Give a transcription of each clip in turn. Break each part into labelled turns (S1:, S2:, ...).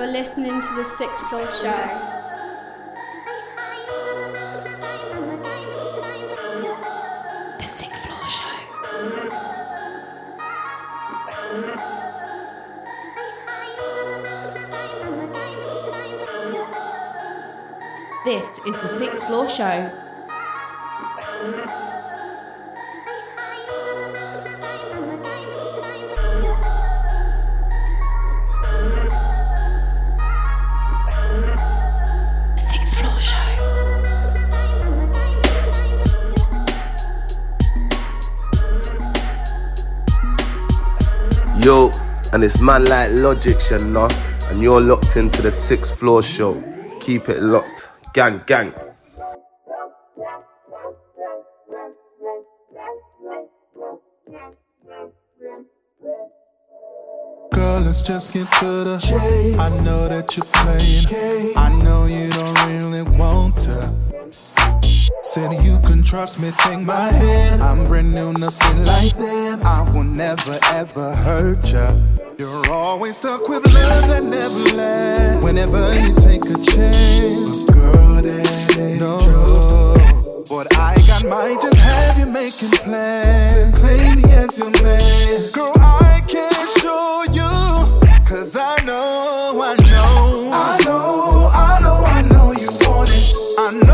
S1: You're listening to the Sixth Floor Show.
S2: The Sixth Floor Show. This is the Sixth Floor Show.
S3: Yo, and it's man like Logic, you know, and you're locked into the sixth floor show. Keep it locked. Gang, gang.
S4: Girl, let's just get to the chase. I know that you're playing. I know you don't really want to. Said you can trust me, take my hand. I'm brand new, nothing like that. I will never ever hurt ya. You're always stuck with love that never lasts. Whenever you take a chance, girl, that ain't no. What I got might just have you making plans to claim me as your man. Girl, I can't show you, cause I know, I know, I know, I know, I know you want it. I know,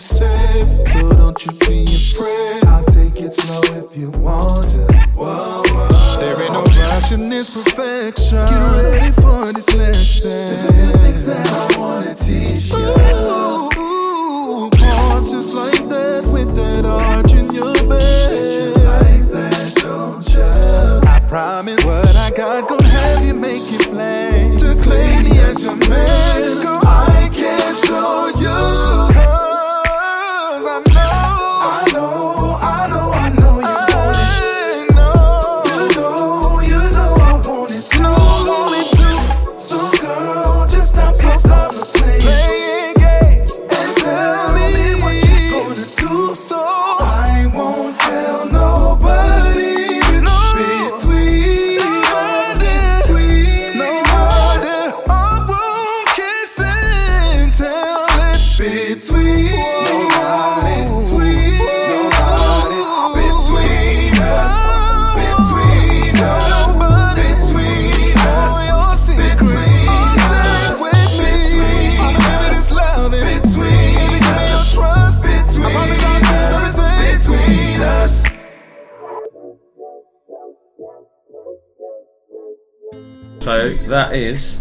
S4: safe, so don't you be afraid. I'll take it slow if you want to. Whoa, whoa. There ain't no rush in this perfection. Get ready for this lesson. There's a few things that I wanna teach you. Ooh, ooh, pause just like that with that arch in your bed. You like that, don't you? I promise what I got gon' have you making plans to claim me as your man.
S5: That is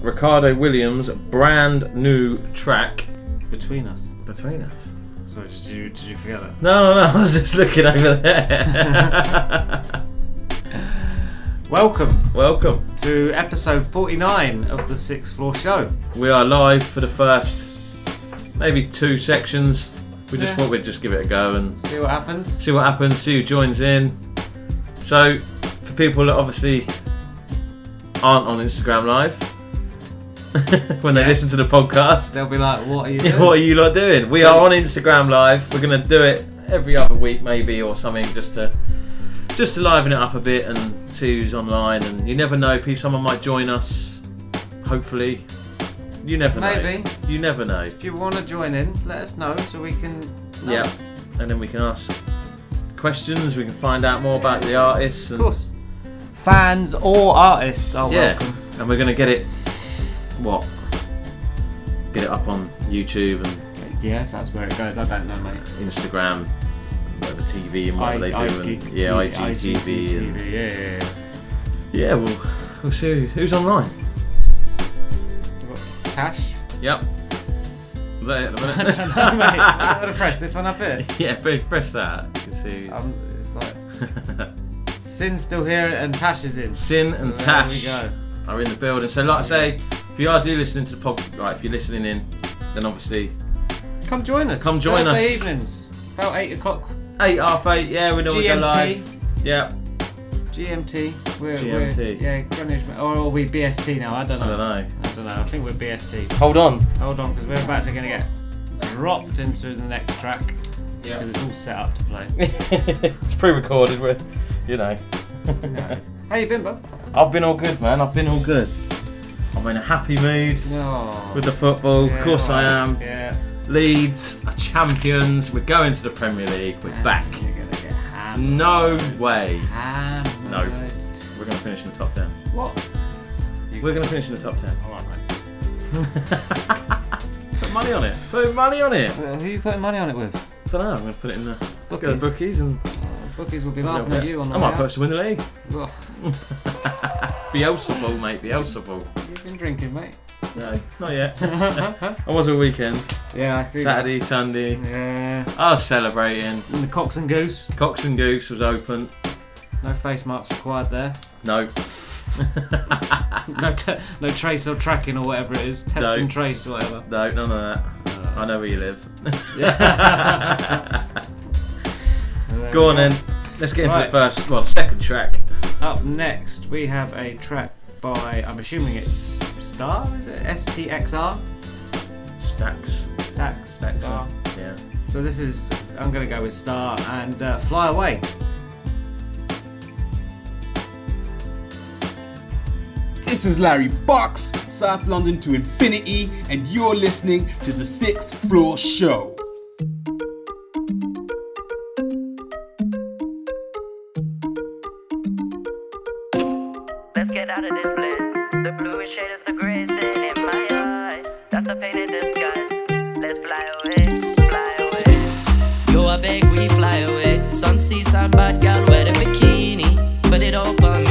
S5: Ricardo Williams' brand new track
S6: Between us.
S5: between us.
S6: Sorry, did you did you forget that?
S5: No, no, no. I was just looking over there.
S6: Welcome
S5: Welcome.
S6: to episode 49 of the Sixth Floor Show.
S5: We are live for the first maybe two sections. We just
S6: Yeah.
S5: thought we'd just give it a go and
S6: See what happens.
S5: see what happens, see who joins in. So, for people that obviously aren't on Instagram Live, when they
S6: Yeah.
S5: listen to the podcast,
S6: They'll be like, "What are you doing?"
S5: what are you lot doing? We are on Instagram Live. We're gonna do it every other week, maybe, or something, just to just to liven it up a bit and see who's online. And you never know, people, someone might join us. Hopefully, you never know.
S6: Maybe.
S5: You never know.
S6: If you want to join in, let us know so we can. know.
S5: Yeah, and then we can ask questions. We can find out more about the artists. And,
S6: Of course. Fans or artists are
S5: Yeah,
S6: welcome.
S5: and we're gonna get it. What? Get it up on YouTube and
S6: Yeah, that's where it goes. I don't know, mate.
S5: Instagram, whatever TV and what they do, and yeah, IGTV, and
S6: yeah, yeah, yeah.
S5: yeah, we'll we'll see who's online.
S6: Cash.
S5: Yep. Is that it at the
S6: I don't know, mate. I'm gonna press this one up here.
S5: yeah, press, press that. You can see. who's-
S6: Um, it's like Sin's still here and Tash is in.
S5: Sin and
S6: There
S5: Tash
S6: we go.
S5: are in the building. So, like I say, if you are do listening to the podcast, right, if you're listening in, then obviously
S6: Come join us.
S5: Come join
S6: Thursday
S5: us.
S6: evenings. About 8 o'clock.
S5: eight half eight. Yeah, we know we go live.
S6: GMT.
S5: Yeah,
S6: GMT. We're,
S5: GMT.
S6: We're, yeah, Greenwich. Or are we BST now? I don't know.
S5: I don't know.
S6: I don't know. I think we're BST.
S5: Hold on.
S6: Hold on, because we're about to gonna get dropped into the next track.
S5: Yeah.
S6: Because it's all set up to play.
S5: it's pre-recorded. We're, you know.
S6: Nice. How you been, bud?
S5: I've been all good, man. I've been all good. I'm in a happy mood
S6: No.
S5: with the football. of course, I am.
S6: Yeah.
S5: Leeds are champions. We're going to the Premier League. We're back.
S6: You're gonna get hammered.
S5: No way.
S6: Hammered.
S5: No. We're going to finish in the top 10.
S6: What?
S5: We're going to finish in the top 10.
S6: Alright, mate.
S5: Put money on it. Put money on it.
S6: Who are you putting money on it with?
S5: I don't know. I'm going to put it in the
S6: Bookies.
S5: the bookies and
S6: Bookies will be laughing at you on the
S5: I might put us to win the league.
S6: Ugh,
S5: Beelzebub, mate. Beelzebub.
S6: You've been drinking, mate.
S5: No, not yet. I was a weekend.
S6: yeah, I see.
S5: Saturday, Sunday.
S6: Yeah.
S5: I was celebrating.
S6: And the Cox and Goose.
S5: Cox and Goose was open.
S6: No face marks required there.
S5: No.
S6: No, t- no trace or tracking or whatever it is. Test
S5: No.
S6: and trace or whatever.
S5: No, none of that. I know where you live. Go on then. Let's get into
S6: Right.
S5: the first, well, second track.
S6: Up next, we have a track by, I'm assuming it's Star? Is it? STXR?
S5: Stacks.
S6: Stax.
S5: Stacks.
S6: Star.
S5: Yeah.
S6: So this is, I'm going to go with Star and uh, Fly Away.
S7: This is Larry Box, South London to Infinity, and you're listening to the Sixth Floor Show.
S8: Let's get out of this place. The bluish shade of the gray in my eye. That's the pain in disguise. Let's fly away, fly away.
S9: Yo, I beg we fly away. Sun, sea, sun, bad girl, wear the bikini. Put it up on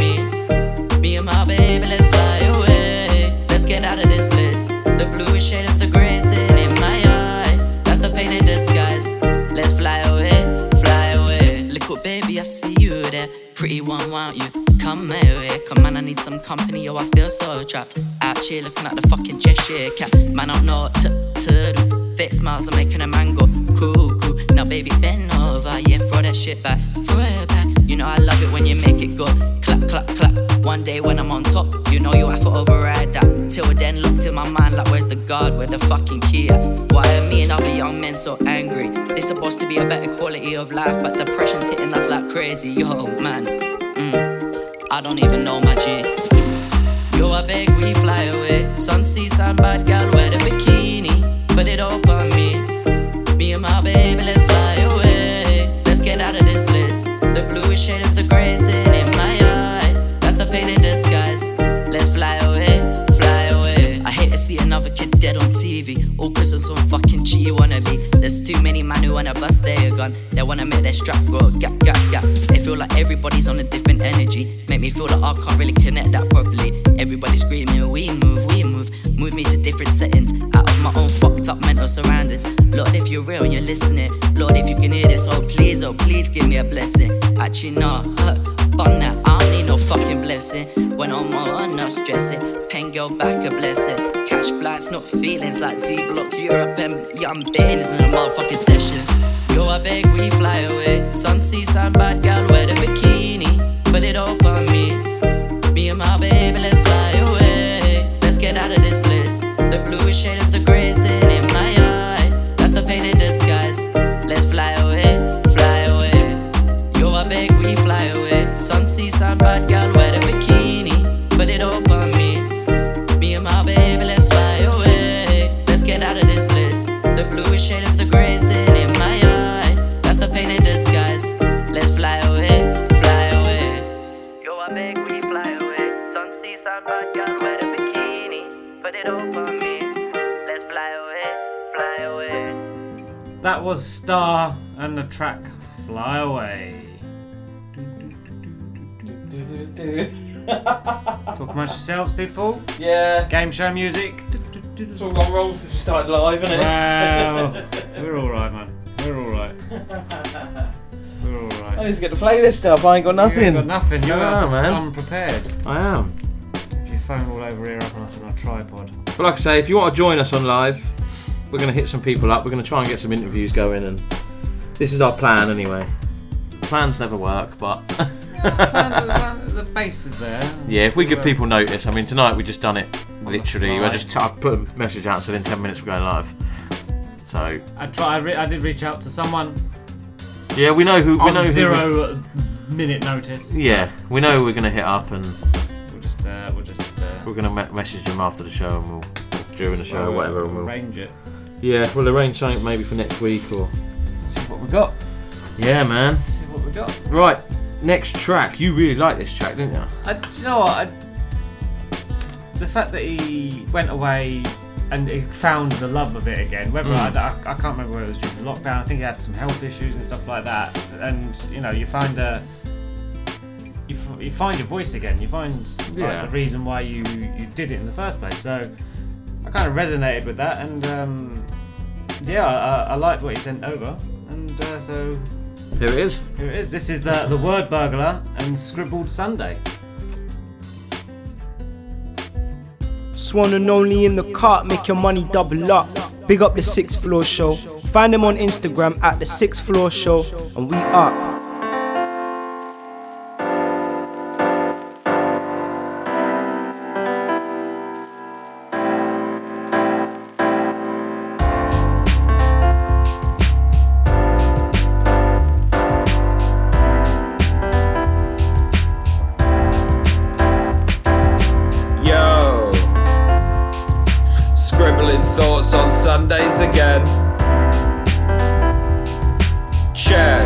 S9: Pretty one, won't you? Come way, come on, I need some company, yo, I feel so trapped. Out here looking at the fucking Cheshire cat. Man, I don't know to, do. Fake smiles are making a man go cool, cool. Now, baby, bend over, yeah, throw that shit back, throw it back. You know I love it when you make it go clap, clap, clap. One day when I'm on top, you know you have to override. Till then, looked in my mind like, where's the guard? Where the fucking key at? Why are me and other young men so angry? This supposed to be a better quality of life, but depression's hitting us like crazy. Yo, man, mm, I don't even know my G. Yo, I beg we fly away. Sun, sea, sun, bad girl, wear the bikini. Put it up on me. Me and my baby, let's fly away. Let's get out of this place. The bluish shade of the gray Cause some fucking G you wanna be. There's too many man who wanna bust their gun. They wanna make their strap go gap, gap, gap. They feel like everybody's on a different energy. Make me feel like I can't really connect that properly. Everybody screaming, we move, we move. Move me to different settings. Out of my own fucked up mental surroundings. Lord, if you're real and you're listening. Lord, if you can hear this, oh please, oh please give me a blessing. Actually, no, huh, bun that. I don't need no fucking blessing. When I'm on, no stressing. Pen girl back a blessing. Cash flights, not feelings like D Block Europe and Young is in a motherfucking session. Yo, I beg we fly away. Sun, sea, sun, bad girl, wear the bikini. Put it up on me. Me and my baby, let's fly away. Let's get out of this place. The bluish shade of the gray sitting in my eye. That's the pain in disguise. Let's fly away, fly away. Yo, I beg we fly away. Sun, sea, sun, bad girl,
S6: was Star and the track Fly Away. Talk amongst yourselves, people.
S5: Yeah.
S6: Game show music.
S5: It's all gone wrong since we started live, isn't it?
S6: Wow. We're alright, man. We're alright. We're alright.
S5: I need to get the playlist up. I ain't got nothing.
S6: You ain't got nothing. You're
S5: Ah,
S6: just
S5: man.
S6: unprepared.
S5: I am.
S6: If your phone all over here up on a tripod.
S5: But like I say, if you want to join us on live, we're going to hit some people up. We're going to try and get some interviews going, and this is our plan anyway. Plans never work, but
S6: the face is there.
S5: yeah, if we give people notice, I mean, tonight we just done it. Literally, I
S6: fly.
S5: just I put a message out, said in ten minutes we're going live. So
S6: I try. I, re- I did reach out to someone
S5: yeah, we know who we
S6: on
S5: know who
S6: zero minute notice.
S5: yeah, we know who we're going to hit up, and
S6: We'll just. Uh, we'll just. Uh,
S5: we're going to me- message them after the show, and we'll during the show,
S6: we'll
S5: whatever. And we'll,
S6: Arrange it.
S5: Yeah, we'll arrange something maybe for next week or
S6: See what we got.
S5: yeah, man.
S6: See what we got.
S5: Right, next track. You really like this track, didn't you?
S6: I, do you know what? I, the fact that he went away and he found the love of it again. Whether
S5: Mm.
S6: I, I, I can't remember whether it was during to lockdown. I think he had some health issues and stuff like that. And you know, you find a you, f- you find your voice again. You find like,
S5: Yeah.
S6: the reason why you you did it in the first place. So I kind of resonated with that, and um, yeah, I, I liked what he sent over. And uh, so
S5: Here it is.
S6: here it is. This is the the word burglar and scribbled Sunday.
S10: Swan and only in the cart, make your money double up. Big up the sixth floor show. Find them on Instagram at the sixth floor show, and we up.
S11: Sundays again. Check,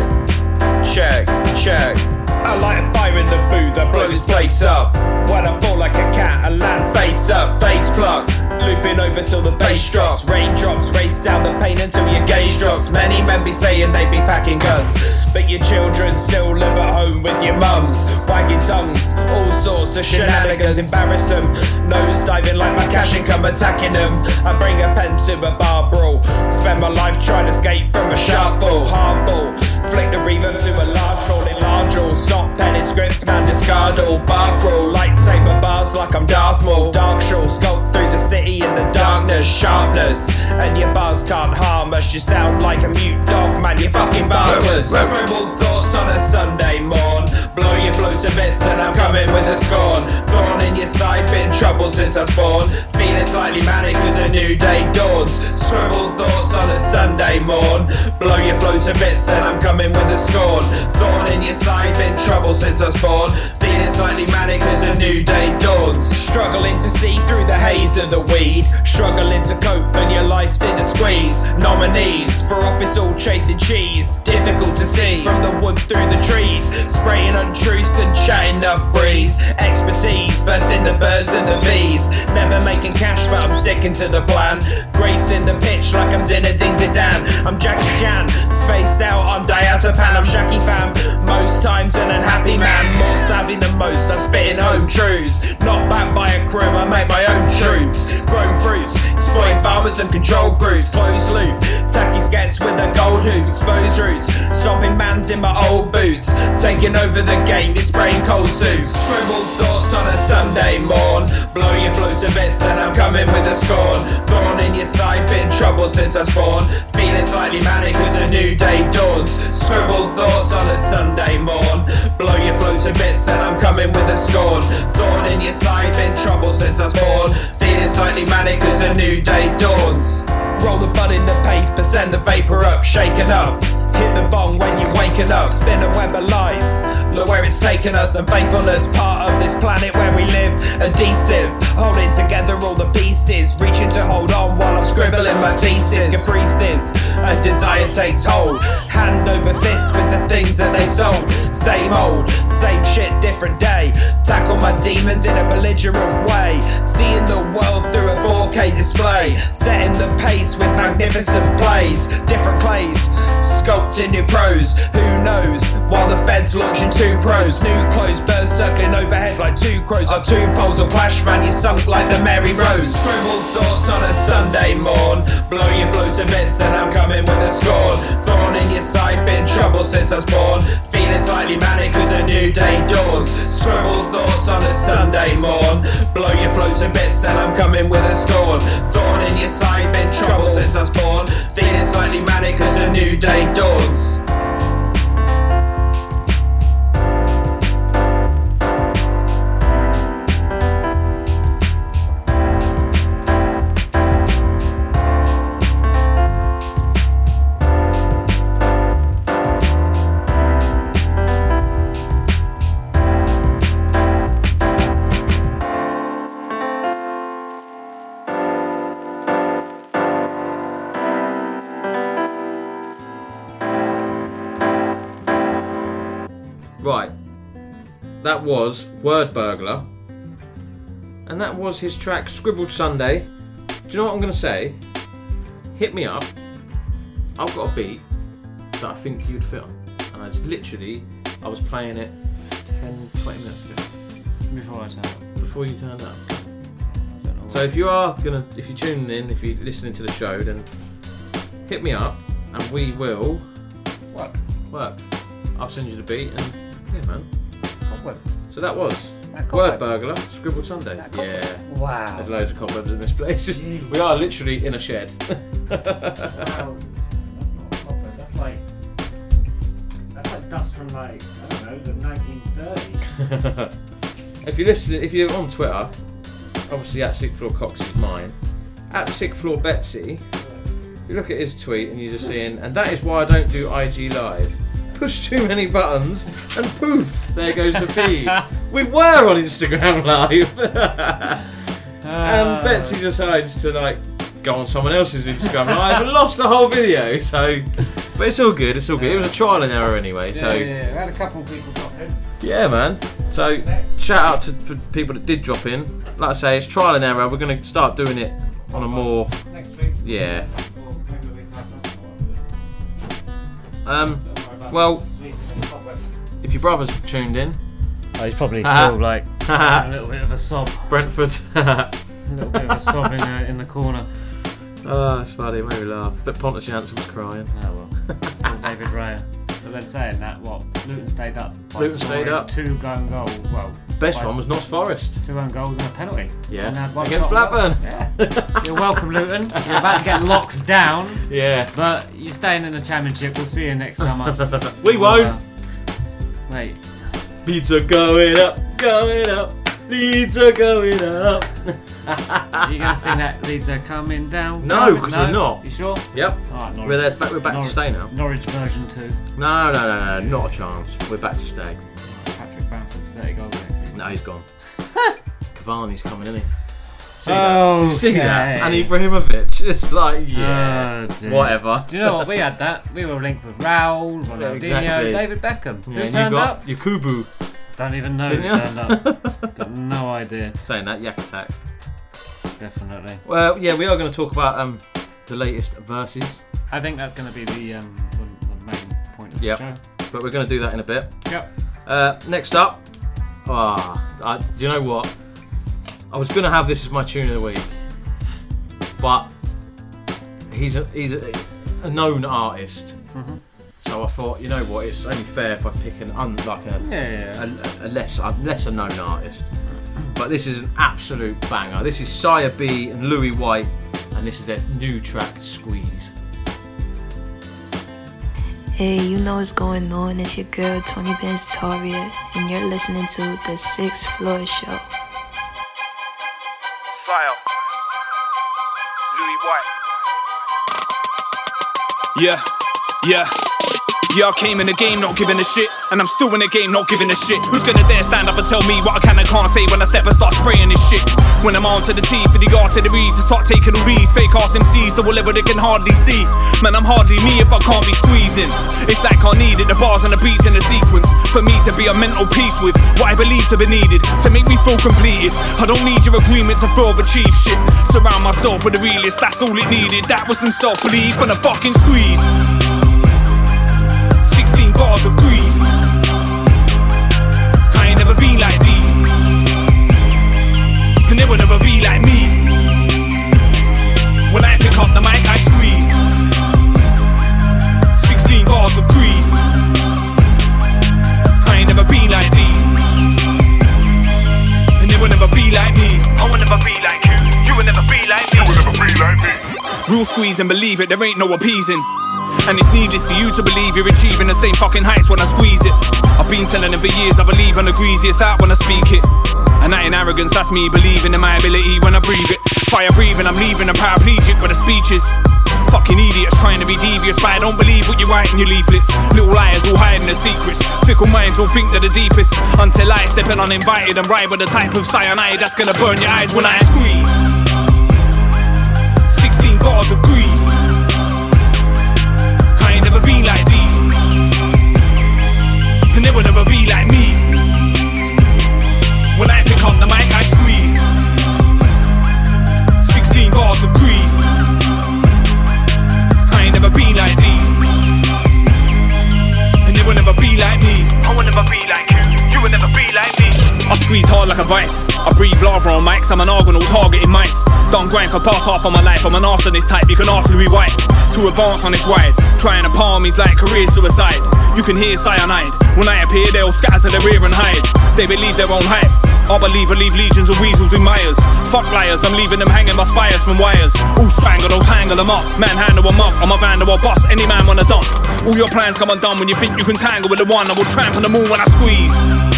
S11: check, check. I light a fire in the booth, I blow this place up. When I fall like a cat, I land face up, face pluck. Looping over till the bass drops. Raindrops race down the pane until your gauge drops. Many men be saying they be packing guns. But your children still live at home with your mums. Wagging tongues, all sorts of shenanigans. Embarrass them. Nose diving like my cash income, attacking them. I bring a pen to a bar brawl. Spend my life trying to escape from a sharp ball. Hardball. Flick the reverb to a large roll in large all. Stop penning scripts, man, discard all. Bar crawl, lightsaber bars like I'm Darth Maul. Dark shawl, skulk through the city in the darkness, sharpness. And your bars can't harm us. You sound like a mute dog, man, you fucking barkers. Scribble thoughts on a Sunday morn. Blow your flow to bits and I'm coming with a scorn. Thorn in your side, been trouble since I was born. Feeling slightly manic as a new day dawns. Scribble thoughts on a Sunday morn. Blow your flow to bits and I'm coming with a scorn. Thorn in your side, been trouble since I was born. Feeling slightly manic as a new day dawns. Struggling to see through the haze of the weed. Struggling to cope when your life's in a squeeze. Nominees for office all chasing cheese. Difficult to see from the wood through the trees. Spraying untruths and chatting enough breeze. Expertise versing the birds and the bees. Never making cash, but I'm sticking to the plan. Gracing the pitch like I'm Zinedine Zidane. I'm Jackie Chan, spaced out on diazepam. I'm Shaki fam, most times an unhappy man. More savvy than most, I'm spitting home truths. Not backed by a crew, I make my own troops. Grown fruits, exploiting farmers and control groups. Closed loop, tacky skets with the gold hoops. Exposed roots, stomping mans in my old boots. Taking over the game, you're spraying cold suits. Scribble thoughts on a Sunday morn. Blow your flow bits and I'm coming with a scorn. Thorn in your side, been trouble since I was born. Feeling slightly manic as a new day dawns. Scribble thoughts on a Sunday morn. Blow your flow to bits and I'm coming with a scorn. Thorn in your side, been trouble since I was born. Feeling slightly manic as a new day dawns. Roll the bud in the paper, send the vapor up, shaken up. Hit the bong when you're waking up, spin a web of lies. Look where it's taken us, and faithfulness, part of this planet where we live. Adhesive, holding together all the pieces, reaching to hold on while I'm scribbling my thesis. Caprices, and desire takes hold. Hand over fist with the things that they sold. Same old, same shit, different day. Tackle my demons in a belligerent way. Seeing the world through a 4K display. Setting the pace with magnificent plays. Different clays, sculpting new prose. Who knows? While the feds launching two pros. New clothes burst circling overhead like two crows. Our two poles will clash, man. You sunk like the Mary Rose. Scribble thoughts on a Sunday morn. Blow your flow to bits, and I'm coming with a scorn. Thorn in your side, been trouble since I was born. Feeling slightly manic as a new day dawns. Scribble thoughts on a Sunday morn. Blow your flow to bits, and I'm coming with a scorn. Thorn in your side, been trouble since I was born. Feeling slightly manic as a new day dawns.
S5: That was Word Burglar. And that was his track Scribbled Sunday. Do you know what I'm going to say? Hit me up. I've got a beat that I think you'd fit on. And I just literally, I was playing it 10, 20 minutes ago.
S6: Before I turn up.
S5: Before you turned up. So if you are gonna, if you're tuning in, if you're listening to the show, then hit me up and we will
S7: work.
S5: Work. I'll send you the beat and yeah, man.
S7: Cobweb.
S5: So that was
S7: That
S5: Word. Burglar, Scribbled Sunday. Yeah.
S7: Wow.
S5: There's loads of cobwebs in this place. we are literally in a shed.
S6: Wow. That's not a cobweb. That's like that's like dust from like I don't know the 1930s.
S5: if you listen, if you're on Twitter, obviously at Floor Cox is mine. At Sick Floor Betsy, you look at his tweet and you're just seeing, and that is why I don't do IG live. Push too many buttons and poof, there goes the feed. we were on Instagram live, and Betsy decides to like go on someone else's Instagram live and lost the whole video. So, but it's all good. It's all good. It was a trial and error anyway. So.
S6: yeah, yeah, had a couple people drop in.
S5: Yeah, man. So shout out to for people that did drop in. Like I say, it's trial and error. We're going to start doing it on a more.
S6: Next week.
S5: Yeah.
S6: Or maybe the week after.
S5: Um.
S6: Don't worry about
S5: Well,
S6: sweeping the cobwebs.
S5: if your brother's tuned in,
S6: Oh, he's probably
S5: Uh-huh.
S6: still like a little bit of a sob.
S5: Brentford.
S6: A little bit of a sob in, uh, in the corner.
S5: oh, that's funny. It made me laugh. But Pontus Jansson was crying.
S6: Oh well. Poor David Raya. But then saying that, what? Luton stayed up. by
S5: Luton stayed
S6: scoring
S5: up.
S6: Two gun goals. Well,
S5: Best
S6: by
S5: one was Notts Forest.
S6: Two own goals and a penalty.
S5: Yeah.
S6: And they had one
S5: Against
S6: shot.
S5: Blackburn.
S6: Yeah. You're welcome, Luton. You're about to get locked down.
S5: Yeah.
S6: But you're staying in the championship. We'll see you next summer.
S5: We won't.
S6: Mate.
S5: Beats are going up, going up. Leeds are going up.
S6: Are you going to sing that Leeds are coming down?
S5: No,
S6: coming-
S5: 'cause we're not.
S6: You sure?
S5: Yep.
S6: Ah, Norwich.
S5: We're, there, back, we're back
S6: Norwich,
S5: to stay now.
S6: Norwich version 2.
S5: No, no, no, no, not a chance. We're back to stay.
S6: Patrick Bamford, 30 goals next season.
S5: No, he's gone. Cavani's coming, isn't he? See that? Did you see that? And Ibrahimovic. It's like, yeah,
S6: Oh, dear.
S5: whatever.
S6: Do you know what? We had that. We were linked with Raul, Ronaldinho,
S5: exactly.
S6: David Beckham.
S5: Yeah,
S6: Who
S5: and
S6: turned
S5: you got
S6: up?
S5: Yakubu.
S6: Don't even know
S5: Didn't
S6: who turned up. Got no idea.
S5: Saying that, Yak Attack.
S6: Definitely.
S5: Well, yeah, we are going to talk about um, the latest Verzuz.
S6: I think that's going to be the, um, the, the main point of
S5: Yep.
S6: the show.
S5: But we're going to do that in a bit.
S6: Yep.
S5: Uh, next up, ah, I- do you know what? I was going to have this as my tune of the week, but he's a, he's a, a known artist.
S6: Mhm.
S5: So I thought, you know what? It's only fair if I pick an un, like a,
S6: Yeah, yeah,
S5: a, a less a lesser known artist. But this is an absolute banger. This is Syer B and Lewi White, and this is their new track, Squeeze.
S12: Hey, you know what's going on. It's your girl, 20 Pins Toria, and you're listening to The Sixth Floor Show.
S13: Fire. Lewi White.
S14: Yeah, yeah. Yeah, I came in the game not giving a shit, and I'm still in the game not giving a shit. Who's gonna dare stand up and tell me what I can and can't say when I step and start spraying this shit? When I'm on to the teeth for the arteries to the start taking all these fake ass MCs to a level they can hardly see. Man, I'm hardly me if I can't be squeezing. It's like I needed the bars and the beats in the sequence for me to be a mental peace with what I believe to be needed to make me feel completed. I don't need your agreement to further achieve shit. Surround myself with the realest, that's all it needed. That was some self belief and a fucking squeeze. 94 degrees. I ain't never been like these. And they will never be like me. When I pick up the mic, I squeeze. 16 bars of grease. I ain't never been like these. And they will never be like me. I will never be like you. You will never be like me. You will never be like me. Rule squeeze and believe it, there ain't no appeasing. And it's needless for you to believe you're achieving the same fucking heights when I squeeze it. I've been telling them for years I believe and the greasiest out when I speak it. And that ain't arrogance, that's me believing in my ability when I breathe it. Fire breathing, I'm leaving a paraplegic with the speeches. Fucking idiots trying to be devious, but I don't believe what you write in your leaflets. Little liars all hiding their secrets. Fickle minds all think they're the deepest. Until I step in uninvited and ride with the type of cyanide that's gonna burn your eyes when I squeeze. 16 bars of. They will never be like me. When I pick up the mic, I squeeze. 16 bars of grease. I ain't never been like these. And they will never be like me. I will never be like I squeeze hard like a vice. I breathe lava on mics. I'm an argonal targeting mice. Don't grind for past half of my life. I'm an arsonist type. You can ask Lewi White. To advance on this ride. Trying to palm is like career suicide. You can hear cyanide. When I appear, they'll scatter to the rear and hide. They believe their own hype. I believe I leave legions of weasels in mires. Fuck liars, I'm leaving them hanging by spires from wires. All strangled, I'll tangle them up. Manhandle them up, I'm a vandal, I'll bust any man wanna dump. All your plans come undone when you think you can tangle with the one. I will tramp on the moon when I squeeze.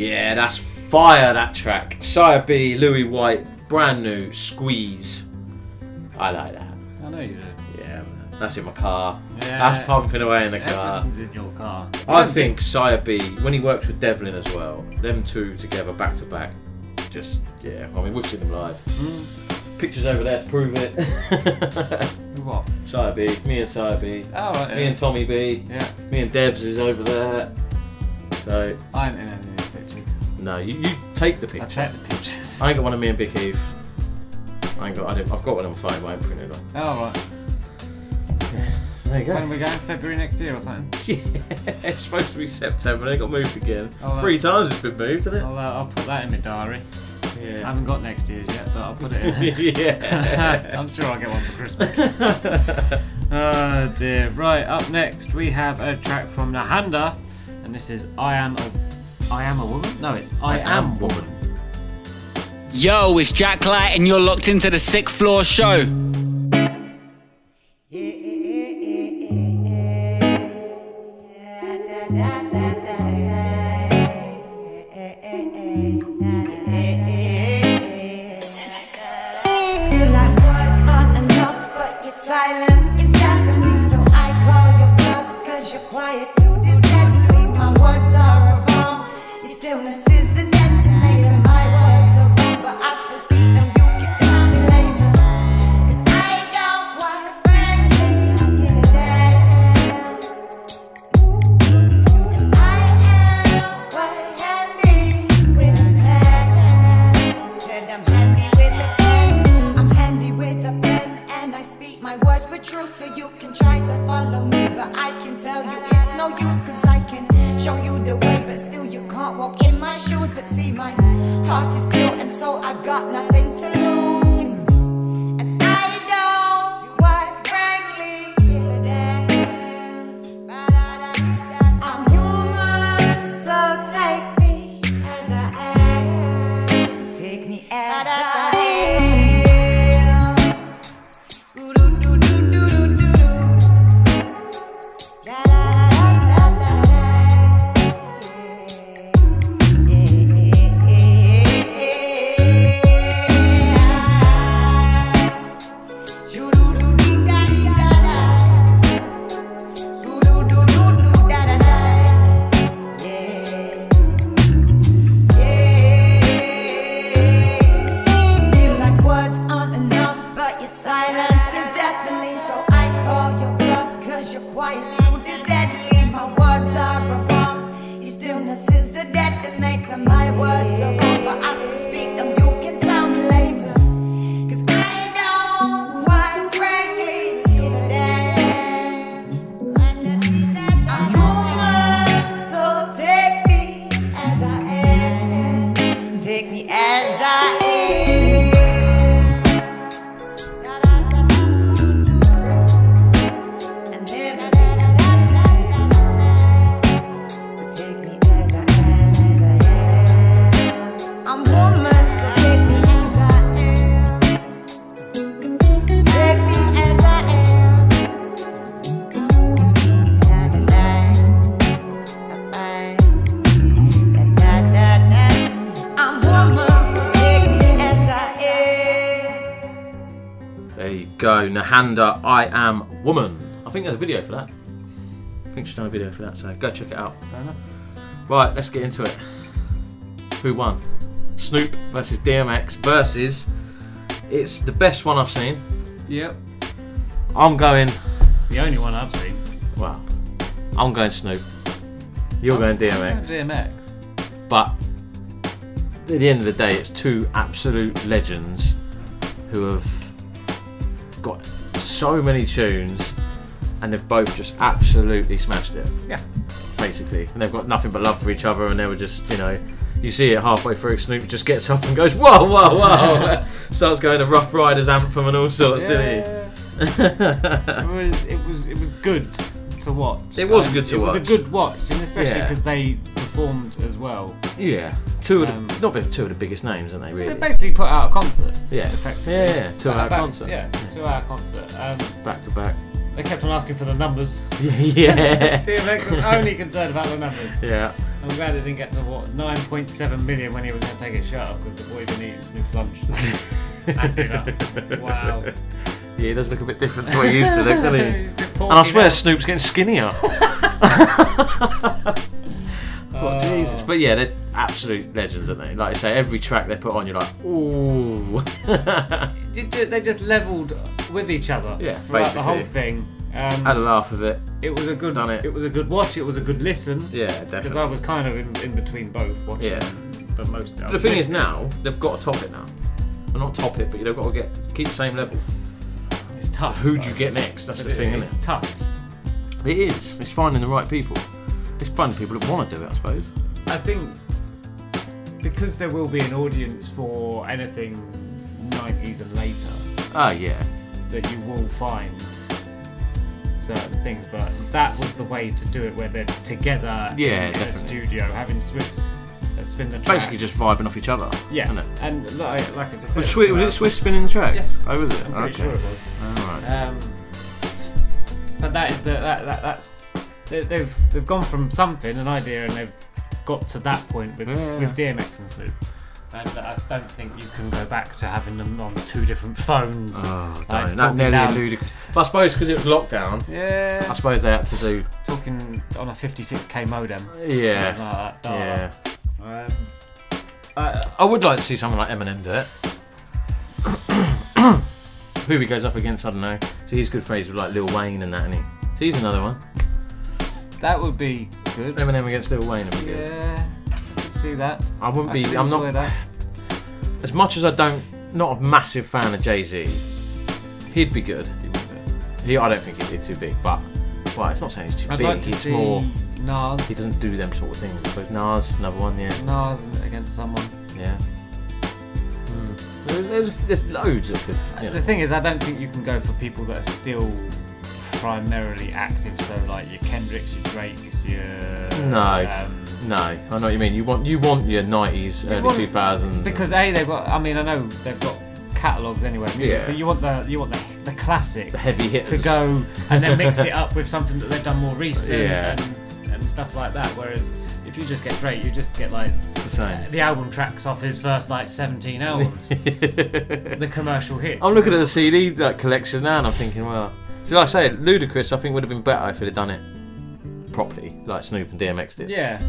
S5: Yeah, that's fire. That track. Syer B, Lewi White, brand new. Squeeze. I like that.
S6: I know you do.
S5: Yeah, man. that's in my car.
S6: Yeah.
S5: That's pumping away in the car.
S6: Everything's in your car.
S5: I think Syer B, when he works with Devlin as well, them two together back to back, just yeah. I mean, we've seen them live. Hmm. Pictures over there to prove it.
S6: What?
S5: Syer B, me and Syer B,
S6: Oh, right,
S5: me
S6: yeah.
S5: and Tommy B,
S6: Yeah.
S5: me and Devs is over there. So
S6: I ain't in
S5: no, you, you take the
S6: I
S5: picture.
S6: checked the pictures.
S5: I ain't got one of me and Big Heath. I ain't got. I didn't, I've got one on my phone, but I ain't printed it. On.
S6: Oh, right.
S5: So there you go.
S6: When are we going? February next year or something?
S5: Yeah, it's supposed to be September. They got moved again.
S6: Oh,
S5: Three times it's been moved, hasn't it?
S6: I'll, uh, I'll put that in my diary. I haven't got next year's yet, but I'll put it in.
S5: Yeah.
S6: I'm sure I'll get one for Christmas. oh dear. Right, up next we have a track from Nehanda, and this is I Am a I Am a Woman? No, it's I, Am Woman.
S15: Yo, it's Jack Light, and you're locked into the Sixth Floor Show.
S16: Feel truth. So you can try to follow me, but I can tell you it's no use. Cause I can show you the way, but still you can't walk in my shoes. But see, my heart is pure, and so I've got nothing go, Nehanda, uh, I am woman. I
S5: think there's a video for that. I think she's done a video for that, so go check it out. Right, let's get into it. Who won? Snoop versus DMX versus. It's the best one I've seen.
S6: Yep.
S5: I'm going.
S6: The only one I've seen.
S5: Well, I'm going Snoop. You're going DMX.
S6: DMX.
S5: But at the end of the day, it's two absolute legends who have got so many tunes and they've both just absolutely smashed it.
S6: Yeah.
S5: Basically. And they've got nothing but love for each other and they were just, you know, you see it halfway through, Snoop just gets up and goes, whoa, whoa, whoa. Starts going to Ruff Ryders anthem and all sorts, didn't he?
S6: it was it was it was good to watch.
S5: It was
S6: Um,
S5: good to watch.
S6: it was a good watch, and especially
S5: Yeah.
S6: because they performed as well.
S5: Yeah. Two of the,
S6: Um,
S5: not been two of the biggest names, aren't they, really?
S6: They basically put out a concert.
S5: Yeah.
S6: effectively.
S5: Yeah, yeah, two-hour
S6: Back-
S5: concert.
S6: Yeah, two-hour concert. Um,
S5: Back to back.
S6: They kept on asking for the numbers.
S5: Yeah.
S6: DMX was only concerned about the numbers.
S5: Yeah.
S6: I'm glad it didn't get to what 9.7 million when he was going to take his shirt off because the boy didn't eat Snoop's lunch and dinner. Wow.
S5: Yeah, he does look a bit different to what he used to look, doesn't he?
S6: He's a bit
S5: and I swear
S6: now.
S5: Snoop's getting skinnier. Oh, Jesus. But yeah, they're absolute legends, aren't they? Like I say, every track they put on, you're like, ooh.
S6: They just levelled with each other.
S5: Yeah,
S6: throughout the whole thing. Um,
S5: Had a laugh of it.
S6: It was a good.
S5: Done it.
S6: It was a good watch. It was a good listen.
S5: Yeah, definitely. Because.
S6: I was kind of in, in between both watching.
S5: Yeah.
S6: But most.
S5: The thing is now, they've got to top it now. Well, not top it, but they've got to get keep the same level.
S6: It's tough.
S5: Who do you get next? That's the thing,
S6: it-
S5: isn't
S6: It's tough.
S5: it? It is. It's finding the right people. It's fun. people that want to do it, I suppose.
S6: I think because there will be an audience for anything 90s and later.
S5: Ah, yeah.
S6: That you will find certain things, but that was the way to do it, where they're together
S5: Yeah,
S6: in, in a studio having Swizz uh, spin the tracks.
S5: Basically, just vibing off each other.
S6: Yeah,
S5: isn't it?
S6: and like, like I just said,
S5: Was, Swizz, was it Swizz spinning the tracks?
S6: Yes.
S5: Oh, was it?
S6: I'm pretty
S5: okay.
S6: sure it was.
S5: Alright.
S6: Um, but that is the that, that that's they, they've they've gone from something an idea and they've got to that point with
S5: Yeah.
S6: with DMX and Snoop. And I don't think you can go back to having them on two different phones.
S5: Oh,
S6: like,
S5: don't. That
S6: talking
S5: nearly
S6: down-
S5: ludicrous. But I suppose because it was lockdown.
S6: Yeah.
S5: I suppose they had to do.
S6: Talking on a 56k modem.
S5: Yeah.
S6: Like that.
S5: Yeah.
S6: Um, uh,
S5: I would like to see someone like Eminem do it. Who he goes up against, I don't know. So he's good friends with like Lil Wayne and that, and he. So he's another one.
S6: That would be good.
S5: Eminem against Lil Wayne would be good.
S6: Yeah, I could see that.
S5: I wouldn't
S6: I
S5: be.
S6: could
S5: I'm
S6: enjoy
S5: not.
S6: that.
S5: As much as I don't, not a massive fan of Jay Z. He'd be good. He, I don't think he'd be too big, but well, it's not saying he's too
S6: I'd
S5: big.
S6: like to
S5: he's
S6: see
S5: more.
S6: Nas.
S5: He doesn't do them sort of things. I suppose Nas, another one, yeah.
S6: Nas against someone.
S5: Yeah. Hmm. There's, there's, there's loads that could. You know.
S6: The thing is, I don't think you can go for people that are still primarily active. So like your Kendricks, your Drakes, your
S5: No,
S6: um,
S5: no, I know what you mean. You want you want your nineties, early two thousands.
S6: because a they've got. I mean, I know they've got catalogs anyway. music,
S5: Yeah.
S6: But you want the you want the the classics,
S5: The heavy hitters.
S6: to go and then mix it up with something that they've done more recent
S5: Yeah.
S6: and and stuff like that. Whereas if you just get Drake, you just get like
S5: the
S6: the album tracks off his first like 17 albums, the commercial hits.
S5: I'm looking at the CD like collection now, and I'm thinking, well, so like I say, Ludacris, I think would have been better if he'd have done it properly, like Snoop and DMX did.
S6: Yeah.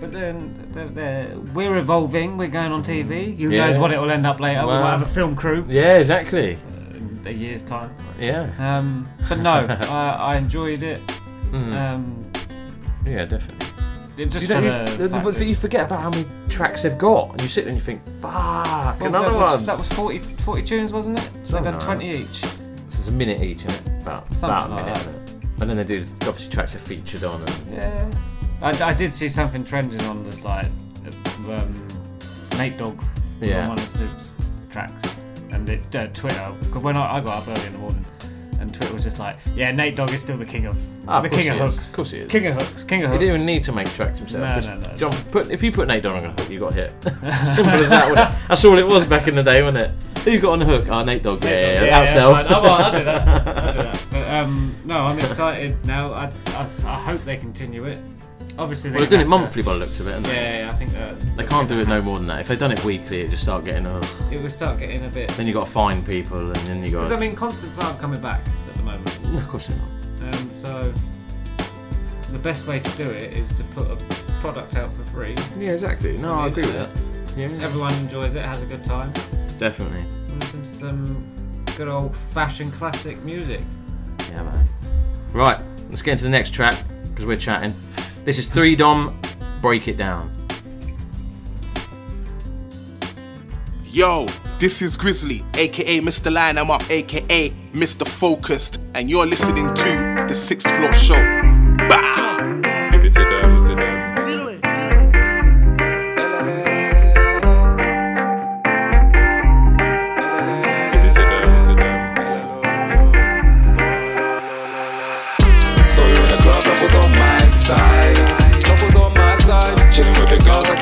S6: But then they're, they're, we're evolving. We're going on TV. Who
S5: Yeah.
S6: knows what it will end up later? we
S5: Well,
S6: might have a film crew
S5: Yeah, exactly.
S6: in a year's time.
S5: Yeah.
S6: Um, but no, I, I enjoyed it.
S5: Mm.
S6: Um,
S5: Yeah, definitely.
S6: it- just
S5: you,
S6: for
S5: don't-
S6: the
S5: you-
S6: fact that-
S5: you forget about how many tracks they've got, and you sit there and you think, fuck,
S6: Well,
S5: another
S6: that was,
S5: one.
S6: That was 40, 40 tunes, wasn't it? They've
S5: Something
S6: done
S5: like
S6: 20 each.
S5: It's a minute each, isn't it? About,
S6: Something
S5: about a
S6: like
S5: minute.
S6: that.
S5: isn't it? And then they do obviously tracks are featured on. And,
S6: Yeah. I, I did see something trending on this like um, Nate Dogg
S5: Yeah.
S6: on one of Snoop's tracks, and it, uh, Twitter. Because when I, I got up early in the morning, and Twitter was just like, "Yeah, Nate Dogg is still the king of
S5: Ah, of
S6: the
S5: course
S6: king of
S5: he is.
S6: hooks.
S5: Of course he is.
S6: King of hooks. King of hooks.
S5: He
S6: hooks."
S5: didn't even need to make tracks himself.
S6: No,
S5: Just
S6: no, no,
S5: John, put if you put Nate Dogg on a hook, you got hit. Simple as that. wasn't it? That's all it was back in the day, wasn't it? Who you got on the hook? Oh, Nate Dogg. Yeah, yeah,
S6: yeah,
S5: yeah.
S6: that's
S5: Ourself.
S6: fine. Oh, well, I'll do that. I'll do that. But, um, no, I'm excited now. I, I, I hope they continue it. Obviously,
S5: Well, they're doing it monthly by the looks of it.
S6: Yeah,
S5: they?
S6: yeah, I think uh,
S5: they can't do it no more than that. If they'd done it weekly, it just start getting. Uh,
S6: it would start getting a bit.
S5: then you got to find people, and then you got.
S6: Because I mean, concerts aren't coming back at the moment.
S5: No, of course they're not.
S6: Um, so the best way to do it is to put a product out for free.
S5: Yeah, exactly. No, I agree with that. Yeah.
S6: Everyone enjoys it, has a good time.
S5: Definitely.
S6: Listen to some good old fashioned classic music.
S5: Yeah, man. Right, let's get into the next track because we're chatting. This is 3DOM. Break it down.
S17: Yo, this is Grizzly, aka Mr. Line I'm Up, aka Mr. Focused, and you're listening to the Sixth Floor Show.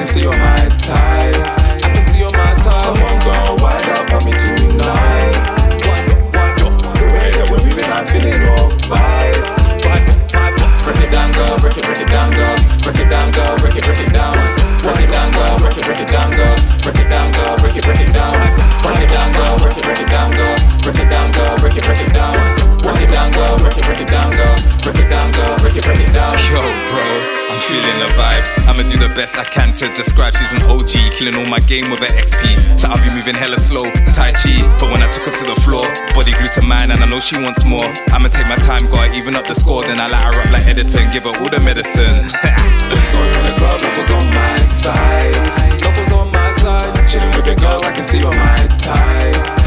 S18: Can see you're my type.
S14: Best I can to describe. She's an OG, killing all my game with her XP. So I'll be moving hella slow, Tai Chi. But when I took her to the floor, body glued to mine, and I know she wants more. I'ma take my time, gotta even up the score. Then I light her up like Edison, give her all the medicine.
S18: So you're in the club, love was on my side. Love was on my side. Chilling with the girls, I can see you're my type.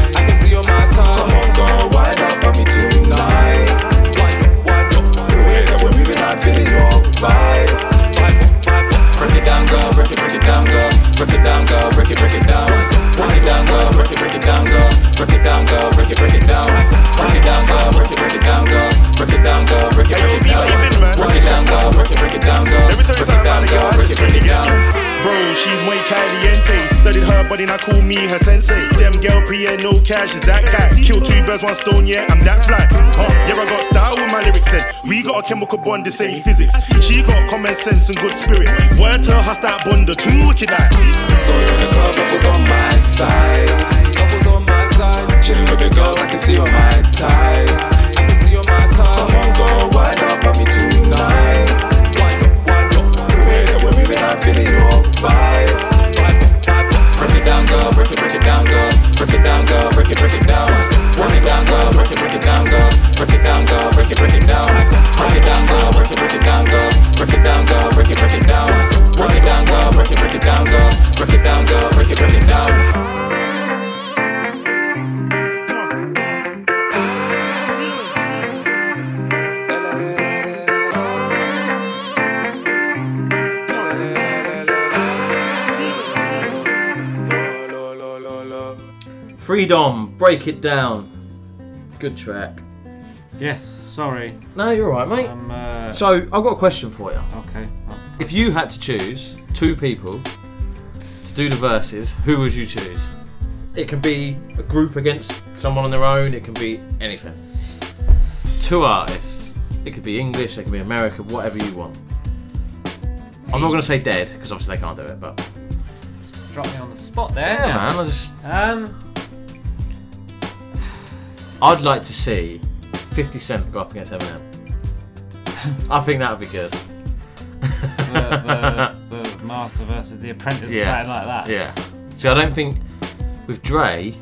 S18: It, break it down, girl. Break it down, girl. Break it, break it down. Break it down, girl. Break it, break it down, girl. Break it down, girl. Break it, break it down. Break it down, girl. Break it, break it down, girl. Break it down, girl. Break it, break it down. Girl. Break it down, girl. Break it, break it down, girl. Break it down, girl. Break it, break it down.
S19: Bro, she's muy caliente. Studied her body, now call me her sensei. Them girl pre yeah, no cash, is that guy. Kill two birds, one stone, yeah, I'm that fly. Huh, yeah, I got style with my lyrics, and we got a chemical bond, the same physics. She got common sense and good spirit. Word to her, that bond, the two wicked eye.
S18: So the club, was on my side. Chilling with the girls, I can see you're my type. Come on, girl, wind up on me tonight. Wind up, wind up. The way that we're moving, I'm feeling your vibe. Break it down, girl. Break it, break it down, girl. Break it down, girl. Break it, break it down. Break it down, girl. Break it, break it down, girl. Break it down, girl. Break it, break it down. Break it down, girl. Break it, break it down, girl. Break it down, girl. Break it, break it down.
S5: Freedom. Break it down. Good track.
S6: Yes, sorry.
S5: No, you're alright, mate.
S6: Um, uh,
S5: so I've got a question for you.
S6: Okay.
S5: If you had to choose two people to do the verses, who would you choose? It can be a group against someone on their own. It can be anything. Two artists. It could be English. It could be American. Whatever you want. I'm not going to say dead because obviously they can't do it. But
S6: Drop me on the spot there.
S5: yeah,
S6: now.
S5: man. I just
S6: Um,
S5: I'd like to see 50 Cent go up against Eminem. I think that would be good.
S6: the, the, the master versus the apprentice or something like that.
S5: Yeah. See, I don't think with Dre,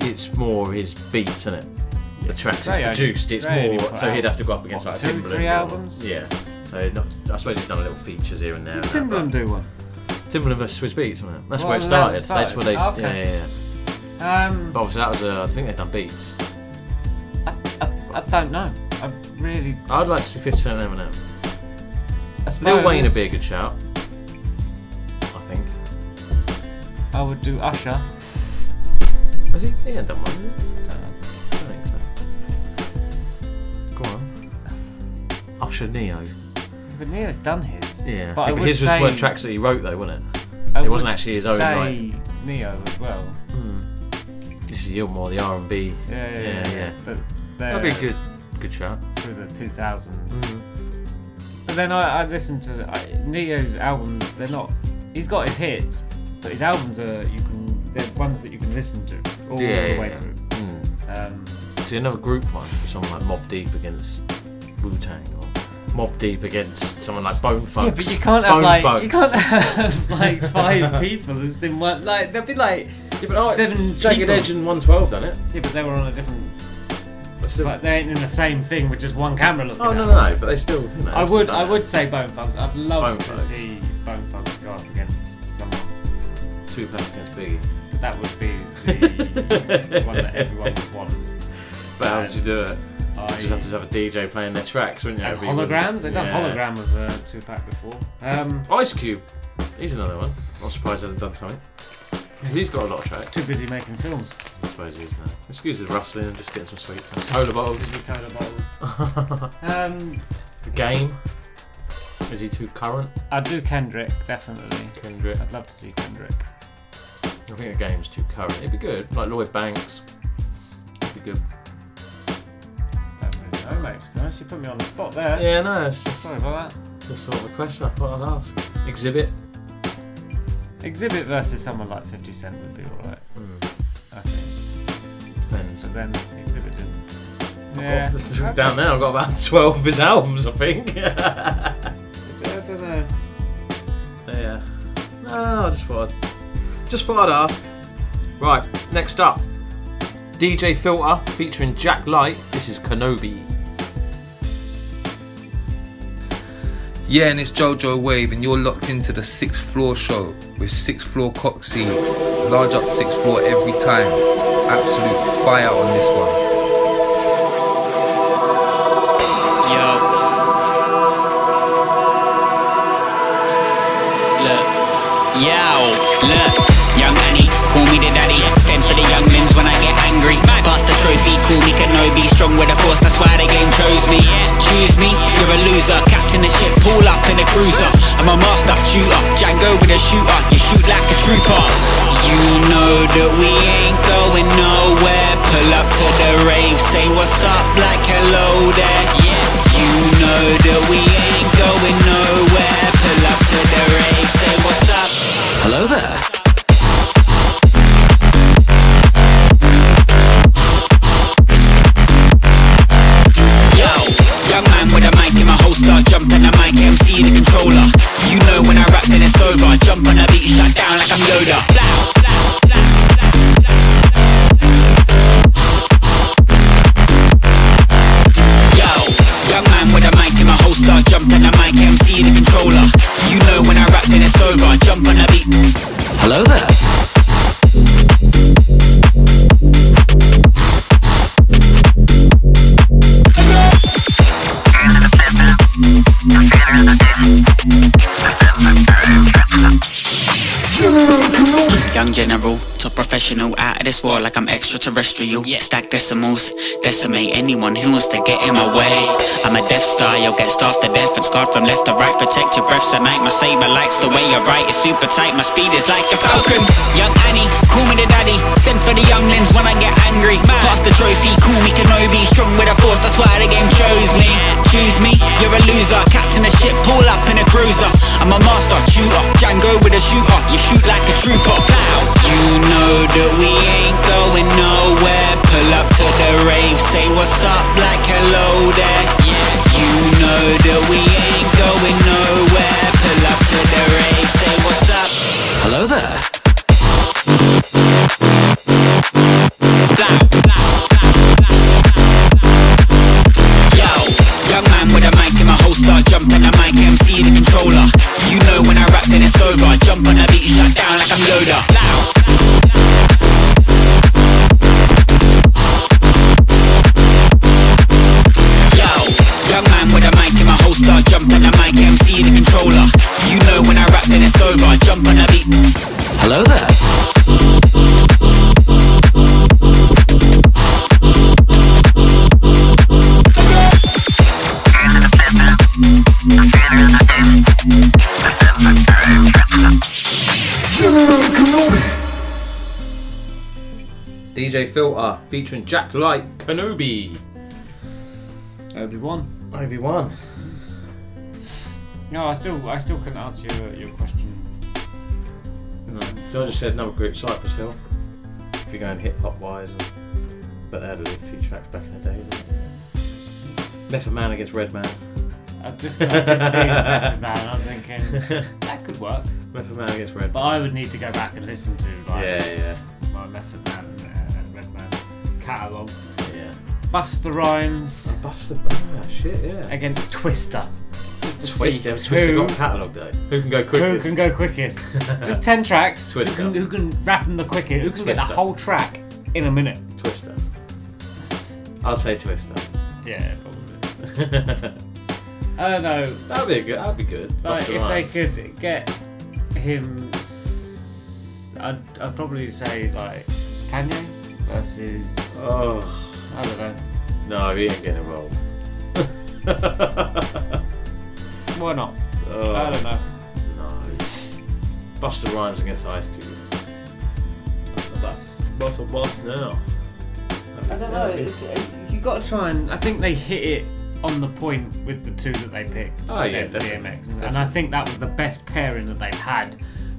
S5: it's more his beats, isn't it? The tracks
S6: Dre
S5: is produced. It's
S6: Dre
S5: more. So
S6: out,
S5: he'd have to go up against
S6: what,
S5: like
S6: two,
S5: Timbaland.
S6: three albums?
S5: Yeah. So not, I suppose he's done a little features here and there. and that,
S6: Timbaland
S5: but-
S6: do one.
S5: Timbaland versus Swizz Beatz, wasn't it? That's
S6: Well,
S5: where it
S6: that
S5: started. That's where they.
S6: started.
S5: Yeah, yeah, yeah.
S6: Um,
S5: But obviously that was. Uh, I think they've done beats.
S6: I I don't know. I really.
S5: I'd like to see 50 Cent and Eminem.
S6: I
S5: Lil Wayne would be a good shout. I think.
S6: I would do Usher.
S5: Has he? He done one. has he? I don't think so. Go on. Usher Ne-Yo.
S6: But Ne-Yo's done his.
S5: Yeah,
S6: But I
S5: Yeah,
S6: would
S5: his
S6: say,
S5: was were tracks that he wrote though, wasn't it?
S6: I
S5: it wasn't actually his own.
S6: say
S5: Like,
S6: Ne-Yo as well.
S5: Your more the R and B.
S6: Yeah, yeah, yeah.
S5: yeah.
S6: But
S5: That'd be a good, good shot.
S6: through the 2000s.
S5: Mm.
S6: But then I, I listened to I, Ne-Yo's albums. They're not. He's got his hits, but his albums are you can. They're ones that you can listen to all
S5: Yeah,
S6: the way through.
S5: Mm.
S6: Um,
S5: See, another group one, someone like Mobb Deep against Wu Tang, or Mobb Deep against someone like Bone Thugs.
S6: yeah, but you can't have
S5: Bone
S6: like
S5: Thugs.
S6: you can't have like five people just in one. Like they'll be like
S5: but I-
S6: seven.
S5: Jagged
S6: people.
S5: Edge and 112 done it.
S6: Yeah, but they were on a different. But they ain't in the same thing with just one camera looking.
S5: Oh no, no, no, but they still. You know,
S6: I would, I would say Bone Thugs. I'd love
S5: Bone
S6: to
S5: Thugs.
S6: see Bone Thugs go up against someone.
S5: Two Tupac against Biggie.
S6: That would be the one that everyone would want.
S5: But how would you do it?
S6: I-
S5: You just have to have a DJ playing their tracks, wouldn't you?
S6: And holograms? They've done
S5: Yeah.
S6: hologram with uh, Tupac before. Um,
S5: Ice Cube. He's another one. I'm surprised he hasn't done something. 'Cause He's got a lot of tracks.
S6: too busy making films.
S5: I suppose he is now. Excuse his rustling and just getting some sweets. and Cola bottles.
S6: Cola bottles. Um,
S5: the game. Is he too current?
S6: I'd do Kendrick, definitely.
S5: Kendrick.
S6: I'd love to see Kendrick.
S5: I think the game's too current. It'd be good. Like Lloyd Banks. It'd be good.
S6: Don't really know, mate. to be honest. You put me on the spot there.
S5: Yeah, no, it's just
S6: Sorry about
S5: just sort of a question I thought I'd ask. Xzibit.
S6: That. Xzibit versus someone like 50 Cent would be alright. Hmm. I think.
S5: Depends.
S6: But then Xzibit didn't.
S5: I've
S6: Yeah.
S5: got- down there, I've got about 12 of his albums, I think.
S6: I don't know.
S5: Yeah. No, I just thought I'd, just thought I'd ask. Right, next up. DJ PHILTR featuring Jack Light. This is Kenobi.
S20: Yeah, and it's Jojo Wave, and you're locked into the sixth floor show with sixth floor Coxy. Large up sixth floor every time. Absolute fire on this one. Yo.
S15: Look, yo, look, young Annie, call me the daddy. Pass the trophy, call me Kenobi. Strong with the force, that's why the game chose me. Choose me, you're a loser. Captain the ship, pull up in a cruiser. I'm a master shooter, Django with a shooter. You shoot like a trooper. You know that we ain't going nowhere. Pull up to the rave, say what's up, like hello there. You know that we ain't going nowhere. Pull up to the rave, say what's up. Hello there. Controller. You know when I rap, then it's over. Jump on the beat, shut down like I'm Yoda. General, top professional, out of this world like I'm extraterrestrial. Stack decimals, decimate anyone who wants to get in my way. I'm a Death Star, you'll get starved to death and scarred from left to right. Protect your breath tonight. My saber lights the way you write. It's super tight. My speed is like a falcon. Young Annie, call me the daddy. Send for the younglings when I get angry. Pass the trophy, call me Kenobi. Strong with a force, that's why the game chose me. Choose me, you're a loser. Captain the ship, pull up in a cruiser. I'm a master shooter, Django with a shooter. You shoot like a trooper. You know that we ain't going nowhere. Pull up to the rave, say what's up, like hello there. Yeah. You know that we ain't going nowhere. Pull up to the rave, say what's up. Hello there.
S5: Featuring Jack Light Kenobi.
S6: Obi Wan.
S5: Obi Wan.
S6: No, I still, I still couldn't answer your, your question.
S5: No. So I just said another group, Cypress Hill. If you're going hip hop wise, and, but they had a few tracks back in the day. didn't they? Method Man against Redman.
S6: I just, I did see Method Man. I was thinking that could work.
S5: Method Man against Red.
S6: But I would need to go back and listen to like
S5: Yeah, yeah.
S6: my Method Man and, and Redman catalogue.
S5: Yeah.
S6: Busta Rhymes.
S5: Buster, ah, shit, yeah.
S6: Against Twista. Just to
S5: Twista,
S6: see
S5: Twista
S6: who,
S5: got catalogue though. Who can go quickest?
S6: who
S5: quickest?
S6: can go quickest. Just ten tracks.
S5: Twista.
S6: Who can, who can rap them the quickest? Who can get the
S5: Twista.
S6: whole track in a minute?
S5: Twista. I'll say Twista.
S6: Yeah, probably. I don't know.
S5: That'd be good. That'd be good.
S6: Like,
S5: Busta
S6: if
S5: Rhymes.
S6: they could get him, s- I'd, I'd probably say like Kanye versus.
S5: Oh.
S6: I don't know.
S5: No, he ain't getting involved.
S6: Why not?
S5: Oh.
S6: I don't know.
S5: No. Busta Rhymes against Ice Cube. That's Bust a bust now.
S6: I don't know. It's, you got to try and. I think they hit it on the point with the two that they picked.
S5: Oh, yeah,
S6: Ed
S5: definitely,
S6: DMX, and, and I think that was the best pairing that they've had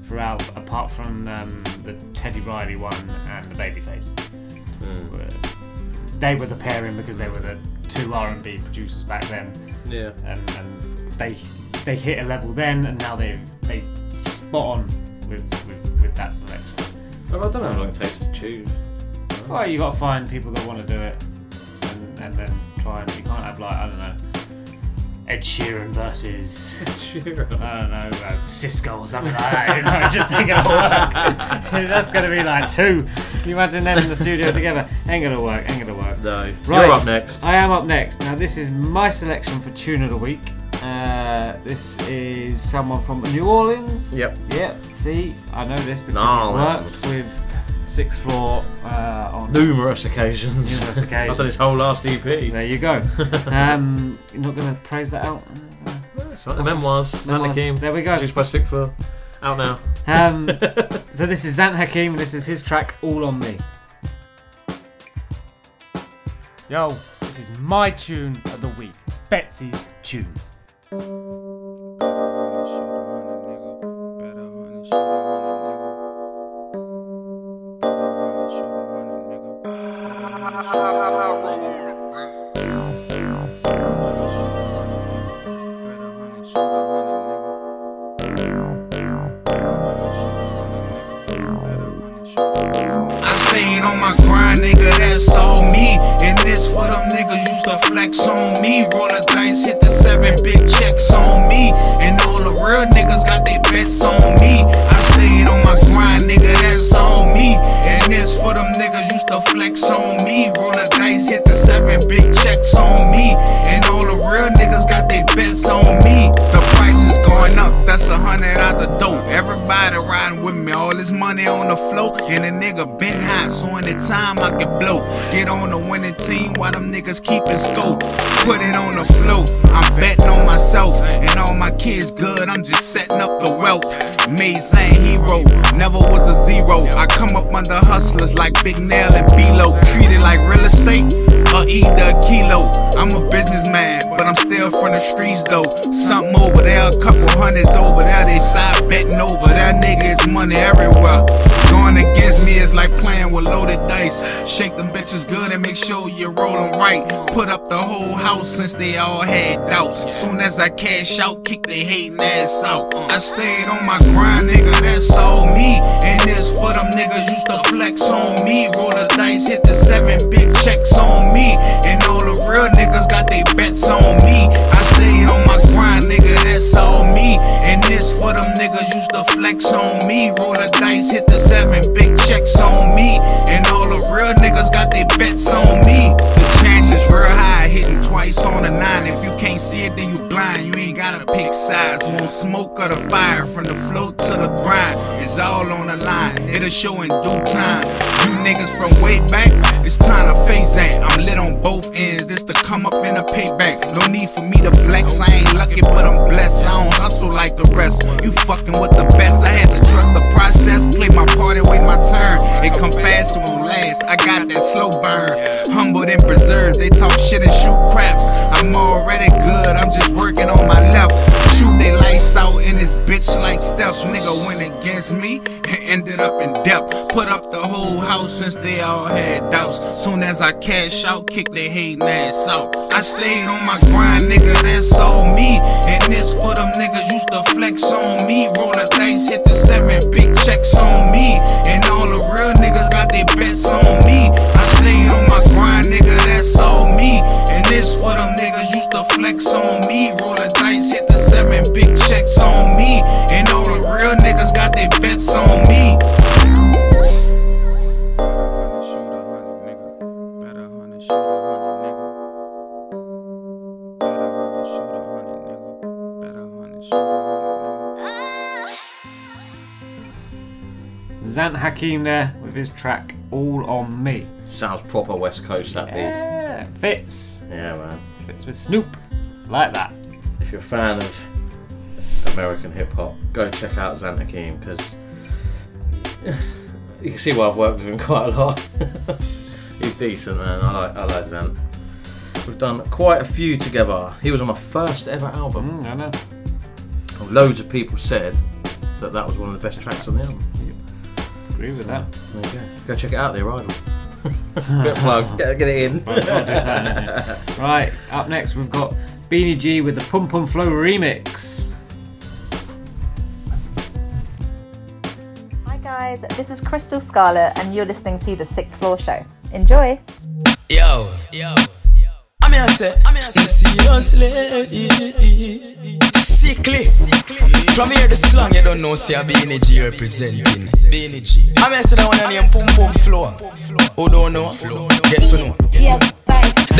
S6: throughout, apart from um, the Teddy Riley one and the Babyface.
S5: Hmm.
S6: Where They were the pairing because they were the two R and B producers back then.
S5: Yeah.
S6: And, and they they hit a level then, and now they they spot on with with, with that selection.
S5: Well, I don't know how long it takes to choose.
S6: Well, you got to find people that want to do it, and, and then try and you can't have like I don't know, Ed Sheeran versus
S5: Sheeran.
S6: I don't know uh, Sisqó or something like that. You know, just ain't gonna work. That's gonna be like two. Can you imagine them in the studio together? Ain't gonna work. Ain't gonna work.
S5: No.
S6: Right.
S5: You're up next.
S6: I am up next. Now this is my selection for tune of the week. Uh, this is someone from New Orleans.
S5: Yep.
S6: Yep. See, I know this because
S5: No,
S6: he's worked with Sixth Floor uh, on
S5: Numerous occasions.
S6: Numerous occasions.
S5: I've done his whole last EP.
S6: There you go. um, you're not going to praise that out.
S5: That's right. The memoirs. Zant
S6: Memoirs.
S5: Hakeem.
S6: There we go.
S5: Produced by Sick Floor. Out now.
S6: Um, so this is Zant Hakeem. This is his track "All on Me." Yo, this is my tune of the week. Betsy's tune.
S14: Used to flex on me. Roll the dice, hit the seven big checks on me. And all the real niggas got their bets on me. I stayed on my grind, nigga, that's on me. And this for them niggas used to flex on me. Roll the dice, hit the seven big checks on me. And all the real niggas got their bets on me. The that's a hundred out the door. Everybody riding with me, all this money on the floor. And a nigga been hot, so anytime I can blow. Get on the winning team while them niggas keeping scope. Put it on the floor, I'm betting on myself. And all my kids good, I'm just setting up the wealth. Made same hero, never was a zero. I come up under hustlers like Big Nail and B-Lo. Treated like real estate or either a kilo. I'm a businessman, but I'm still from the streets though. Something over there, a couple hundreds over there. They side betting over there. Nigga, it's money everywhere. Going against me is like playing with loaded dice. Shake them bitches good and make sure you roll them right. Put up the whole house since they all had doubts. Soon as I cash out, kick they hating ass out. I stayed on my grind, nigga, that's all me. And this for them niggas used to flex on me. Roll the dice, hit the seven big checks on me. And all the real niggas got they bets on me. I stayed on my grind, nigga, that's all me. And this for them niggas used to flex on me. Roll the dice, hit the seven big checks on me. And all the real niggas got their bets on me. The chances real high, hitting twice on a nine. If you can't see it, then you blind. You ain't gotta pick sides. Want smoke or the fire from the float to the grind. It's all on the line. It'll show in due time. You niggas from way back, it's time to face that. I'm lit on both ends. This to come up in a payback. No need for me to flex. I ain't lucky, but I'm blessed. I don't hustle like the rest. You fucking with the best. I had to trust the process. Play my part and wait my turn. It come fast, it won't last. I got that slow burn. Humbled and preserved. They talk shit and shoot I'm already good. I'm just working on my left. Shoot they lights out in this bitch like steps. Nigga went against me and ended up in depth. Put up the whole house since they all had doubts. Soon as I cash out, kick their hating ass out. I stayed on my grind, nigga, that's all me. And this for them niggas used to flex on me. Roll the dice, hit the seven, big checks on me. And all the real niggas got their bets on me. I stayed on my grind, nigga, that's all me. And this for them niggas used to flex on me. Roll the dice, hit the seven, big checks on me. And all the real niggas got their bets on me.
S6: Zant Hakeem there with his track All On Me.
S5: Sounds proper West Coast, that
S6: Yeah, fits.
S5: Yeah, man.
S6: Fits with Snoop. Like that.
S5: If you're a fan of American hip hop, go check out Hakeem because you can see why I've worked with him quite a lot. He's decent, man. I like, I like Zant. We've done quite a few together. He was on my first ever album.
S6: Mm, I know.
S5: Loads of people said that that was one of the best tracks on the album.
S6: Agree with that.
S5: There you go. Go check it out, The Arrival. Bit plug. Get, get it in.
S6: Well, I'll do that. right, up next we've got Beenie G with the Pum Pum Flow remix.
S21: Hi guys, this is Crystal Scarlett, and you're listening to the Sixth Floor Show. Enjoy.
S22: Yo, yo, I'm here say, I'm here seriously, sickly. From here the slang you don't know, say a Beenie G representing Beenie G. I'm here say that one name Pum Pum Flow. Who don't know? Get to know.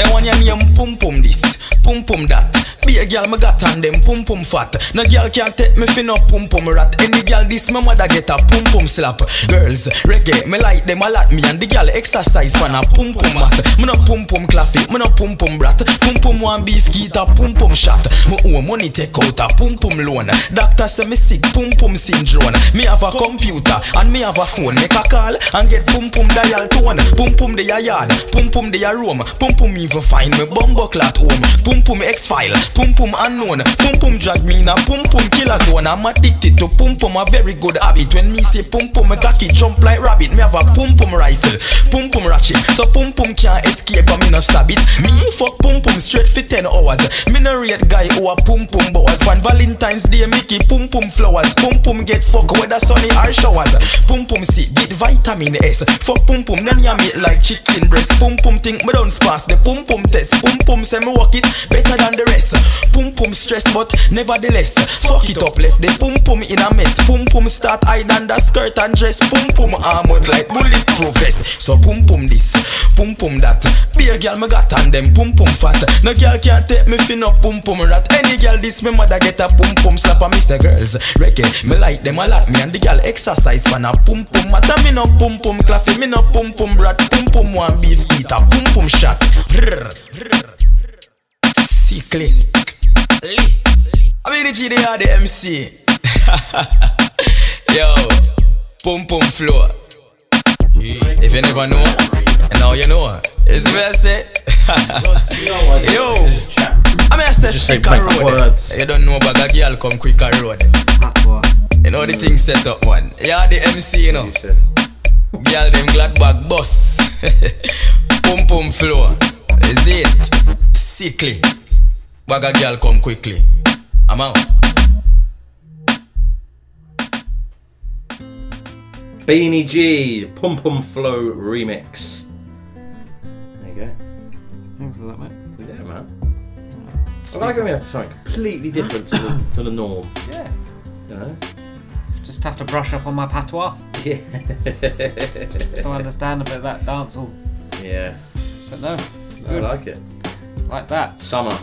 S22: Then one your name Pum Pum this, Pum Pum that. Be a girl me got and them pum pum fat. No girl can't take me fi no pum pum rat. Any girl this my mother get a pum pum slap. Girls reggae me like them a lot. Me and the girl exercise pan a pum pum mat. Me no pum pum claffy, me no pum pum brat. Pum pum one beef get a pum pum shot. Me owe money take out a pum pum loan. Doctor say me sick pum pum syndrome. Me have a computer and me have a phone. Make a call and get pum pum dial tone. Pum pum de a yard, pum pum de a room. Pum pum even find me bumbo clat home. Pum pum X file, pum pum unknown. Pum pum drag me in a pum pum killer zone. I'm addicted to pum pum, a very good habit. When me say pum pum, me cocky jump like rabbit. Me have a pum pum rifle, pum pum ratchet. So pum pum can't escape, but me no stab it. Me fuck pum pum straight for 10 hours. Me no rate guy who a pum pum boys. One Valentine's Day, Mickey pum pum flowers. Pum pum get fuck whether sunny or showers. Pum pum C get vitamin S. Fuck pum pum, none ya meat like chicken breast. Pum pum think me don't pass the pum pum pum test. Pum pum say me walk it better than the rest. Pum pum stress, but nevertheless, fuck it up. Left the pum pum in a mess. Pum pum start hide under skirt and dress. Pum pum armored like bulletproof vest. So pum pum this, pum pum that. Be a girl me got and them pum pum fat. No girl can't take me fin up pum pum rat. Any girl this me mother get a pum pum slap. And me say girls reggae me like them a lot. Me and the girl exercise pan a pum pum matter. Me no pum pum claffy, me no pum pum rat. Pum pum one beef eat a pum pum shot. Brr, brr. Sickly. Lee. I mean the G they are the MC. Yo, pum pum flow. If you never know, and now you know. It's best eh? say. Yo, I mean I say
S5: Just say
S22: sick a
S5: make
S22: road. Eh.
S5: words.
S22: You don't know about a girl come quick a road. Eh. You know the thing set up man. You are the MC you know. Girl them glad back boss. pum pum flow. Is it sickly? Bag a girl come quickly. I'm out.
S5: Beenie G, Pum Pum Flow remix. There you go.
S6: Thanks for that, mate.
S5: Yeah, man. I like when we have something completely different to the, to the norm.
S6: Yeah.
S5: You know?
S6: Just have to brush up on my patois.
S5: Yeah.
S6: to understand a bit of that dancehall.
S5: Yeah.
S6: But no.
S5: I like it.
S6: Like that.
S5: Summer.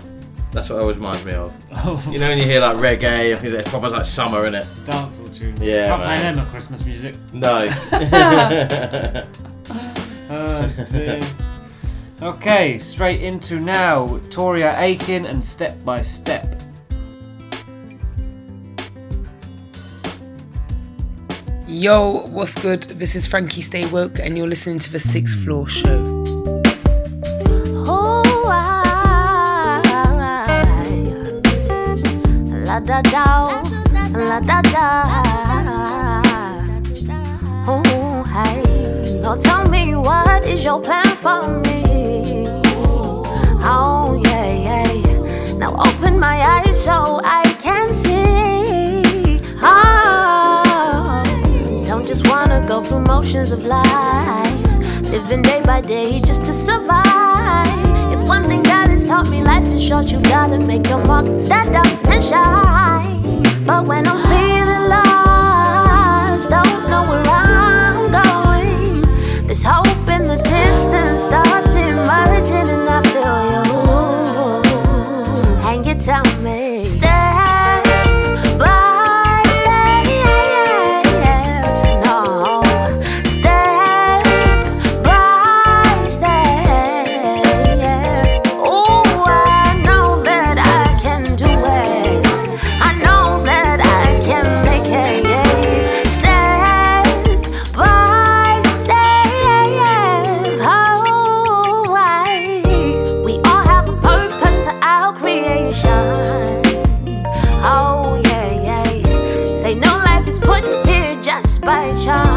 S5: That's what it always reminds me of. You know when you hear like reggae, I think it's proper like summer in it.
S6: Dancehall tunes.
S5: Yeah,
S6: Can't play
S5: man.
S6: them at Christmas music.
S5: No.
S6: Oh, dear. okay, straight into now. Toria Akin and Step by Step.
S23: Yo, what's good? This is Frankie Stay Woke, and you're listening to the Sixth Floor Show.
S24: I, la da da, la da da. Oh, hey, now tell me what is your plan for me? Oh, yeah, yeah. Now open my eyes so I can see. Oh, don't just wanna go through motions of life, living day by day just to survive. Taught me, life is short, you gotta make your mark, stand up and shine. But when I'm here just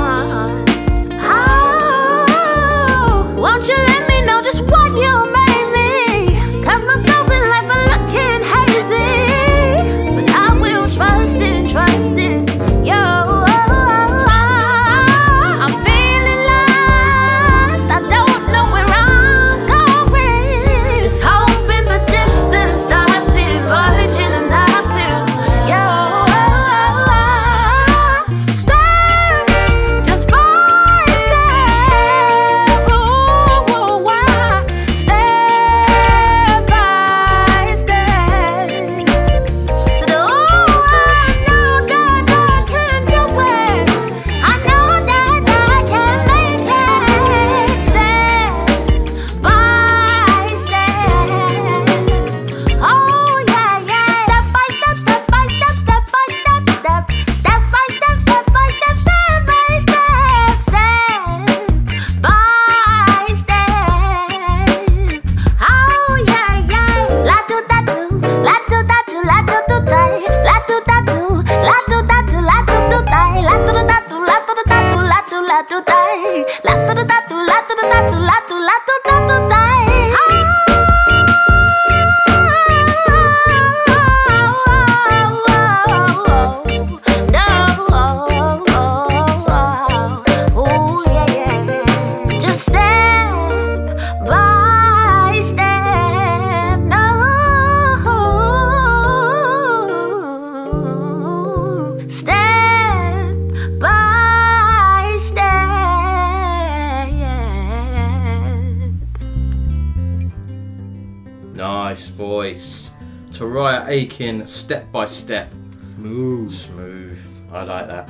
S24: step by step.
S6: Smooth.
S5: Smooth. I like that.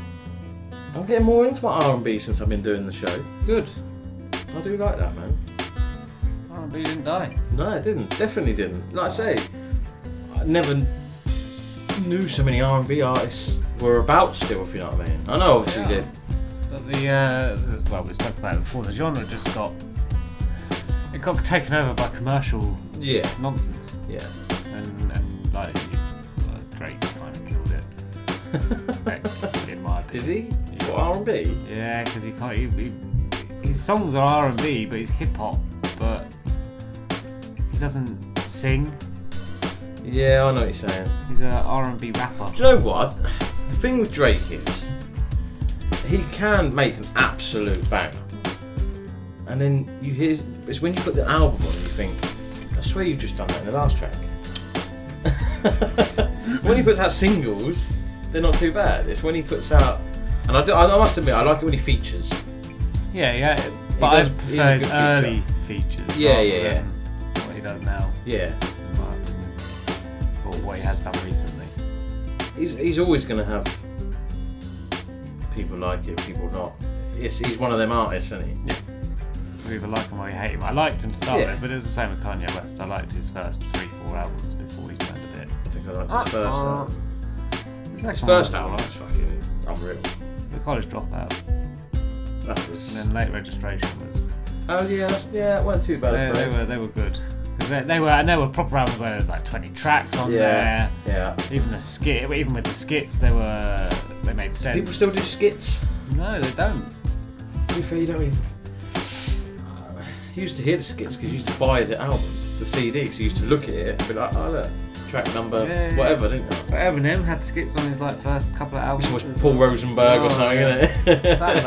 S5: I'm getting more into my R&B since I've been doing the show.
S6: Good.
S5: I do like that, man.
S6: R&B didn't die.
S5: No, it didn't. Definitely didn't. Like I say, I never knew so many R&B artists were about still, if you know what I mean. I know, obviously, you did.
S6: But the, uh, the- well, we spoke about it before. The genre just got it got taken over by commercial
S5: Yeah.
S6: nonsense. My
S5: he? What R&B?
S6: Yeah, because he can't. He, he, his songs are R and B, but he's hip hop. But he doesn't sing.
S5: Yeah, I know what you're saying.
S6: He's a R and B rapper.
S5: Do you know what? The thing with Drake is, he can make an absolute banger. And then you hear, it's when you put the album on and you think, I swear you've just done that in the last track. when he puts out singles, they're not too bad. It's when he puts out, and I, do, I must admit, I like it when he features.
S6: Yeah, yeah. But I
S5: does- he's a
S6: prefer
S5: good
S6: early features.
S5: Yeah,
S6: rather
S5: yeah, yeah.
S6: than what he does now.
S5: Yeah.
S6: Or what he has done recently.
S5: He's he's always going to have people like him, people not. It's, he's one of them artists, isn't he?
S6: Yeah. You either like him or you hate him. I liked him to start
S5: Yeah.
S6: with, but it was the same with Kanye West. I liked his first three, four albums before he turned a bit.
S5: I think I liked his first uh-uh. album.
S6: His
S5: His
S6: next
S5: first
S6: I
S5: album was fucking unreal.
S6: College Dropout.
S5: That was.
S6: And then Late Registration was.
S5: Oh yeah, that's, yeah, it wasn't too bad.
S6: They, they were they were good. They, they were and they were proper albums where there's like 20 tracks on
S5: Yeah,
S6: there.
S5: yeah.
S6: Even the skit, even with the skits, they were they made sense.
S5: People still do skits.
S6: No, they don't.
S5: To be fair, you don't really. You used to hear the skits because you used to buy the album, the CD, so you used to look at it and be like, oh look, track number,
S6: Yeah,
S5: whatever, didn't you?
S6: But Eminem had skits on his like first couple of albums.
S5: Watch Paul Rosenberg or
S6: Oh,
S5: something,
S6: yeah.
S5: innit?
S6: Something like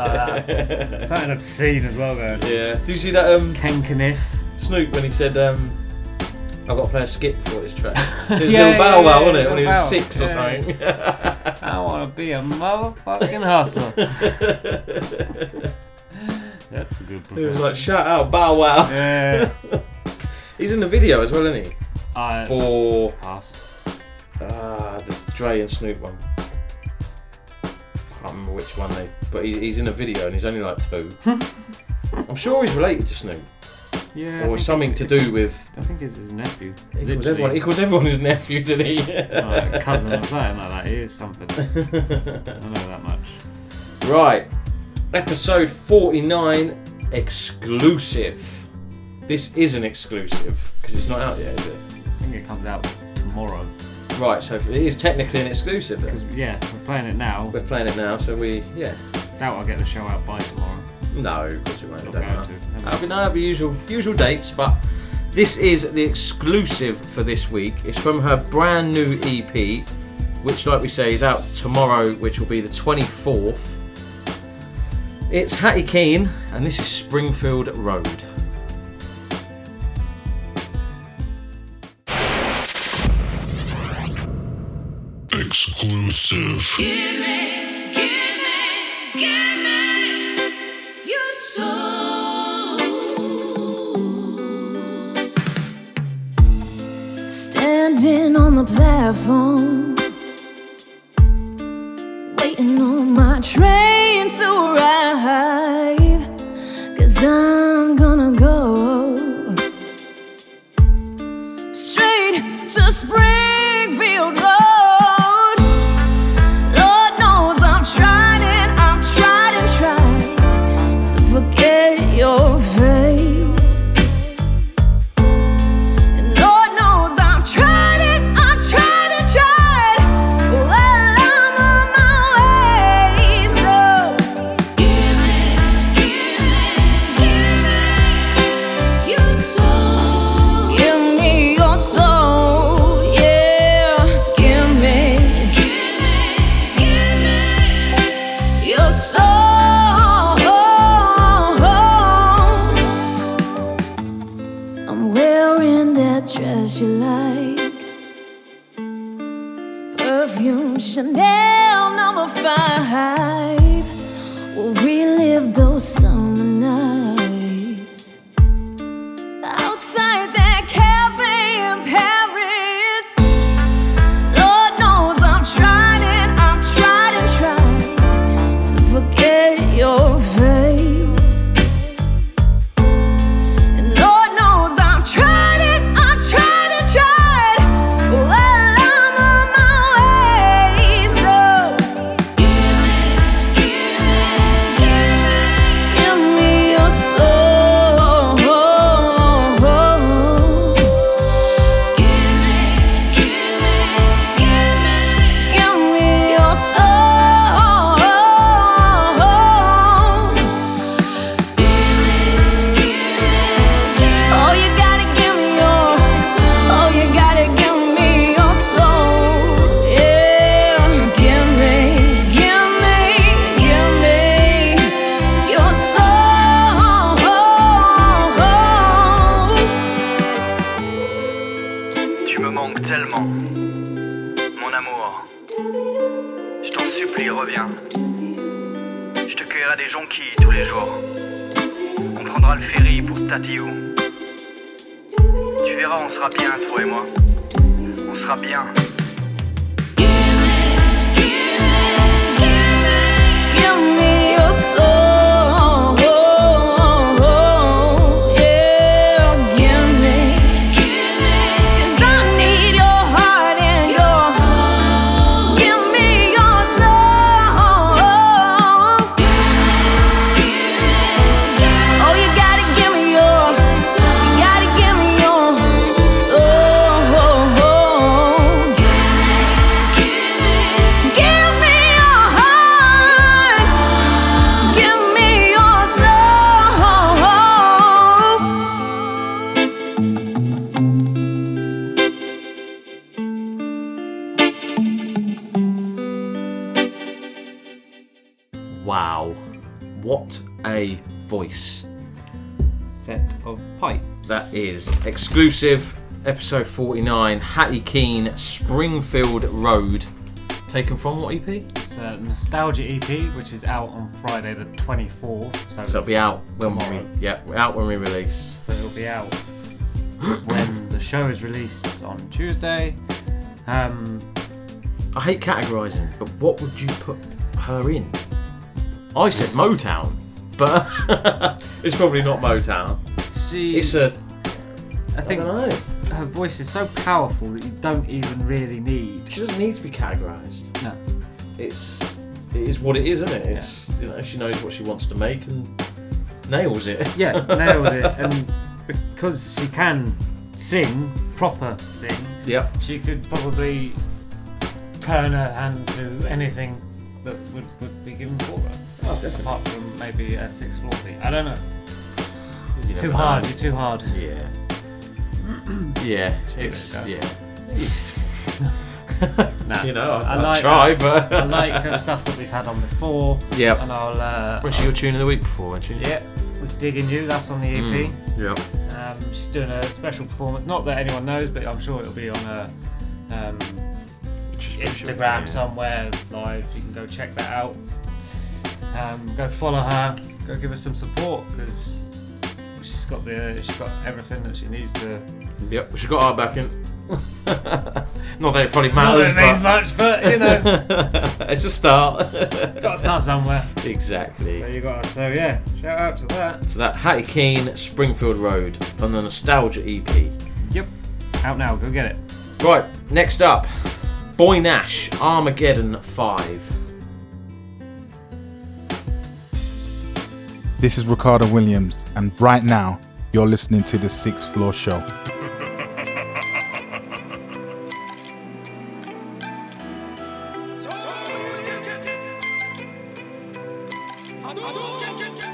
S6: that. Something obscene as well, going.
S5: Yeah. Did you see that? Um,
S6: Ken Kaniff.
S5: Snoop when he said, um, "I've got to play a skit for this track." It was
S6: Yeah,
S5: little Bow Wow, wasn't it? When he was six or something.
S6: I want to be a motherfucking hustler. That's a good
S5: He was like, "Shout out Bow Wow."
S6: Yeah.
S5: He's in the video as well, isn't he?
S6: Uh,
S5: For
S6: pass.
S5: Ah, the Dre and Snoop one. I Can't remember which one they. But he's, he's in a video and he's only like two. I'm sure he's related to Snoop.
S6: Yeah.
S5: Or something
S6: it-
S5: to do with.
S6: I think it's his nephew.
S5: He calls, everyone, he calls everyone his nephew, did he?
S6: Like cousin or something like that. He is something. I know that much.
S5: Right, episode 49 exclusive. This is an exclusive because it's not out yet, is it?
S6: I think it comes out tomorrow.
S5: Right, so it is technically an exclusive then.
S6: Because yeah, we're playing it now.
S5: We're playing it now, so we yeah.
S6: Doubt I'll get the show out by tomorrow.
S5: No, of course we won't.
S6: Not
S5: don't
S6: going
S5: know.
S6: to.
S5: That'll be, no, that'll be usual usual dates, but this is the exclusive for this week. It's from her brand new EP, which, like we say, is out tomorrow, which will be the 24th. It's Hatty Keane, and this is Springfield Road.
S25: Exclusive.
S13: Give me, give me, give me your soul. Standing on the platform, waiting on my train to arrive. Cause I'm
S26: reviens. Je te cueillerai des jonquilles tous les jours. On prendra le ferry pour Tatiou. Tu verras
S13: verras, on sera bien, toi et moi. On sera bien.
S5: Exclusive episode 49 Hatty Keane Springfield Road. Taken from what EP?
S6: It's a nostalgia EP, which is out on Friday the 24th. So,
S5: So it'll be out when
S6: tomorrow.
S5: we yeah, out when we release.
S6: So it'll be out when the show is released on Tuesday. Um,
S5: I hate categorising, but what would you put her in? I said Motown, but it's probably not Motown.
S6: she,
S5: It's a
S6: I think
S5: know.
S6: her voice is so powerful that you don't even really need.
S5: She doesn't need to be categorised.
S6: No.
S5: It's it is what it is, isn't it? It's you know she knows what she wants to make and nails it.
S6: Yeah, nailed it. And because she can sing, proper sing,
S5: Yep.
S6: she could probably turn her hand to anything that would, would be given for her.
S5: Oh, definitely.
S6: Apart from maybe a six floor beat. I don't know.
S5: You
S6: too hard, you're too hard.
S5: Yeah. Yeah.
S6: Give
S5: It's,
S6: it a go.
S5: yeah.
S6: Nah,
S5: you know, I,
S6: I
S5: I
S6: like
S5: try, but
S6: I like her stuff that we've had on before.
S5: Yeah,
S6: And I'll. Uh,
S5: Was she your tune of the week before, wasn't she?
S6: Yeah, was digging you. That's on the EP.
S5: Mm, yep.
S6: Um, she's doing a special performance. Not that anyone knows, but I'm sure it'll be on a um, Instagram
S5: yeah.
S6: somewhere live. You can go check that out. Um, go follow her. Go give her some support because she's got the she's got everything that she needs to.
S5: Yep. She's got our backing. Not that it probably matters.
S6: Not that it means
S5: but
S6: much, but, you know.
S5: it's a start.
S6: Got to start somewhere.
S5: Exactly.
S6: So you got so yeah. Shout out to that.
S5: So that Hatty Keane Springfield Road from the Nostalgia EP.
S6: Yep. Out now. Go get it.
S5: Right, next up, Boy Nash, Armageddon 5.
S27: This is Ricardo Williams, and right now you're listening to the Sixth Floor Show.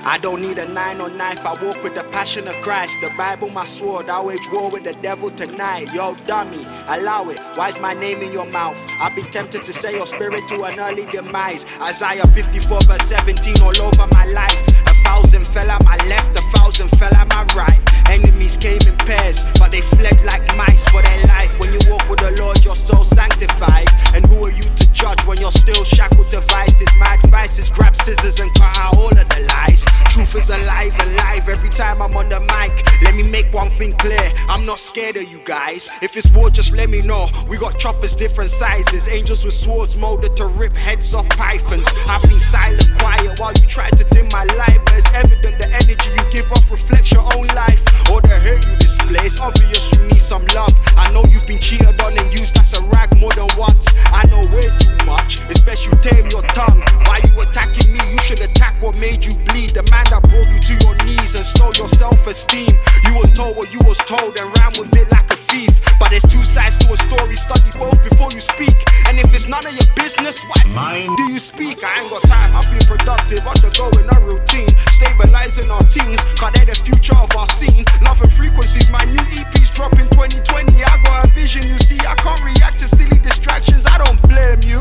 S28: I don't need a nine or knife, I walk with the passion of Christ. The Bible, my sword, I wage war with the devil tonight. Yo, dummy, allow it. Why's my name in your mouth? I've been tempted to say your spirit to an early demise. Isaiah 54, verse 17, all over my life. Thousand fell at my left, a thousand fell at my right. Enemies came in pairs, but they fled like mice for their life. When you walk with the Lord, you're so sanctified. And who are you to judge when you're still shackled to vices? My advice is grab scissors and cut out all of the lies. Truth is alive, alive every time I'm on the mic. Let me make one thing clear I'm not scared of you guys. If it's war, just let me know. We got choppers different sizes, angels with swords molded to rip heads off pythons. I've been silent, quiet while you tried to dim my light, but it's evident the energy you give off reflects your own life. Or the hate you display, it's obvious you need some love. I know you've been cheated on and used as a rag more than once. I know way too much, it's best you tame your tongue. Why you attacking me? You should attack what made you bleed. The man that brought you to your knees and stole your self-esteem. You was told what you was told and ran with it like a thief. But there's two sides to a story, study both before you speak. And if it's none of your business, why Mine. do you speak? I ain't got time, I've been productive, undergoing a routine. Stabilizing our teens, cause they're the future of our scene. Love and frequencies, my new EP's dropping 2020. I got a vision, you see, I can't react to silly distractions, I don't blame you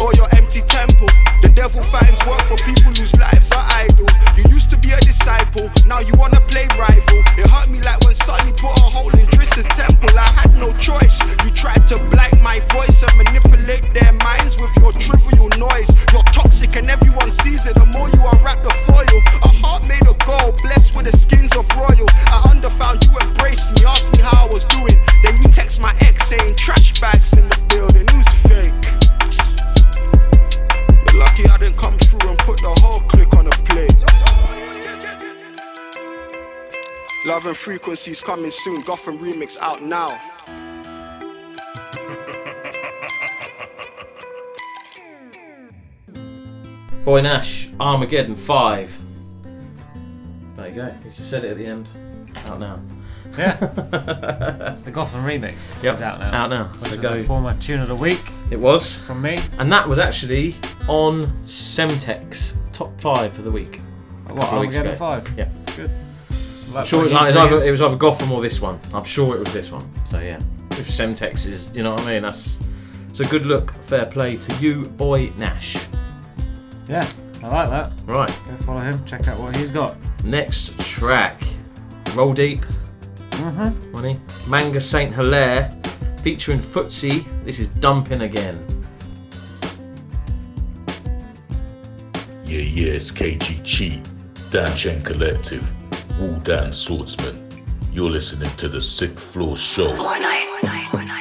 S28: or your empty temple. The devil finds work for people whose lives are idle. You used to be a disciple, now you wanna play rival. It hurt me like when Sully put a hole in Driss's temple. I had no choice. You tried to black my voice and manipulate their minds with your trivial noise. You're toxic and everyone sees it. The more you unwrap the foil, a heart made of gold, blessed with the skins of royal. I underfound you embraced me, asked me how I was doing. Then you text my ex saying trash bags in the building. Who's fake? Lucky I didn't come through and put the whole click on a plate. Love and frequencies coming soon. Gotham remix out now.
S5: Boy Nash, Armageddon 5. There you go, You just said it at the end. Out now.
S6: Yeah. the Gotham remix
S5: Yep,
S6: is out now.
S5: out now.
S6: Which
S5: So
S6: was
S5: go-
S6: a former tune of the week
S5: It was.
S6: from me.
S5: And that was actually on Semtex top five for the week. A
S6: What,
S5: weeks ago.
S6: 5?
S5: Yeah.
S6: Good.
S5: I'm sure it was,
S6: He's
S5: it, was
S6: brilliant.
S5: either, it was either Gotham or this one. I'm sure it was this one. So yeah, if Semtex is, you know what I mean. That's it's a good look. Fair play to you, boy Nash.
S6: Yeah, I like that.
S5: Right.
S6: Go follow him, check out what he's got.
S5: Next track, Roll Deep.
S6: Mm-hmm.
S5: Money. Manga Saint Hilare, featuring Footsie. This is Dumping Again.
S25: Yeah, yeah, it's KG Cheat, Dan Chen Collective, Wu Dan Swordsman. You're listening to the Sixth Floor Show.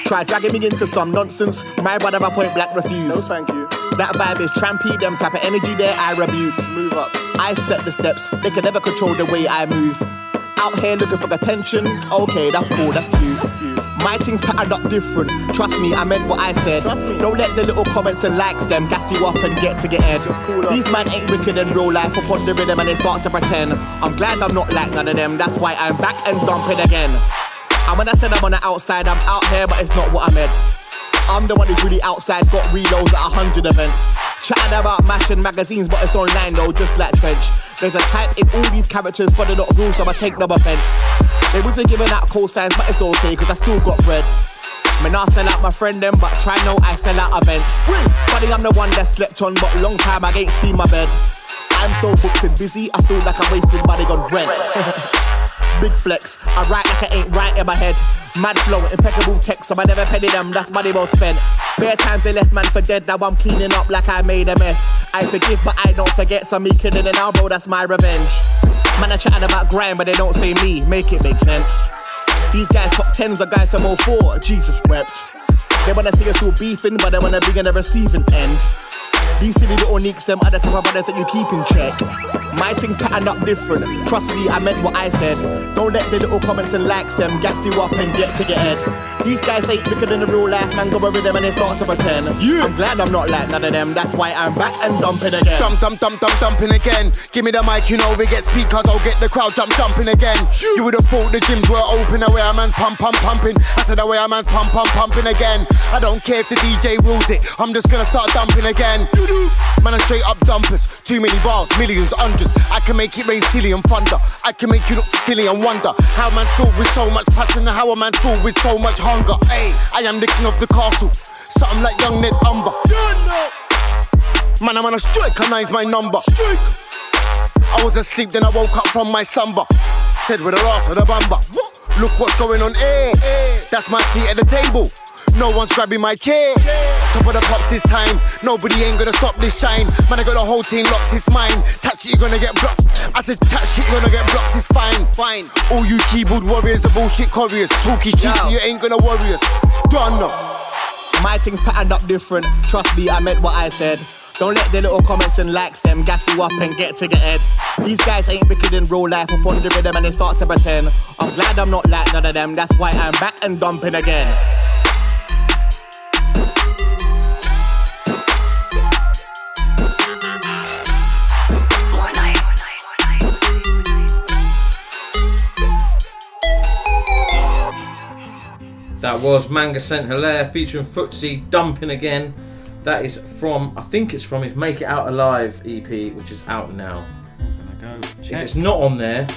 S29: Try dragging me into some nonsense. My brother, my point black refuse. No, thank you. That vibe is trampy, them type of energy there, I rebuke. Move up. I set the steps, they can never control the way I move. Out here looking for attention. Okay, that's cool, that's cute. That's cute. My things patterned up different. Trust me, I meant what I said. Trust me. Don't let the little comments and likes them gas you up and get to get head. Cool These man ain't wicked in real life upon the rhythm and they start to pretend. I'm glad I'm not like none of them. That's why I'm back and dumping again. And when I said I'm on the outside, I'm out here, but it's not what I meant. I'm the one who's really outside, got reloads at a hundred events. Chatting about mashing magazines, but it's online though, just like Trench. There's a type in all these characters, but they're not real, so I take no offense. They wasn't giving out cosigns, but it's okay, cause I still got bread. Me I sell out my friend them, but try no, I sell out events. Funny, I'm the one that slept on, but long time I ain't seen my bed. I'm so booked and busy, I feel like I'm wasting money on rent. Big flex, I write like I ain't right in my head. Mad flow, impeccable text, so I never penny them, that's money well spent. Bare times they left man for dead, now I'm cleaning up like I made a mess. I forgive, but I don't forget, so me kidding an bro, that's my revenge. Man, I chatting about grind, but they don't say me, make it make sense. These guys top tens are guys I'm all Jesus wept. They wanna see us all beefing, but they wanna be in the receiving end. These silly little nicks, them other type of brothers that you keep in check. My things patterned up different. Trust me, I meant what I said. Don't let the little comments and likes them gas you up and get to get head. These guys ain't bigger than the real life, man. Go with them and they start to pretend. Yeah. I'm glad I'm not like none of them. That's why I'm back and dumping again.
S30: Dump, dump, dump, dump, dumping again. Give me the mic, you know we get speakers. I'll get the crowd jump, jumping again. You would have thought the gyms were open. The way a man's pump, pump, pumping. I said the way a man's pump, pump, pumping again. I don't care if the DJ rules it. I'm just gonna start dumping again. Man, I'm straight up dumpers. Too many bars, millions, hundreds. I can make it rain silly and thunder. I can make you look silly and wonder how man's filled with so much passion and how a man's filled with so much hunger. Hey, I am the king of the castle. Something like young Ned Umber. Man, I'm on a strike, and nine's my number. I was asleep, then I woke up from my slumber. Said with a ass with a bumper. Look what's going on, eh? That's my seat at the table. No one's grabbing my chair. Top of the pops this time. Nobody ain't gonna stop this shine. Man, I got the whole team locked, it's mine. Touch it, you're gonna get blocked. I said, touch it, you're gonna get blocked, it's fine. Fine. All you keyboard warriors are bullshit couriers. Talkie cheats,
S29: Yo.
S30: you ain't gonna worry us. Done.
S29: My things patterned up different. Trust me, I meant what I said. Don't let the little comments and likes them gas you up and get to get head. These guys ain't wicked in real life upon the rhythm and they start to pretend. I'm glad I'm not like none of them. That's why I'm back and dumping again.
S5: That was Manga Saint Hilare featuring Footsie Dumping Again. That is from, I think it's from his Make It Out Alive EP, which is out now.
S6: Gonna go
S5: If it's not on there,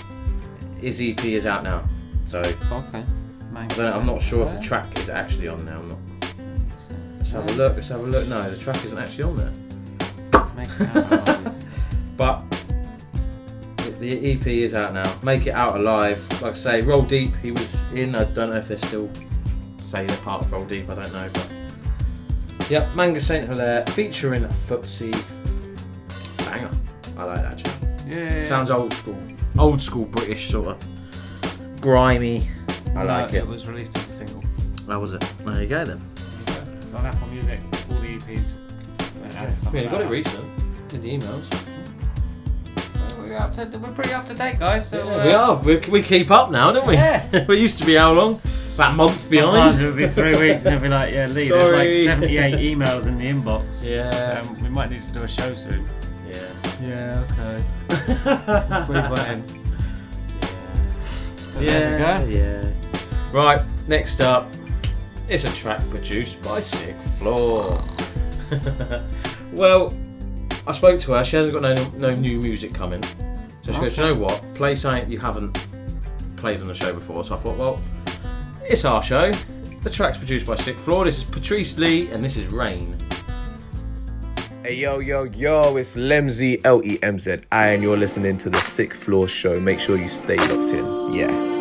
S5: his EP is out now. So
S6: Okay.
S5: Makes I am not sure if the track is actually on now or not. Let's have a look. Let's have a look. No, the track isn't actually on there. but the, EP is out now. Make it out alive. Like I say, Roll Deep. He was in. I don't know if they're still saying they're part of Roll Deep. I don't know, but yep, Manga Saint Hilare featuring Footsie. Banger. I like that. Tune.
S6: Yeah.
S5: Sounds old school. Old school British sort of grimy. I
S6: No,
S5: like it.
S6: It was released as a single.
S5: How was it? There you go then.
S6: It's on Apple Music, all the EPs. And added some
S5: Yeah, you
S6: of
S5: got it
S6: up.
S5: recent in the emails.
S6: We're up to we're pretty up to date, guys. So uh,
S5: we are. We, we keep up now, don't we?
S6: Yeah.
S5: we used to be how long? About a month behind.
S6: Sometimes it would be three weeks and it'd be like, yeah, Lee, there's like 78 emails in the inbox.
S5: Yeah.
S6: Um, we might need to do a show soon.
S5: Yeah.
S6: Yeah, okay. Squeeze one in. But
S5: yeah,
S6: there we go.
S5: yeah. Right, next up, it's a track produced by Sick Floor. well, I spoke to her. She hasn't got no no new music coming, so she goes, "You know what? Play something you haven't played on the show before." So I thought, well, it's our show. The track's produced by Sick Floor. This is Patrice Lee, and this is Rain.
S31: Hey yo yo yo, it's Lemzy L E M Z I, and you're listening to the Sick Floor Show. Make sure you stay locked in. Yeah.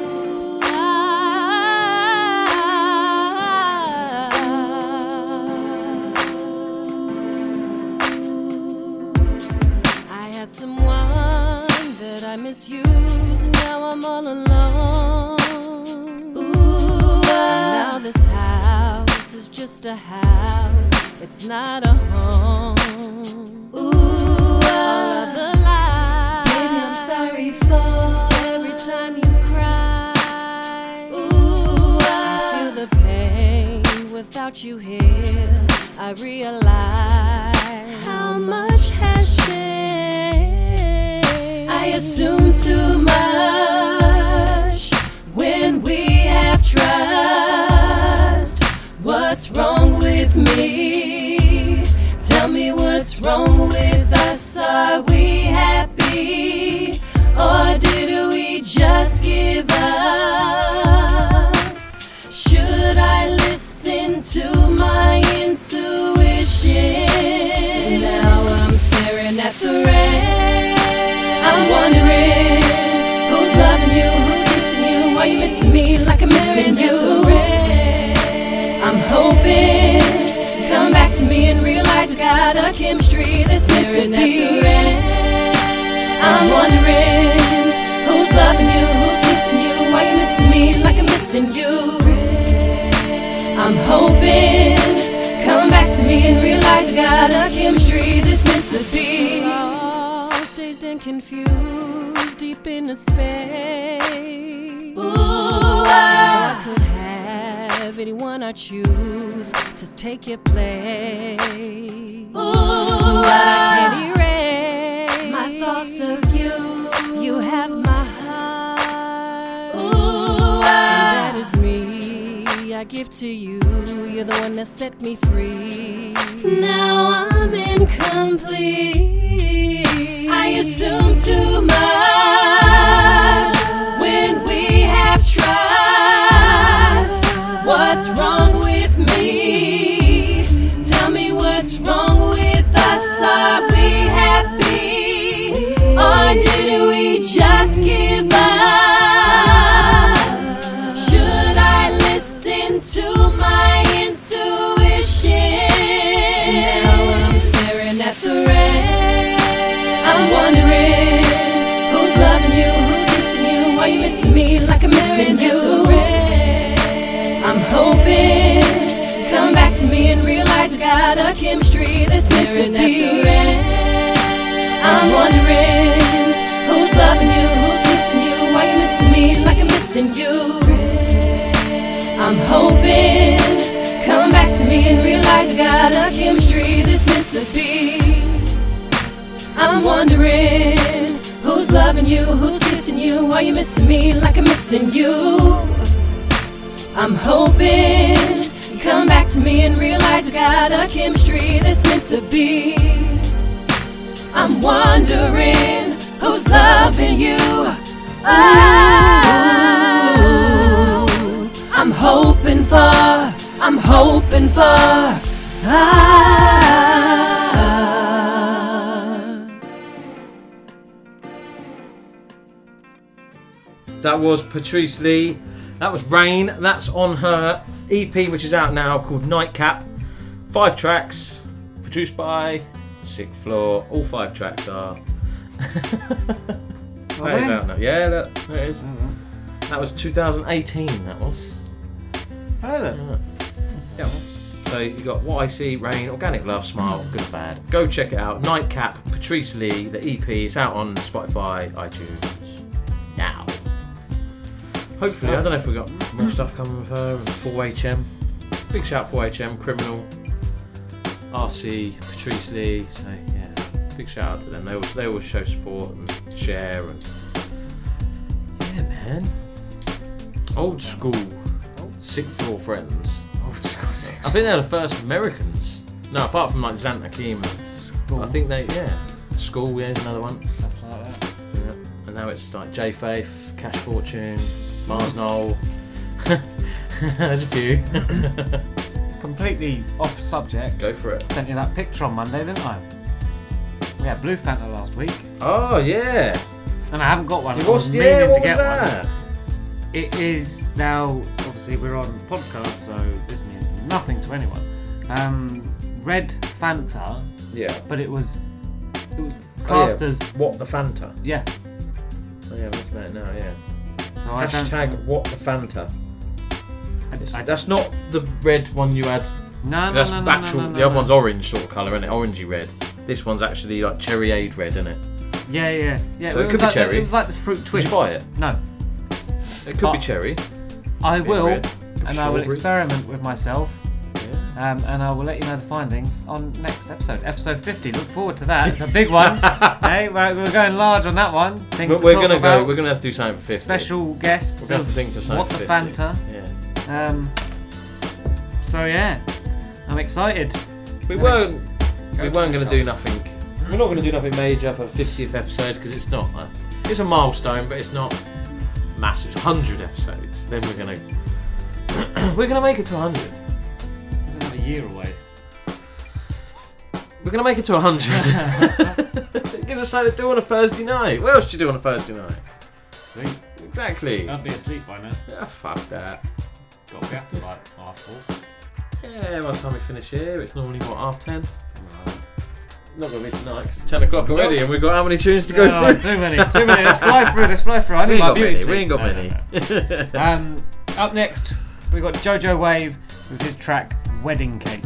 S32: Without you here. I realize how much has changed. I assume too much when we have trust. What's wrong with me? Tell me what's wrong with us. Got a chemistry that's meant to be. Lost, dazed and confused, deep in the space. Ooh, ah. I could have anyone I choose to take your place. Ooh, ah. I can't erase my thoughts of you. You have my heart. Ooh, ah. and that is me. I give to you. You're the one that set me free. Now I'm incomplete. I assume too much when we have trust. What's wrong I'm you. I'm hoping come back to me and realize we got a chemistry that's meant to be. I'm wondering who's loving you, who's kissing you, why you missing me like I'm missing you. I'm hoping come back to me and realize we got a chemistry that's meant to be. I'm wondering who's loving you, who's kissing you, why you missing me like I'm missing you. I'm hoping you come back to me and realize you got a chemistry that's meant to be. I'm wondering who's loving you. Oh, I'm hoping for, I'm hoping for. Ah.
S5: That was Patrice Lee. That was Rain. That's on her EP, which is out now, called Nightcap. Five tracks, produced by Sick Floor. All five tracks are. that is out now. Yeah, look, there it is. That was 2018. That was.
S6: Oh, look.
S5: Yeah. So you got What I See, Rain, Organic Love, Smile, Good or Bad. Go check it out. Nightcap, Patrice Lee, the EP. It's out on Spotify, iTunes now. Hopefully, I don't know if we've got more stuff coming with her. and 4HM. Big shout 4HM, Criminal, RC, Patrice Lee. So yeah, big shout out to them. They always, they always show support and share and yeah, man. Old school, sick floor friends.
S6: Old school.
S5: I think they're the first Americans. No, apart from like Zant Hakeem. I think they, yeah. School, yeah, is another one.
S6: Stuff like that.
S5: Yeah. And now it's like J Faith, Cash Fortune, Mars Knoll. There's a few.
S6: Completely off subject.
S5: Go for it.
S6: Sent you that picture on Monday, didn't I? We had Blue Fanta last week.
S5: Oh yeah.
S6: And I haven't got one.
S5: It
S6: I
S5: was- yeah,
S6: meaning
S5: what
S6: to
S5: was
S6: get
S5: that?
S6: one. It is now obviously we're on podcast, so this means nothing to anyone. Um, red Fanta.
S5: Yeah.
S6: But it was it was
S5: Oh,
S6: classed
S5: yeah.
S6: as
S5: what the Fanta.
S6: yeah.
S5: Oh, yeah, I'm looking at it now. Yeah.
S6: So
S5: Hashtag what the Fanta.
S6: I-
S5: That's not the red one you had.
S6: No, no,
S5: That's
S6: no, no,
S5: actual.
S6: no, no,
S5: the other
S6: no.
S5: one's orange sort of colour, isn't it? Orangey red. This one's actually like cherryade red, isn't it?
S6: Yeah, yeah, yeah.
S5: So it
S6: was
S5: could be
S6: like the-
S5: cherry.
S6: it was like the fruit twist.
S5: you buy it?
S6: No.
S5: It could be cherry.
S6: I will,
S5: red.
S6: and I will
S5: Strawberry.
S6: experiment with myself. Um, and I will let you know the findings on next episode, episode 50. Look forward to that. It's a big one. hey, right, we're going large on that one. Things
S5: But we're
S6: talk
S5: gonna go. We're gonna have to do something for 50.
S6: special guests.
S5: We're have to think of something
S6: What the
S5: 50.
S6: Fanta?
S5: Yeah.
S6: Um, so yeah, I'm excited.
S5: We weren't. We weren't going to do nothing. We're not going to do nothing major for the 50th episode because it's not. A, it's a milestone, but it's not massive. 100 episodes. Then we're going to. we're going to make it to 100.
S6: Year away.
S5: We're to make it to 100. it gives us something to do on a Thursday night. What else do you do on a Thursday night?
S6: Sleep.
S5: Exactly.
S6: I'd be asleep by now.
S5: Yeah, fuck that.
S6: Got to be up at like half four.
S5: Yeah, by the time we finish here, it's normally what half ten. Not gonna be tonight. 'cause it's ten o'clock already, and we've got how many tunes to go
S6: No,
S5: through?
S6: too many, too many. Let's fly through. Let's fly through. I
S5: We
S6: need
S5: ain't
S6: my
S5: got many, we ain't got
S6: No, no,
S5: many.
S6: no. um, up next, we got Jojo Wave with his track "Wedding Cake."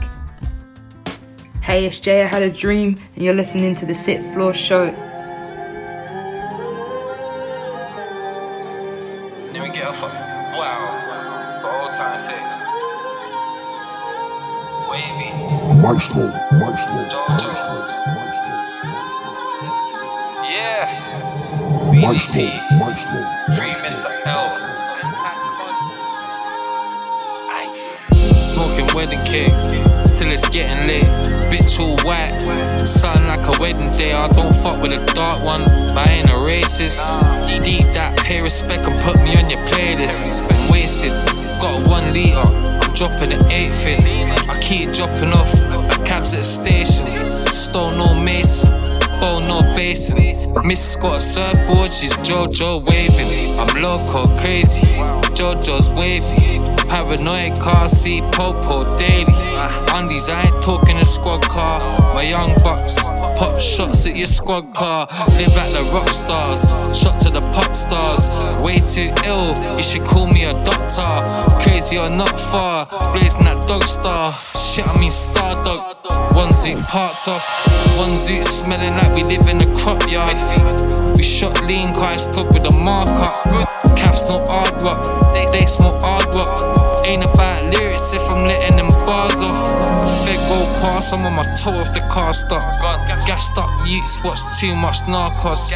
S33: Hey, it's Jay. I had a dream, and you're listening to the Sit Floor Show.
S20: Let me get off. Wow. For old time six. Wavy.
S34: Maestro, maestro,
S20: Jojo. Yeah.
S34: maestro,
S20: BGP.
S34: maestro.
S20: Free Mr. L. Smoking wedding cake till it's getting late. Bitch all white, something like a wedding day. I don't fuck with a dark one, but I ain't a racist. Deep that pay respect and put me on your playlist. I'm wasted, got one liter. I'm dropping the eighth in. I keep dropping off like cabs at the station. Stole no mason. Bowl no basin. Miss got a surfboard, she's JoJo waving. I'm loco, crazy. JoJo's wavy. Paranoid car seat, popo daily. Undies, I ain't talking a squad car. My young bucks, pop shots at your squad car. Live like the rock stars, shot to the pop stars. Way too ill, you should call me a doctor. Crazy or not far, blazing that dog star. Shit, I mean star dog. One zoot parked off, one zoot smelling like we live in a crop yard. We shot lean, cars cooked with a marker. Caps no hard rock, they, smoke hard rock. Ain't about lyrics if I'm letting them bars off. Fed go past, I'm on my toe of the car stop. Gassed up youths, watch too much narcos.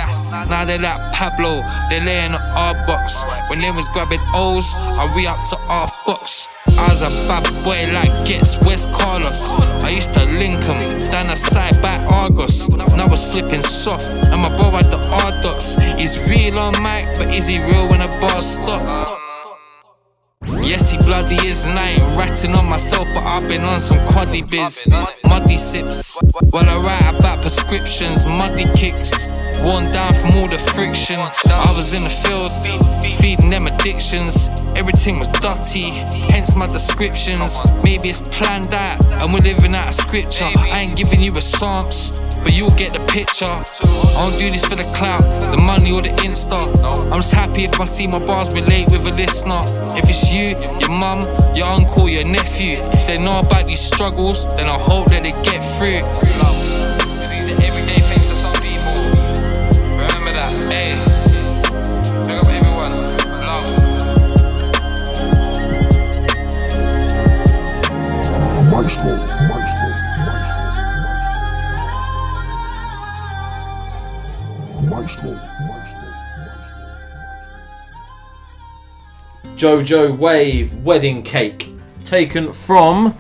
S20: Now they're like Pablo, they lay in the R box. When they was grabbing O's, I re up to half box. I was a bad boy like gets West Carlos. I used to link 'em down the side by Argos. Now I was flipping soft, and my bro had the R dots. He's real on mic, but is he real when the bar stop? Yes, he bloody is, and I ain't ratting on myself, but I've been on some quaddy biz. Muddy sips, while I write about prescriptions, muddy kicks, worn down from all the friction. I was in the field, feeding them addictions. Everything was dirty, hence my descriptions. Maybe it's planned out, and we're living out of scripture. I ain't giving you a psalms. But you'll get the picture. I don't do this for the clout, the money or the insta. Just happy if I see my bars relate with a listener. If it's you, your mum, your uncle, your nephew, if they know about these struggles, then I hope that they get through. Cause these are everyday things to some people. Remember that, hey.
S5: Jojo Wave Wedding Cake, taken from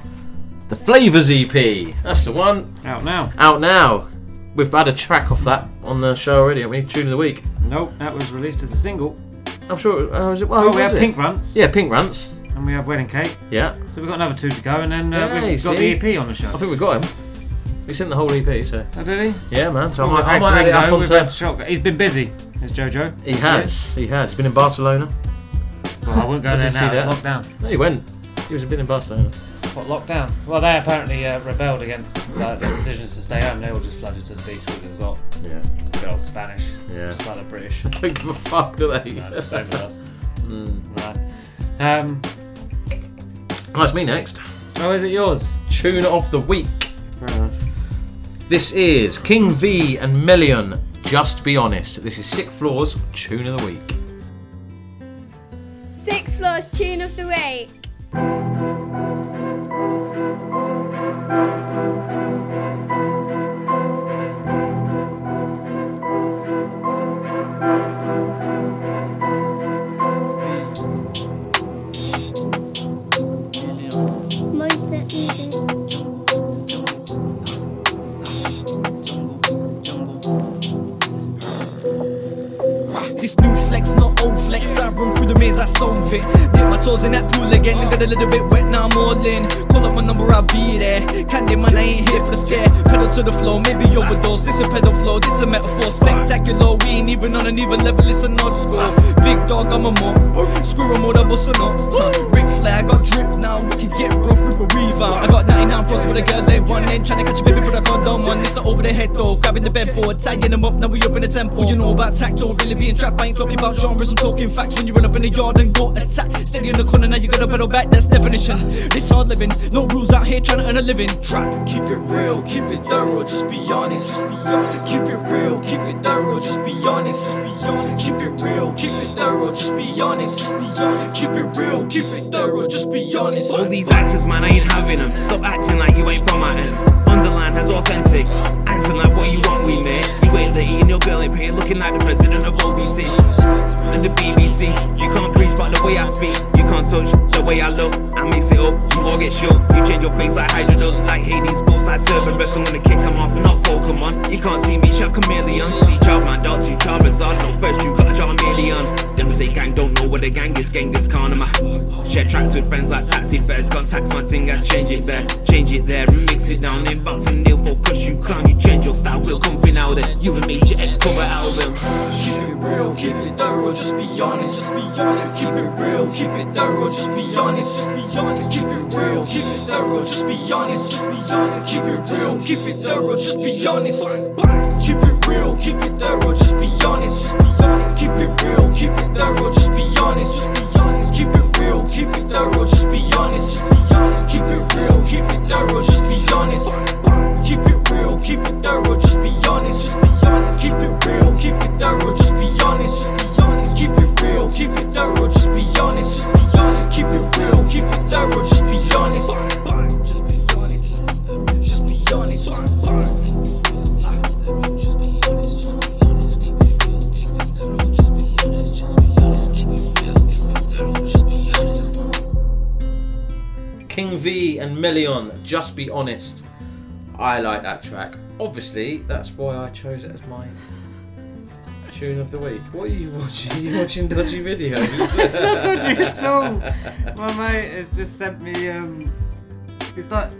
S5: the Flavors EP. That's the one.
S6: Out now.
S5: Out now. We've had a track off that on the show already, haven't we? Tune of the week.
S6: Nope, that was released as a single.
S5: I'm sure. Uh, was it, well,
S6: Oh, we have
S5: it?
S6: Pink Runts.
S5: Yeah, Pink Runts.
S6: And we have Wedding Cake.
S5: Yeah.
S6: So we've got another two to go, and then uh,
S5: Yeah,
S6: we've got
S5: see?
S6: the EP on the show.
S5: I think we've got him. We sent the whole EP, so.
S6: Oh, did he?
S5: Yeah, man. So
S6: Well,
S5: I might, I might add it up
S6: we've
S5: onto.
S6: had Shotgun. He's been busy, is Jojo.
S5: He has. He has. He's been in Barcelona.
S6: Well, I wouldn't go
S5: I
S6: there
S5: see
S6: now. It's locked.
S5: No, he went. He was been in Barcelona.
S6: What lockdown? Well, they apparently uh, rebelled against uh, their decisions to stay home. They all just flooded to the beach because it was hot.
S5: Yeah.
S6: Good old Spanish.
S5: Yeah.
S6: Just like the British.
S5: Don't give a fuck, do they?
S6: No, same with us.
S5: Mm.
S6: Right. Um,
S5: Oh, it's me next.
S6: oh, is it yours?
S5: Tune of the week. This is King V and Meleon. Just be honest. This is Sick Floors Tune of the Week.
S1: Tune of the Week.
S35: This new flex, not old I run through the maze, I solve it. Dip my toes in that pool again. Got a little bit wet, now I'm all in. Call up my number, I'll be there. Candy man, I ain't here for the scare. Pedal to the floor, maybe overdose. This a pedal flow, this a metaphor. Spectacular, we ain't even on an even level, it's an odd score. Big dog, I'm a. Screw 'em all, I'm bustin' up. Rick flag, I got drip now. We can get rough, rip a weave out. I got 99 fronts with a girl, they one. Ain't tryna catch a baby, but I got done one. It's the over the head though. Grabbing the bedboard, tagging them up, now we up in the tempo. You know about tactile, really being trapped. I ain't talking about genres, I'm talking facts. When you run up in the yard and go attack. Steady in the corner, now you gotta pedal back, that's definition. This hard living, no rules out here trying to earn a living. Trap, keep it real, keep it thorough, just be honest. Just be honest. Keep it real, keep it thorough, just be honest. Just be honest. Keep it real, keep it thorough, just be honest. Just be honest. Keep it real, keep it thorough, just be honest.
S11: All these actors, man, I ain't having them. Stop acting like you ain't from my ends. Underline has authentic. Acting like what you want, we man. You ain't the eating your girl ain't paying, looking like the president of OBC. And the BBC. You can't preach about the way I speak. You can't touch the way I look. I mix it up, you all get shook. You change your face like hydros, like Hades, both sides serving wrestling when the kick come off, not Pokemon. You can't see me, shot chameleon. See man, dog, two Charizard. No first, you got a Charmeleon. Them say gang don't know what the gang is, gang is Karnama. Share tracks with friends like taxi fares. Tax my thing, I change it there. Change it there and mix it down. In back to nil for crush you can't. You change your style, we'll come out there. You and made your ex cover album.
S35: Keep it real, keep it thorough, just be honest, just be honest. Keep it real, keep it thorough, just be honest, just be honest. Keep it real, keep it thorough, just be honest, just be honest. Keep it real, keep it thorough, just be honest. Keep it real, keep it thorough, just be honest, just be honest. Keep it real, keep it thorough, just be honest, just be honest. Keep it real, keep it thorough, just be honest, just be honest. Keep it real, keep it thorough, just be honest. Keep it real, keep it thorough, just be honest, just be honest. Keep it real, keep it thorough, just be honest, just be honest. Keep it real, keep it thorough, just be honest, just be honest. Keep it real, keep it thorough, just be honest. Just be honest, just be honest. Just be honest.
S5: King V and Meleon, Just Be Honest. I like that track. Obviously, that's why I chose it as my tune of the week. What are you watching? Are you watching dodgy videos?
S6: it's not dodgy at all. My mate has just sent me. Um, it's like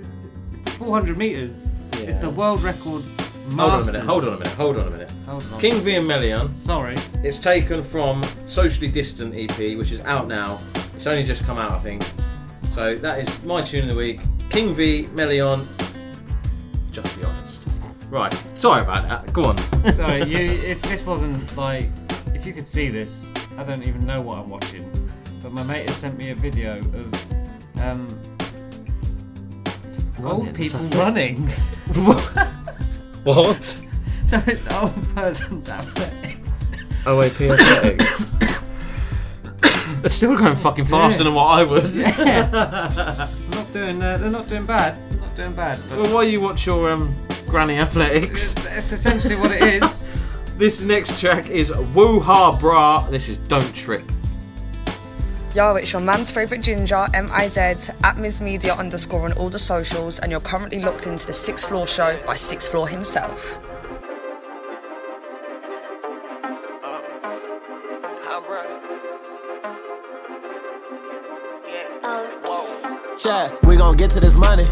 S6: it's the 400 meters. It's the world record.
S5: Hold on a minute, hold on a minute, hold on a minute.
S6: Hold on.
S5: King V and Meleon.
S6: Sorry.
S5: It's taken from Socially Distant EP, which is out now. It's only just come out, I think. So that is my tune of the week. King V, Meleon. Just be honest. Right, sorry about that. Go on.
S6: Sorry, you, if this wasn't like, if you could see this, I don't even know what I'm watching. But my mate has sent me a video of um, old people running.
S5: What?
S6: so it's old person's athletics.
S5: OAP athletics. They're still going fucking faster
S6: Yeah.
S5: than what I was.
S6: Yeah. Not doing. Uh, they're not doing bad. They're not doing bad. But
S5: well, why you watch your um, granny athletics?
S6: That's essentially what it is.
S5: This next track is WoeHuhBruH. This is Don't Trip.
S33: Yo, it's your man's favourite ginger, M-I-Z, at Ms Media underscore on all the socials, and you're currently locked into the Sixth Floor Show by Sixth Floor himself.
S30: Yeah, we gon' get to this money.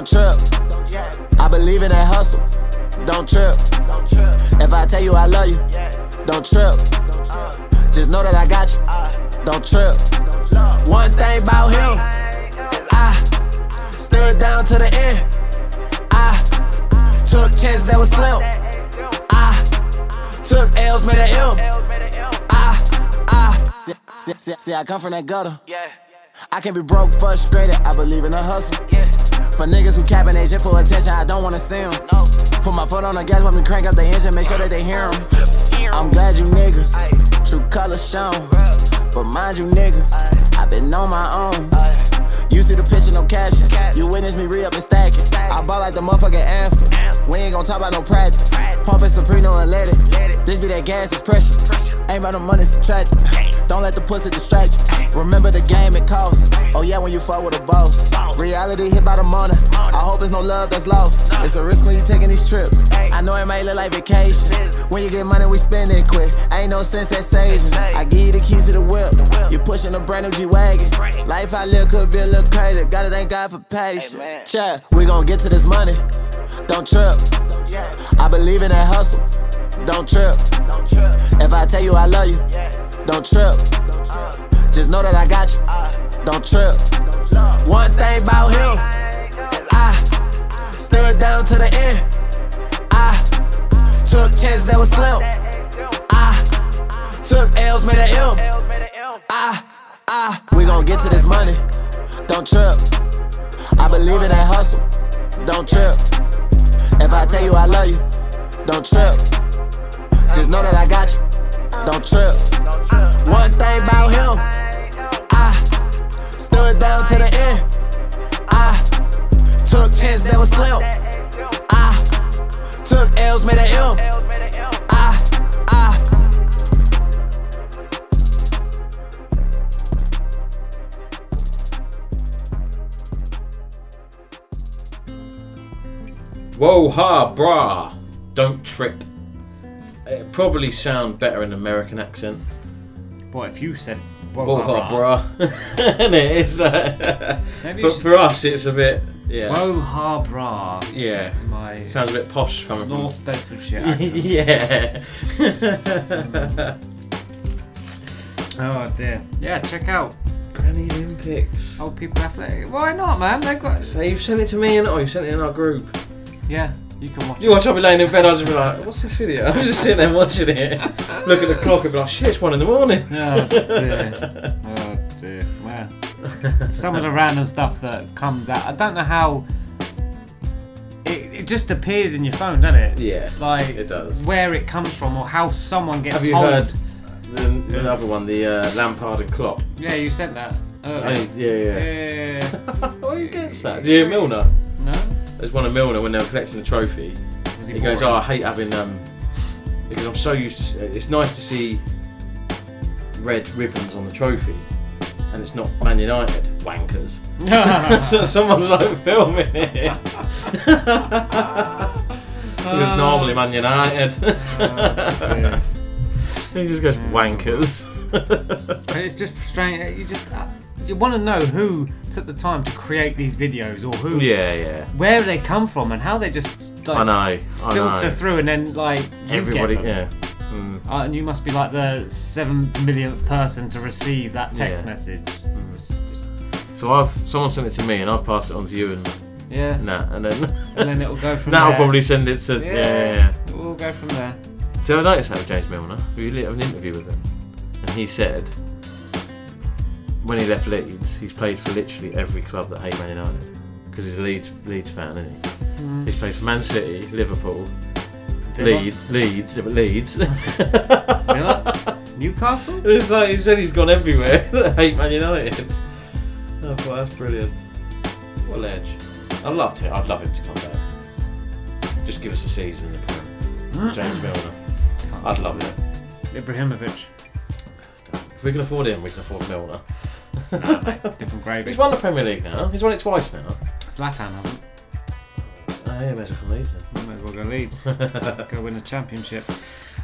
S30: Don't trip. I believe in that hustle. Don't trip. If I tell you I love you, don't trip. Just know that I got you. Don't trip. One thing about him, I stood down to the end. I took chances that was slim. I took L's, made an M. I, I, see, see, see, see, I come from that gutter. I can be broke, frustrated. I believe in the hustle. For niggas who capping they just for attention, I don't wanna see them. Put my foot on the gas, want me crank up the engine, make sure that they hear 'em. I'm glad you niggas, true color shown. But mind you niggas, i been on my own. You see the picture, no caption. You witness me re up and stack it. I ball like the motherfucking answer. We ain't gon' talk about no practice. Pumping Soprano and let it. This be that gas is pressure. Ain't about the money subtract. Don't let the pussy distract you. Remember the game it costs. Oh yeah, when you fuck with a boss. Reality hit by the money. I hope it's no love that's lost. It's a risk when you taking these trips. I know it may look like vacation. When you get money, we spend it quick. Ain't no sense that saving. I give you the keys to the whip. You pushing a brand new G wagon. Life I live could be a little crazy. Gotta thank God for patience. Chat, we gon' get to this money. Don't trip. I believe in that hustle. Don't trip. If I tell you I love you, don't trip. Uh. Just know that I got you. Uh. Don't trip. One thing about him, I stood down to the end. I took chances that was slim. I took L's, made an M. I, I, we gon' get to this money. Don't trip. I believe in that hustle. Don't trip. If I tell you I love you, don't trip. Just know that I got you. Don't trip. One thing about him, I stood down to the end. I took chances that was slim. I took L's, made an M. I.
S5: WoeHuhBruH. Don't trip. It probably sound better in American accent.
S6: What if you said
S5: Whoa ha bra? and it is. Uh, but for us, it's a bit. Yeah.
S6: Woe ha bra.
S5: Yeah.
S6: My
S5: Sounds a bit posh coming from
S6: North Bedfordshire accent.
S5: yeah.
S6: Oh dear. Yeah, check out
S5: Granny Olympics.
S6: Old people athletic. Why not, man? They've got.
S5: So you sent it to me and oh, you sent it in our group.
S6: Yeah, you can watch.
S5: You watch, I'll be laying in bed, I'll just be like, what's this video? I'm just sitting there watching it. Look at the clock and be like, shit, it's one in the morning.
S6: Oh dear. Oh dear. Well, some of the random stuff that comes out. I don't know how. It, it just appears in your phone, doesn't it?
S5: Yeah,
S6: Like
S5: it does.
S6: Where it comes from or how someone gets
S5: Have you
S6: hold.
S5: heard the, the other one, the uh, Lampard and Klopp?
S6: Yeah, you said that. earlier.
S5: Oh, yeah, yeah.
S6: yeah.
S5: Who you gets that? Do you hear Milner? There's one of Milner when they were collecting the trophy.
S6: he
S5: He, goes, "Oh, I hate having um, because I'm so used to. It's nice to see red ribbons on the trophy, and it's not Man United wankers." so someone's like filming it. because normally Man United. he just goes wankers.
S6: And it's just strange. You just uh, you want to know who took the time to create these videos or who.
S5: Yeah, yeah.
S6: Where they come from and how they just like,
S5: I know, I
S6: filter
S5: know.
S6: through and then like you
S5: Everybody, yeah. Mm.
S6: Uh, and you must be like the seven millionth person to receive that text
S5: Yeah.
S6: message.
S5: Mm.
S6: Just-
S5: So I've someone sent it to me, and I've passed it on to you and
S6: Yeah.
S5: Nat, and then
S6: And then it'll go from there.
S5: Nat will
S6: there.
S5: probably send it to yeah. yeah, yeah.
S6: We'll go from there.
S5: Did I notice that with James Milner? You had an interview with him? and he said when he left Leeds, he's played for literally every club that hate Man United because he's a Leeds Leeds fan, isn't he?
S6: Mm.
S5: He's played for Man City, Liverpool,
S6: Villa?
S5: Leeds, Leeds, yeah, but Leeds.
S6: Newcastle.
S5: It's like he said he's gone everywhere that hate Man United. Oh, well, that's brilliant. What a ledge. I'd love to. I'd love him to come back. Just give us a season in the Prem. James Milner. I'd love it.
S6: Ibrahimovic.
S5: If we can afford him, we can afford Milner.
S6: Nah, mate, different gravy.
S5: He's won the Premier League now. He's won it twice now.
S6: It's Zlatan haven't.
S5: Oh, yeah, may as well from Leeds then.
S6: Might as well go Leeds. go win a championship.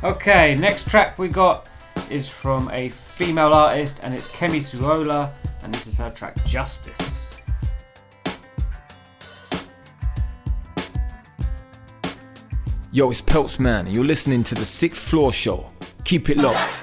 S6: Okay, next track we got is from a female artist and it's Kemi Sulola and this is her track Justice.
S36: Yo, it's Peltz Man, and you're listening to the Sixth Floor Show. Keep it locked.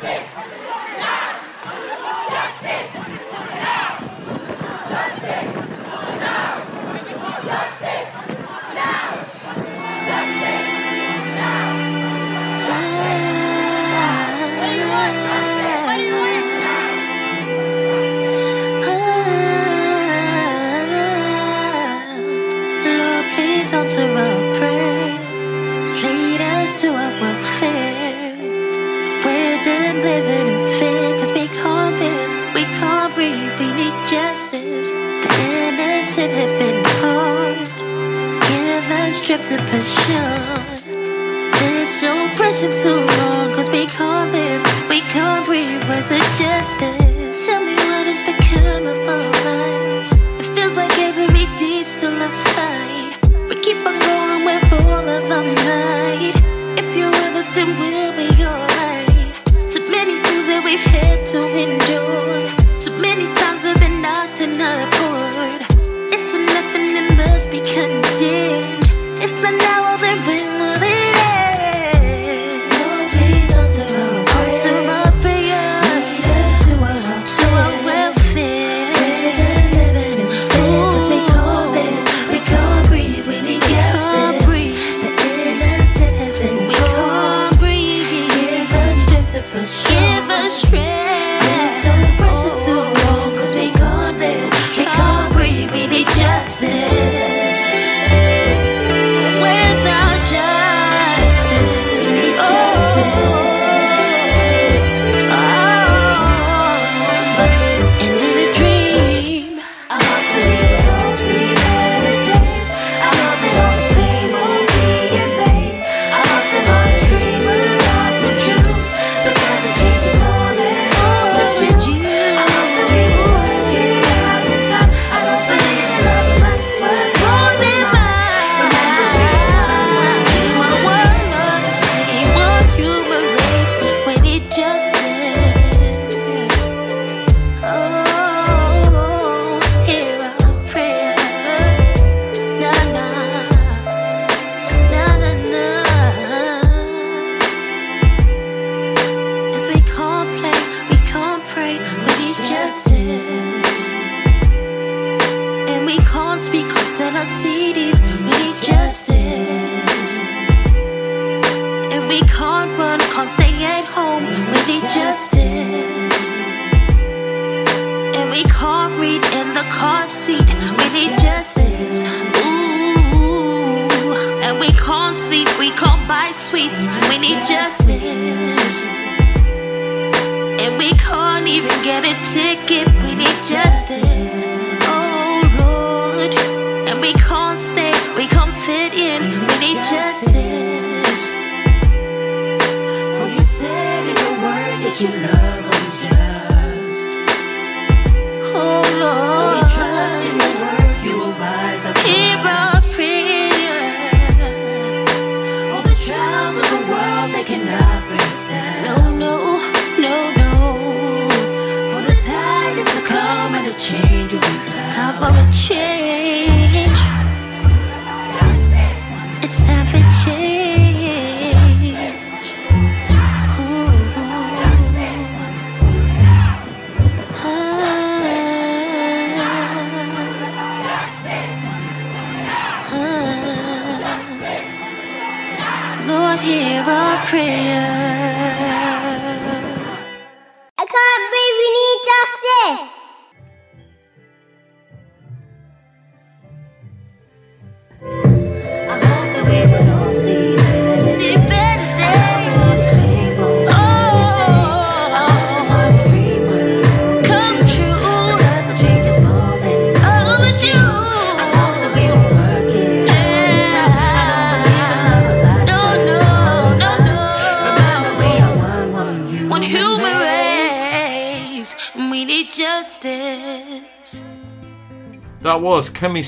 S37: Answer our prayer. Lead us to our welfare. We're done living in fear, cause we can't live, we can't breathe, we need justice. The innocent have been harmed. Give us strength to push. This oppression too long, cause we can't live, we can't breathe, where's the justice? Tell me what has become of our rights. It feels like every day's still a fight. If you love us, then we'll be alright. Too many things that we've had to endure.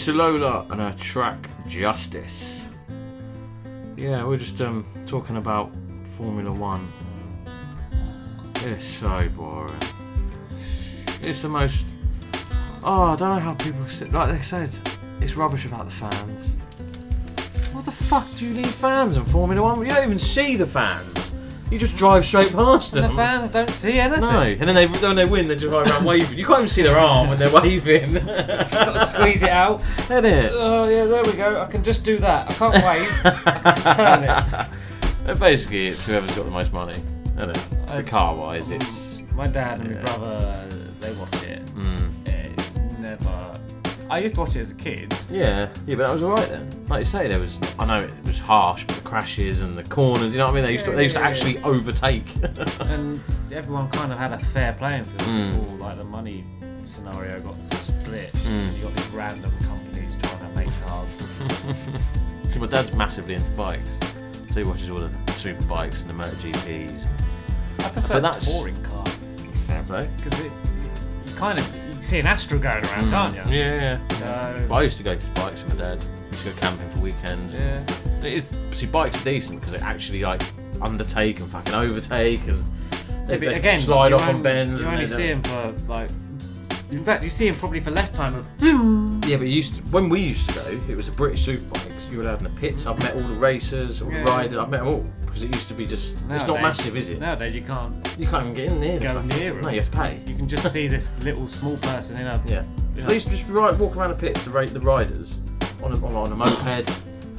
S5: Kemi and her track Justice. Yeah, we're just um, talking about Formula One. It's so boring. It's the most. Oh, I don't know how people. Sit, like they said, it's rubbish about the fans. What the fuck do you need fans in Formula One? You don't even see the fans. You just drive straight past
S6: And
S5: them.
S6: the fans don't see anything.
S5: No, and then they when they win, they just ride around waving. You can't even see their arm when they're waving.
S6: Just Gotta squeeze it out.
S5: Isn't it?
S6: Oh yeah, there we go. I can just do that. I can't wave. I can just turn it.
S5: Basically, it's whoever's got the most money. Isn't it? The car wise, it's.
S6: My dad and
S5: Yeah.
S6: my brother, they watch it.
S5: Mm.
S6: It's never. I used to watch it as a kid.
S5: Yeah, yeah, but that was alright then. Like you say, there was. I know it was harsh, but the crashes and the corners. You know what I mean? They used to. They used to actually overtake.
S6: and everyone kind of had a fair playing field
S5: Mm.
S6: before like the money scenario got split.
S5: Mm.
S6: You got these random companies trying to make cars.
S5: See, my dad's massively into bikes, so he watches all the super bikes and the MotoGPs.
S6: I prefer
S5: But that's-
S6: touring car
S5: Fair play.
S6: because it you kind of see an Astra going around,
S5: Mm.
S6: can't you?
S5: Yeah, yeah.
S6: So-
S5: But I used to go to bikes with my dad. used to go camping for weekends.
S6: Yeah.
S5: It is, see, bikes are decent because they actually like undertake and fucking overtake and they,
S6: but
S5: they
S6: again,
S5: slide
S6: you
S5: off on
S6: only-
S5: bends.
S6: You
S5: and
S6: only
S5: they
S6: see
S5: don't-
S6: him for like. In fact, you see him probably for less time of.
S5: Yeah, but you used to, when we used to go, it was the British superbikes. You were allowed in the pits. I've met all the racers, all
S6: Yeah.
S5: the riders. I've met them all because it used to be just. it's not
S6: Nowadays-
S5: massive, is it?
S6: Nowadays, you can't.
S5: You can't even get in there.
S6: Go near them.
S5: No, you have to pay.
S6: You can just see this little small person in a.
S5: Yeah.
S6: you know-
S5: They used to just ride, walk around the pits to rate the riders on a, on, on a moped, and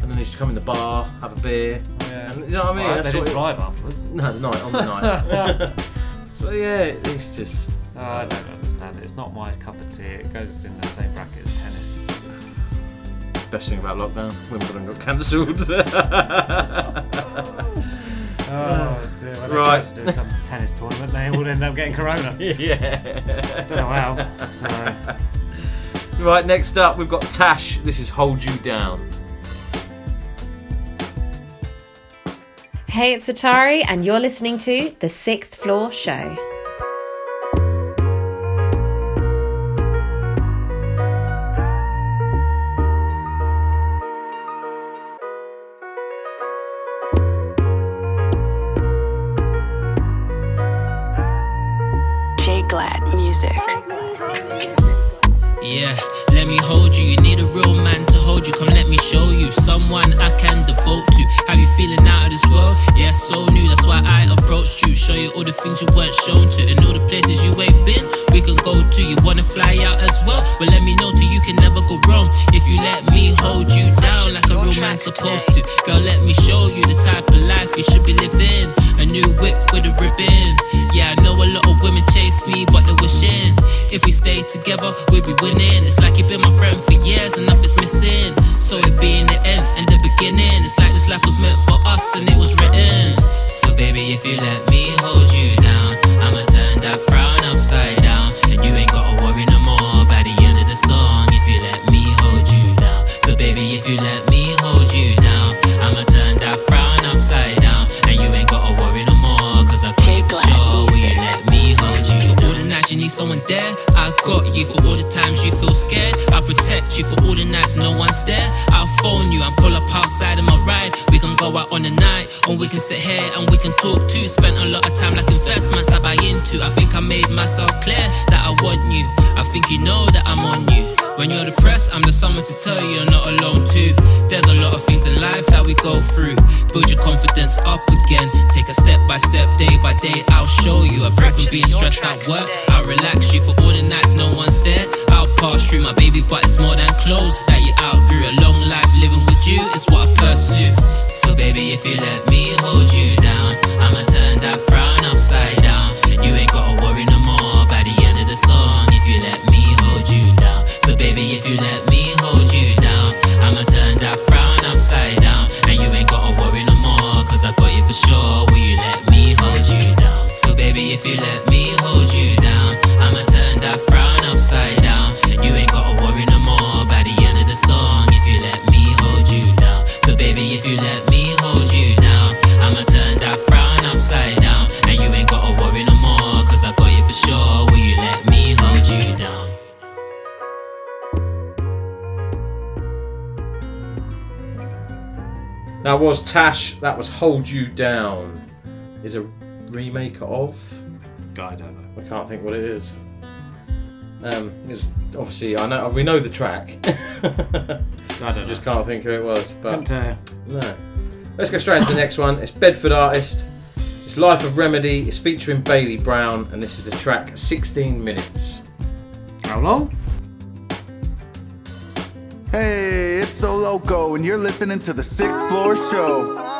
S5: then they used to come in the bar, have a beer.
S6: Yeah.
S5: And, you know what I mean? That's
S6: they
S5: what
S6: didn't
S5: it-
S6: drive afterwards.
S5: No, the night on the night. so yeah, it's just.
S6: Oh, I don't understand it. It's not my cup of tea. It goes in the same bracket as tennis.
S5: Best thing about lockdown, Wimbledon got cancelled.
S6: Oh dear, when they
S5: Right.
S6: try to do some tennis tournament, they all end up getting corona.
S5: Yeah.
S6: Don't know how. So,
S5: Right, next up we've got Tash. This is Hold You Down.
S38: Hey, it's Atari, and you're listening to The Sixth Floor Show.
S39: Someone I can devote to. Have you feeling out of this world? Yeah, so new. That's why I. Show you all the things you weren't shown to, and all the places you ain't been. We can go to. You wanna fly out as well? Well, let me know till you can never go wrong. If you let me hold you down like a real man's supposed to. Girl, let me show you the type of life you should be living. A new whip with a ribbon. Yeah, I know a lot of women chase me, but they're wishing. If we stay together, we'd be winning. It's like you've been my friend for years and nothing's missing. So it being the end and the beginning. It's like this life was meant for us and it was written. Baby, if you let me hold you down, I'ma turn that frown upside down. And you ain't gotta someone there, I got you. For all the times you feel scared, I'll protect you. For all the nights no one's there, I'll phone you and pull up outside in my ride. We can go out on the night, or we can sit here and we can talk too. Spent a lot of time like investments I buy into. I think I made myself clear that I want you. I think you know that I'm on you. When you're depressed, I'm the someone to tell you you're not alone too. There's a lot of things in life that we go through. Build your confidence up again. Take a step by step, day by day. I'll show you. I break from being stressed at work. I'll relax you for all the nights no one's there. I'll pass through my baby, but it's more than clothes that you outgrew. A long life living with you is what I pursue. So baby, if you let me hold you down, I'ma turn that frown upside down. You ain't gotta
S5: Tash. That was Hold You Down. Is a remake of.
S6: I don't know.
S5: I can't think what it is. Um, it's obviously I know we know the track.
S6: I don't know.
S5: just can't think who it was. But
S6: Couldn't tell you.
S5: no. Let's go straight into the next one. It's Bedford artist. It's Life of Remedy. It's featuring Bailey Browne, and this is the track 16 minutes.
S6: How long?
S4: Hey, it's So Loco, and you're listening to the Sixth Floor Show.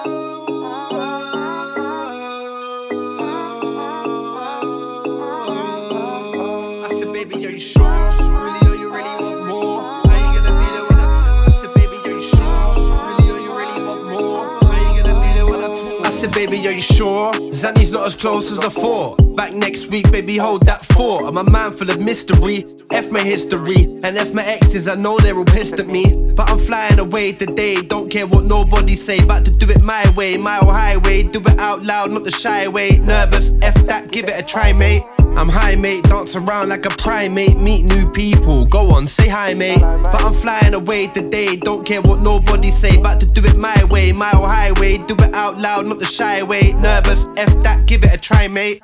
S28: Baby, are you sure? Zanny's not as close as I thought. Back next week, baby, hold that thought. I'm a man full of mystery. F my history, and F my exes. I know they're all pissed at me, but I'm flying away today. Don't care what nobody say. About to do it my way, my mile highway. Do it out loud, not the shy way. Nervous, F that, give it a try, mate. I'm high, mate, dance around like a primate, meet new people. Go on, say hi, mate. But I'm flying away today, don't care what nobody say. About to do it my way, my mile highway. Do it out loud, not the shy way. Nervous, F that, give it a try, mate.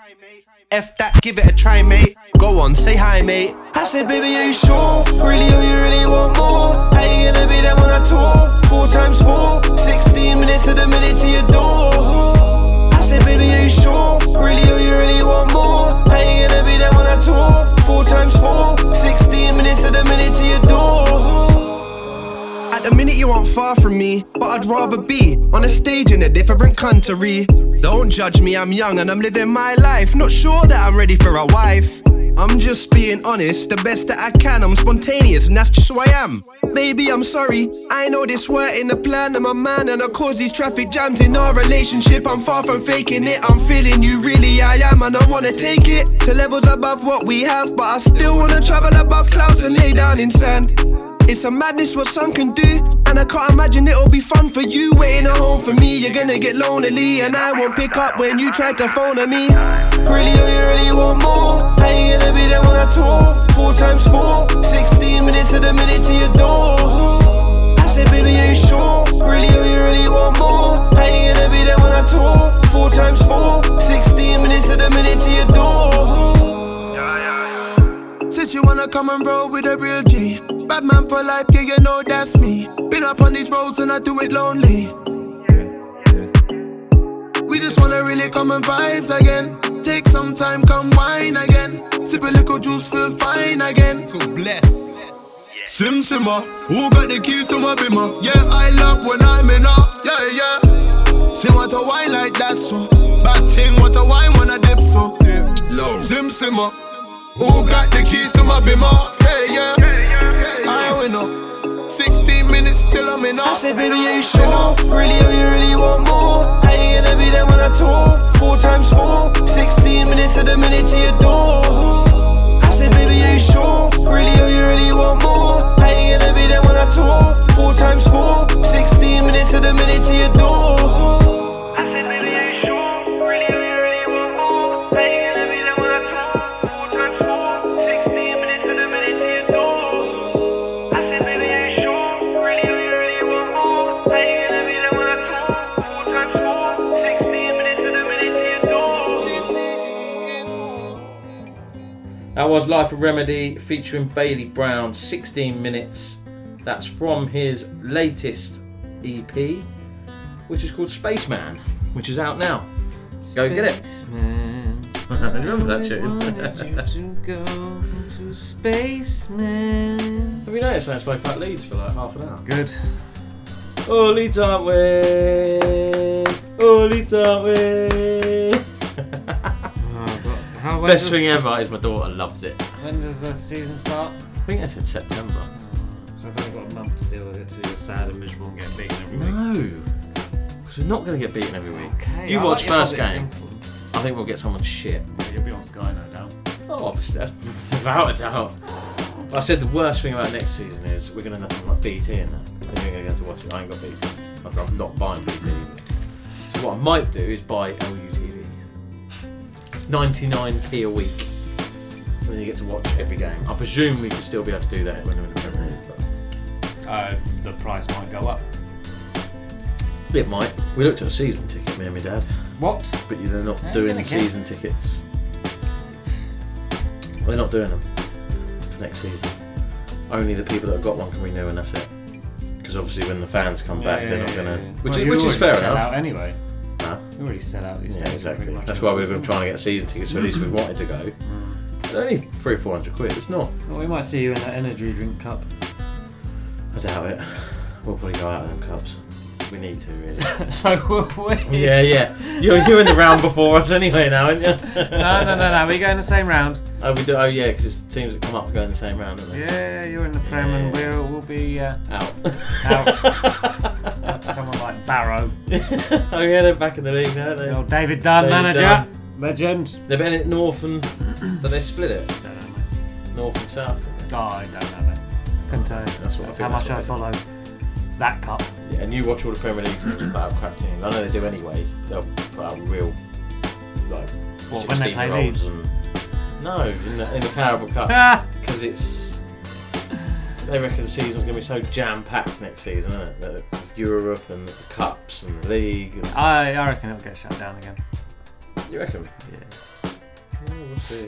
S28: F that, give it a try, mate. Go on, say hi, mate. I said, baby, are you sure? Really, or you really want more? How you gonna be there when I tour? Four times four, 16 minutes to the minute to your door. I said, baby, are you sure? Really, or you really want more? How you gonna be there when I tour? Four times four, 16 minutes to the minute to your door. At the minute you aren't far from me, but I'd rather be on a stage in a different country. Don't judge me, I'm young and I'm living my life. Not sure that I'm ready for a wife. I'm just being honest, the best that I can. I'm spontaneous, and that's just who I am. Maybe I'm sorry, I know this weren't in the plan. I'm a man, and I cause these traffic jams in our relationship. I'm far from faking it. I'm feeling you, really, I am, and I wanna take it to levels above what we have. But I still wanna travel above clouds and lay down in sand. It's a madness what some can do, and I can't imagine it'll be fun for you waiting at home for me. You're gonna get lonely, and I won't pick up when you try to phone at me. Really, oh, you really want more? How you gonna be there when I tour? Four times four, 16 minutes to the minute to your door. I said, baby, are you sure? Really, oh, you really want more? How you gonna be there when I tour? Four times four, 16 minutes to the minute to your door. Since you wanna come and roll with a real G. Bad man for life, yeah, you know that's me. Been up on these roads and I do it lonely. We just wanna really come and vibes again. Take some time, come wine again. Sip a little juice, feel fine again. Feel blessed. Sim simmer, who got the keys to my bimmer? Yeah, I love when I'm in her. Yeah, yeah. She want a wine like that, so. Bad thing, want a wine when I dip, so. Yeah. Low. Sim simmer, who got the keys to my bimmer? Yeah, yeah. I win up. 16 minutes till I'm in I said, baby, are you sure? Really, or you really want more? How you gonna be there when I tour? Four times four, 16 minutes to the minute to your door. I said, baby, are you sure? Really, or you really want more? How you gonna
S5: Remedy featuring Bailey Browne, 16 minutes. That's from his latest EP, which is called Spaceman, which is out now. Go get it.
S6: Spaceman.
S5: Remember that
S6: I
S5: tune?
S6: to go into space, man.
S5: Have you noticed I spoke about Leeds for like half an hour?
S6: Good.
S5: Oh, Leeds aren't we? Oh, Leeds aren't we?
S6: When
S5: Best
S6: does-
S5: thing ever is my daughter loves it.
S6: When does the season start?
S5: I think that's in September.
S6: So I've only got a month to deal with it, so you're sad and miserable and getting beaten every week.
S5: No, because we're not going to get beaten every week.
S6: Okay,
S5: you
S6: I
S5: watch
S6: like your
S5: first
S6: positive
S5: game.
S6: influence.
S5: I think we'll get someone shit.
S6: You'll be on Sky, no doubt.
S5: Oh, obviously, that's without a doubt. I said the worst thing about next season is we're going to have like BT in that. And you're going to get to watch it. I ain't got BT. Like, I'm not buying BT. So what I might do is buy LUTV. 99p a week. And then you get to watch every game. I presume we could still be able to do that when we're in the Premier League. But
S6: Uh, the price might go up.
S5: It might. We looked at a season ticket, me and my dad.
S6: What?
S5: But they're not
S6: Yeah,
S5: doing
S6: okay.
S5: season tickets. They're not doing them for next season. Only the people that have got one can renew, and that's it. Because obviously, when the fans come back, they're not going to. Which, is which is fair
S6: sell
S5: enough.
S6: out anyway. You already sell out these
S5: Yeah,
S6: stadium
S5: exactly. That's why we've been trying to get season tickets. So at least we wanted to go. It's only three or four hundred quid. It's not.
S6: Well, we might see you in that energy drink cup.
S5: I doubt it. We'll probably go out of them cups. We need to, really.
S6: so will we.
S5: yeah, yeah. You're, you're in the round before us anyway now, aren't you?
S6: no, no, no, no. We go in the same round.
S5: Oh, we do. Oh, yeah, because it's the teams that come up go in the same round, don't they?
S6: Yeah, you're in the Prem and we'll, we'll be uh,
S5: Out.
S6: out. Someone like Barrow.
S5: oh yeah, they're back in the league now. They.
S6: old David Dunn, manager.
S5: Dunn.
S6: Legend.
S5: They've been at North and. but they split it. North and South. didn't they?
S6: Oh, I don't know, mate. Couldn't tell you.
S5: That's what I
S6: That's
S5: think
S6: how much I
S5: that's what
S6: follow that cup.
S5: Yeah, and you watch all the Premier League teams about crap teams. I know they do anyway. They'll put out real like.
S6: What, when they play
S5: 16-year-olds
S6: Leeds?
S5: and- No, in the in the Carabao Cup
S6: Ah!
S5: because it's. They reckon the season's going to be so jam packed next season, isn't it? The Europe and the cups and the league. And...
S6: I, I reckon it'll get shut down again.
S5: You reckon?
S6: Yeah.
S5: Yeah, we'll see.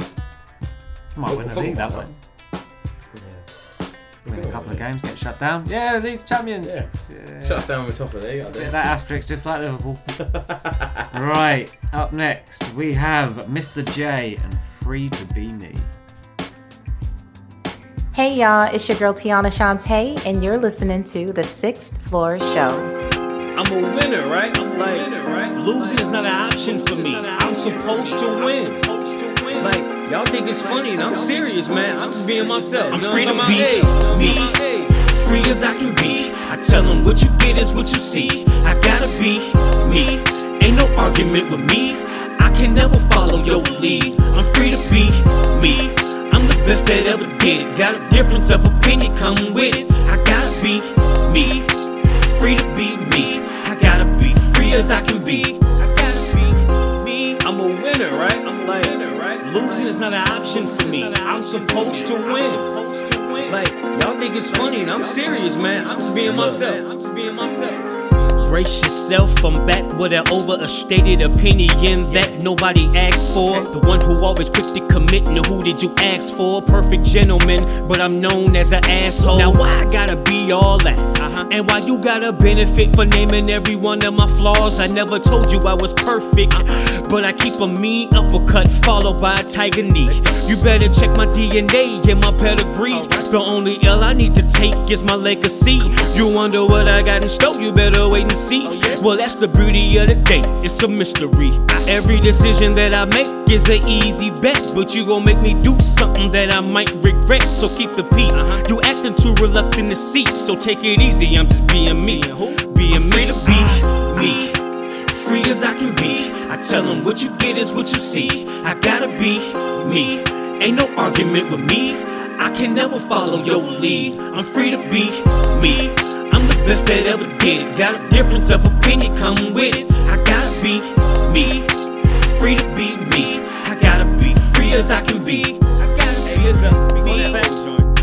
S6: Might win the league that way. Win a couple of games, get shut down. Yeah, these champions.
S5: Yeah.
S6: Yeah.
S5: Shut us down with top of the league. I
S6: Bit
S5: think.
S6: of that asterisk just like Liverpool. right, up next we have Mr. J and Free to Be Me.
S40: Hey y'all, it's your girl Tiana Shantae, and you're listening to the Sixth Floor Show.
S41: I'm a winner, right? I'm like, losing is not an option for me. I'm supposed to win. Y'all think it's funny, and I'm serious, man. I'm just being myself.
S42: I'm
S41: You know
S42: free to be me. Free as I can be. I tell them what you get is what you see. I gotta be me. Ain't no argument with me. I can never follow your lead. I'm free to be me. I'm the best that ever did. Got a difference of opinion, come with it. I gotta be me. Free to be me. I gotta be free as I can be.
S41: Is not an option for me. I'm supposed to win. Like, y'all think it's funny, and I'm serious, man. I'm just being myself. I'm just being myself.
S42: Brace yourself, I'm back with an over a stated opinion that nobody asked for. The one who always quick to commit, and who did you ask for? Perfect gentleman, but I'm known as an asshole. Now, why I gotta be all that? Uh-huh. And why you gotta benefit for naming every one of my flaws? I never told you I was perfect, but I keep a mean uppercut followed by a tiger knee. You better check my DNA and my pedigree. The only L I need to take is my legacy. You wonder what I got in store, you better wait and see. Well, that's the beauty of the day, it's a mystery. Every decision that I make is an easy bet, but you gon' make me do something that I might regret. So keep the peace. You acting too reluctant to see, so take it easy. I'm just being me, being free to be me free as I can be. I tell them what you get is what you see. I gotta be me. Ain't no argument with me. I can never follow your lead. I'm free to be me. Best that ever did. Got a difference of opinion, come with it. I gotta be me. Free to be me. I gotta be free as I can be. I gotta be as I can be.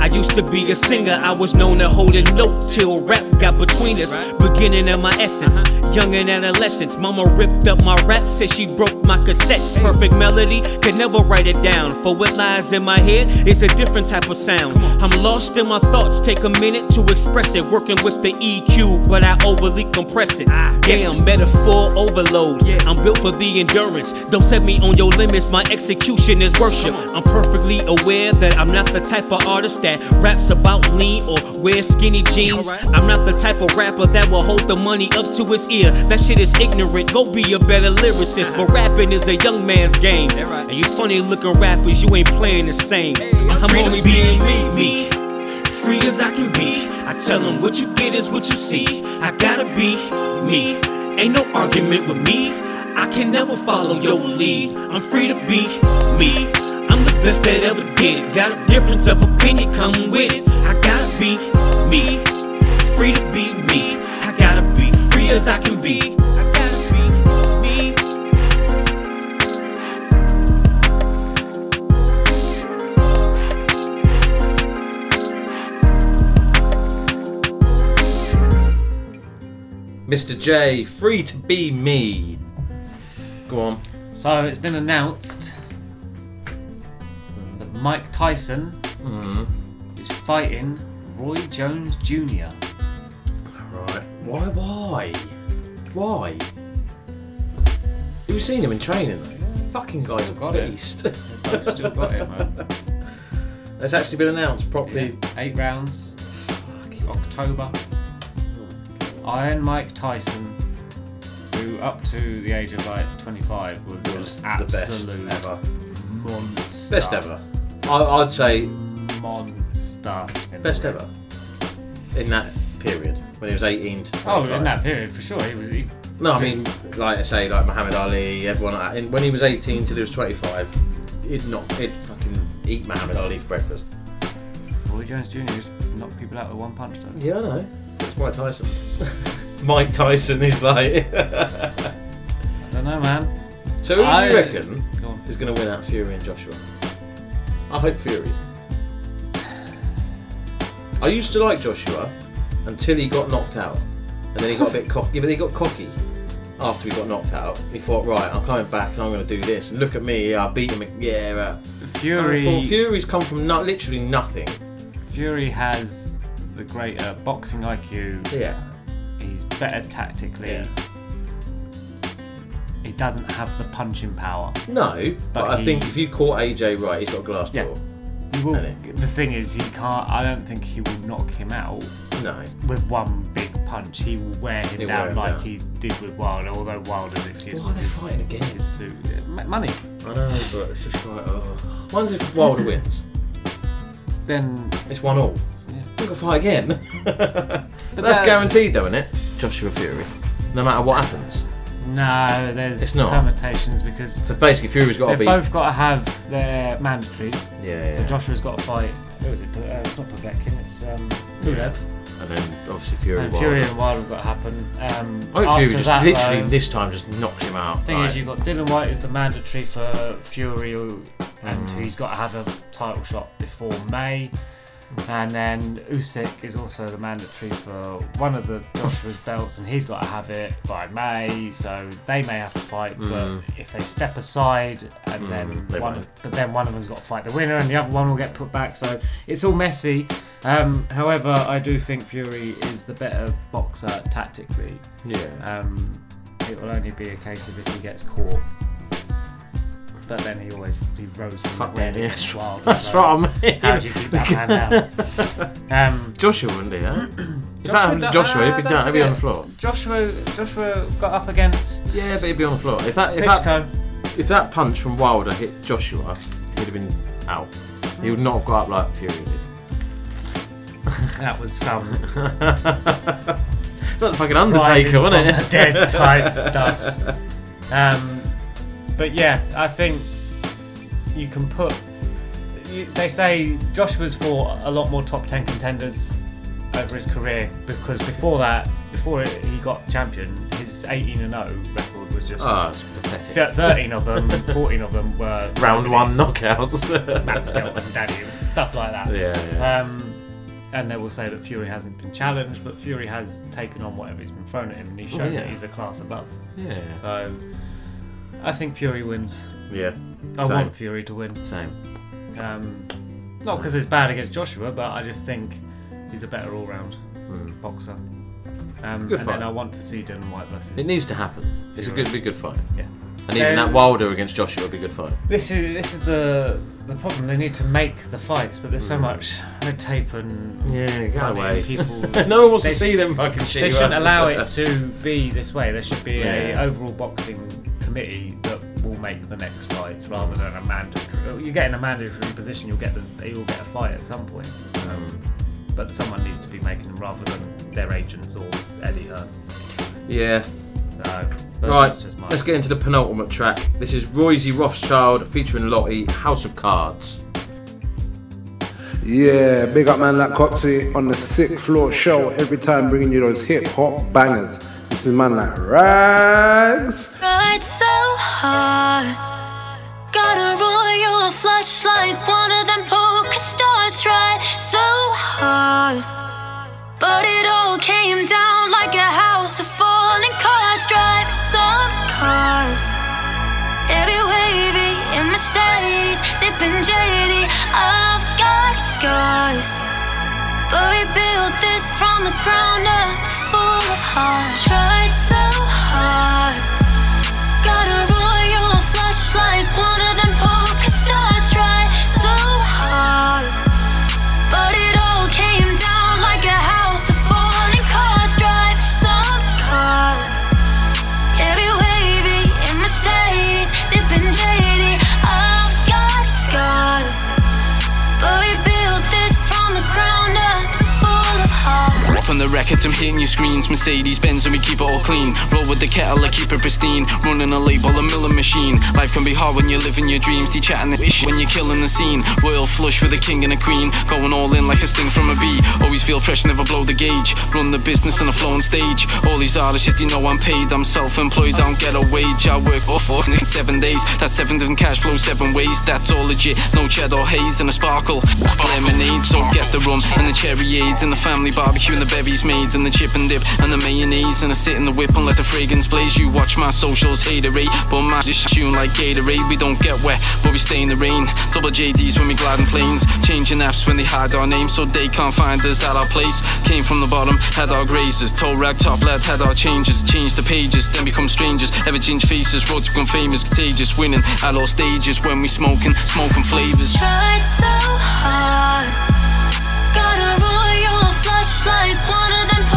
S42: I used to be a singer, I was known to hold a note till rap got between us. Beginning of my essence, young and adolescence. Mama ripped up my rap, said she broke my cassettes. Perfect melody, could never write it down. For what lies in my head, it's a different type of sound. I'm lost in my thoughts, take a minute to express it. Working with the EQ, but I overly compress it. Damn, metaphor overload. I'm built for the endurance. Don't set me on your limits, my execution is worship. I'm perfectly aware that I'm not the type of artist that raps about lean or wear skinny jeans. I'm not the type of rapper that will hold the money up to his ear. That shit is ignorant. Go be a better lyricist. But rapping is a young man's game. And you funny looking rappers, you ain't playing the same. I'm only being me, me. Free as I can be. I tell them what you get is what you see. I gotta be me. Ain't no argument with me. I can never follow your lead. I'm free to be me. I'm the best that ever did. Got a difference of opinion, come with it. I gotta be me. Free to be me. I gotta be free as I can be. I gotta be me.
S5: Mr. J, free to be me. Go on.
S6: So it's been announced that Mike Tyson
S5: Mm.
S6: is fighting Roy Jones Jr.
S5: Right. Why? Why? Why? Have you seen him in training though? Fucking guy's a
S6: got it.
S5: beast.
S6: They've still got him, man.
S5: It's actually been announced properly.
S6: Eight rounds. October. Iron Mike Tyson, who up to the age of like 25 was,
S5: Was the best ever.
S6: monster.
S5: Best ever. I, I'd say
S6: Monster.
S5: best ever in that period when he was 18 to 25.
S6: Oh, in that period for sure. He was. He,
S5: No, I mean, like I say, like Muhammad Ali, everyone. like that. In- When he was 18 till he was 25, he'd not, he'd fucking eat Muhammad Ali for breakfast.
S6: Roy Jones Jr. just knocked people out with one punch, though.
S5: Yeah, I know. It's Mike Tyson. Mike Tyson is like.
S6: I don't know, man.
S5: so who do
S6: I-
S5: you reckon
S6: Go on.
S5: is going to win out Fury and Joshua? I hope Fury. I used to like Joshua until he got knocked out, and then he got a bit cocky. Yeah, but he got cocky after he got knocked out. He thought, right, I'm coming back and I'm going to do this. And look at me, I beat him. Yeah, uh,
S6: Fury-
S5: And I thought, Fury's come from no, literally nothing.
S6: Fury has the greater boxing IQ.
S5: Yeah.
S6: He's better tactically.
S5: Yeah.
S6: He doesn't have the punching power.
S5: No, but, I
S6: he-
S5: think if you caught AJ right, he's got a glass
S6: Yeah. will, the thing is, he can't. I don't think he will knock him out.
S5: No.
S6: With one big punch, he will wear him
S5: He'll wear
S6: down
S5: him
S6: like
S5: down.
S6: he did with Wilder. Although Wilder's excuse
S5: Why are
S6: was
S5: they
S6: his,
S5: fighting again?
S6: his suit. Money.
S5: I know, but it's just like, oh. One's if Wilder wins,
S6: then
S5: it's one all.
S6: Yeah.
S5: We can fight again. but that's
S6: that-
S5: guaranteed, though, isn't it? Joshua Fury. No matter what happens.
S6: No, there's
S5: It's not.
S6: permutations because
S5: So basically, Fury's got to be.
S6: they've
S5: be.
S6: both got to have their mandatory.
S5: Yeah,
S6: So
S5: yeah.
S6: Joshua's got to fight. Who is it? Uh, it's not Povetkin. It's um, Pulev.
S5: And then obviously Fury.
S6: And
S5: Wilder.
S6: Fury and Wilder have got to happen. Um,
S5: I hope
S6: after
S5: Fury just
S6: that,
S5: literally
S6: though,
S5: this time just knocks him out.
S6: thing
S5: like-
S6: is, you've got Dillian Whyte is the mandatory for Fury, who- and
S5: Mhm.
S6: he's got to have a title shot before May. And then Usyk is also the mandatory for one of the Joshua's belts, and he's got to have it by May. So they may have to fight,
S5: Mm.
S6: but if they step aside, and
S5: Mm,
S6: then one,
S5: won't.
S6: but then one of them's got to fight the winner, and the other one will get put back. So it's all messy. Um, however, I do think Fury is the better boxer tactically.
S5: Yeah.
S6: Um, it will only be a case of if he gets caught. But then he always he rose from
S5: Fuck
S6: the dead
S5: me,
S6: against
S5: yes.
S6: Wilder.
S5: That's
S6: so
S5: what I mean.
S6: How do you keep that man down? Um,
S5: Joshua wouldn't do that. If that happened to Joshua, he'd be, down, he'd be on the floor.
S6: Joshua, Joshua got up against.
S5: Yeah, but he'd be on the floor. If that, if that,
S6: Klitschko.
S5: if that punch from Wilder hit Joshua, he'd have been out. He would not have got up like Fury did.
S6: That was some
S5: It's like the fucking Undertaker,
S6: rising
S5: wasn't
S6: from
S5: it?
S6: the dead type stuff. Um, but yeah, I think you can put. They say Joshua's fought a lot more top ten contenders over his career because before that, before he got champion, his 18 and 0 record was just.
S5: Oh, it's pathetic.
S6: 13 of them, 14 of them were
S5: Round one knockouts.
S6: Matt Skelton, Daniel, stuff like that.
S5: Yeah, yeah.
S6: Um, and they will say that Fury hasn't been challenged, but Fury has taken on whatever he's been thrown at him, and he's
S5: Oh,
S6: shown
S5: yeah.
S6: that he's a class above.
S5: Yeah.
S6: So I think Fury wins.
S5: Yeah.
S6: I
S5: Same.
S6: want Fury to win.
S5: Same.
S6: Um, not because it's bad against Joshua, but I just think he's a better all-round boxer. Um,
S5: Good
S6: and
S5: fight.
S6: then I want to see Dillian Whyte versus.
S5: It needs to happen. It's a good, be a good fight.
S6: Yeah.
S5: And even
S6: Um,
S5: that Wilder against Joshua would be a good fight.
S6: This is this is the the problem. They need to make the fights, but there's so
S5: Mm.
S6: much red tape and
S5: Yeah, go
S6: money
S5: away.
S6: and People,
S5: No one wants to
S6: they-
S5: see them fucking shit
S6: They shouldn't allow it to be this way. There should be
S5: Yeah.
S6: a overall boxing committee that will make the next fights rather than a mandatory. You get in a mandatory position, you'll get the they will get a fight at some point. Um, but someone needs to be making them rather than their agents or Eddie Hearn.
S5: Yeah.
S6: So,
S5: Right,
S6: just my
S5: let's get into the penultimate track. This is Royzy Rothschild featuring Lotty, House of Cards.
S43: Yeah, big up man like Coxy on the Sixth Floor Show every time bringing you those hip hop bangers. This is man like rags.
S24: Tried so hard. Gotta royal flush like one of them poker stars. Tried so hard. But it all came down like a house of falling cards. Drive some cars. Every wavy in Mercedes, sipping JD. I've got scars. But we built this from the ground up full of heart.
S20: Tried the records, I'm hitting your screens. Mercedes Benz, and we keep it all clean. Roll with the kettle, I keep it pristine. Running a label, a milling machine. Life can be hard when you're living your dreams. They chatting the ish when you're killing the scene. Royal flush with a king and a queen. Going all in like a sting from a bee. Always feel pressure, never blow the gauge. Run the business on a flowing stage. All these artists, yet you know I'm paid. I'm self employed, don't get a wage. I work off in seven days. That's seven different cash flow, seven ways. That's all legit. No cheddar haze and a sparkle. Lemonade, so get the rum and the cherry aid. And the family barbecue and the bevies made. And the chip and dip and the mayonnaise. And I sit in the whip and let the fragrance blaze. You watch my socials, haterade. But my dish tune like Gatorade. We don't get wet, but we stay in the rain. Double JDs when we glide in planes. Changing apps when they hide our names so they can't find us at our place. Came from the bottom, had our grazes. Toe rag top lad, had our changes. Changed the pages, then become strangers. Ever change faces, roads become famous, contagious. Winning at all stages when we smoking, smoking flavors.
S24: Tried so hard. Got a royal flush like one of them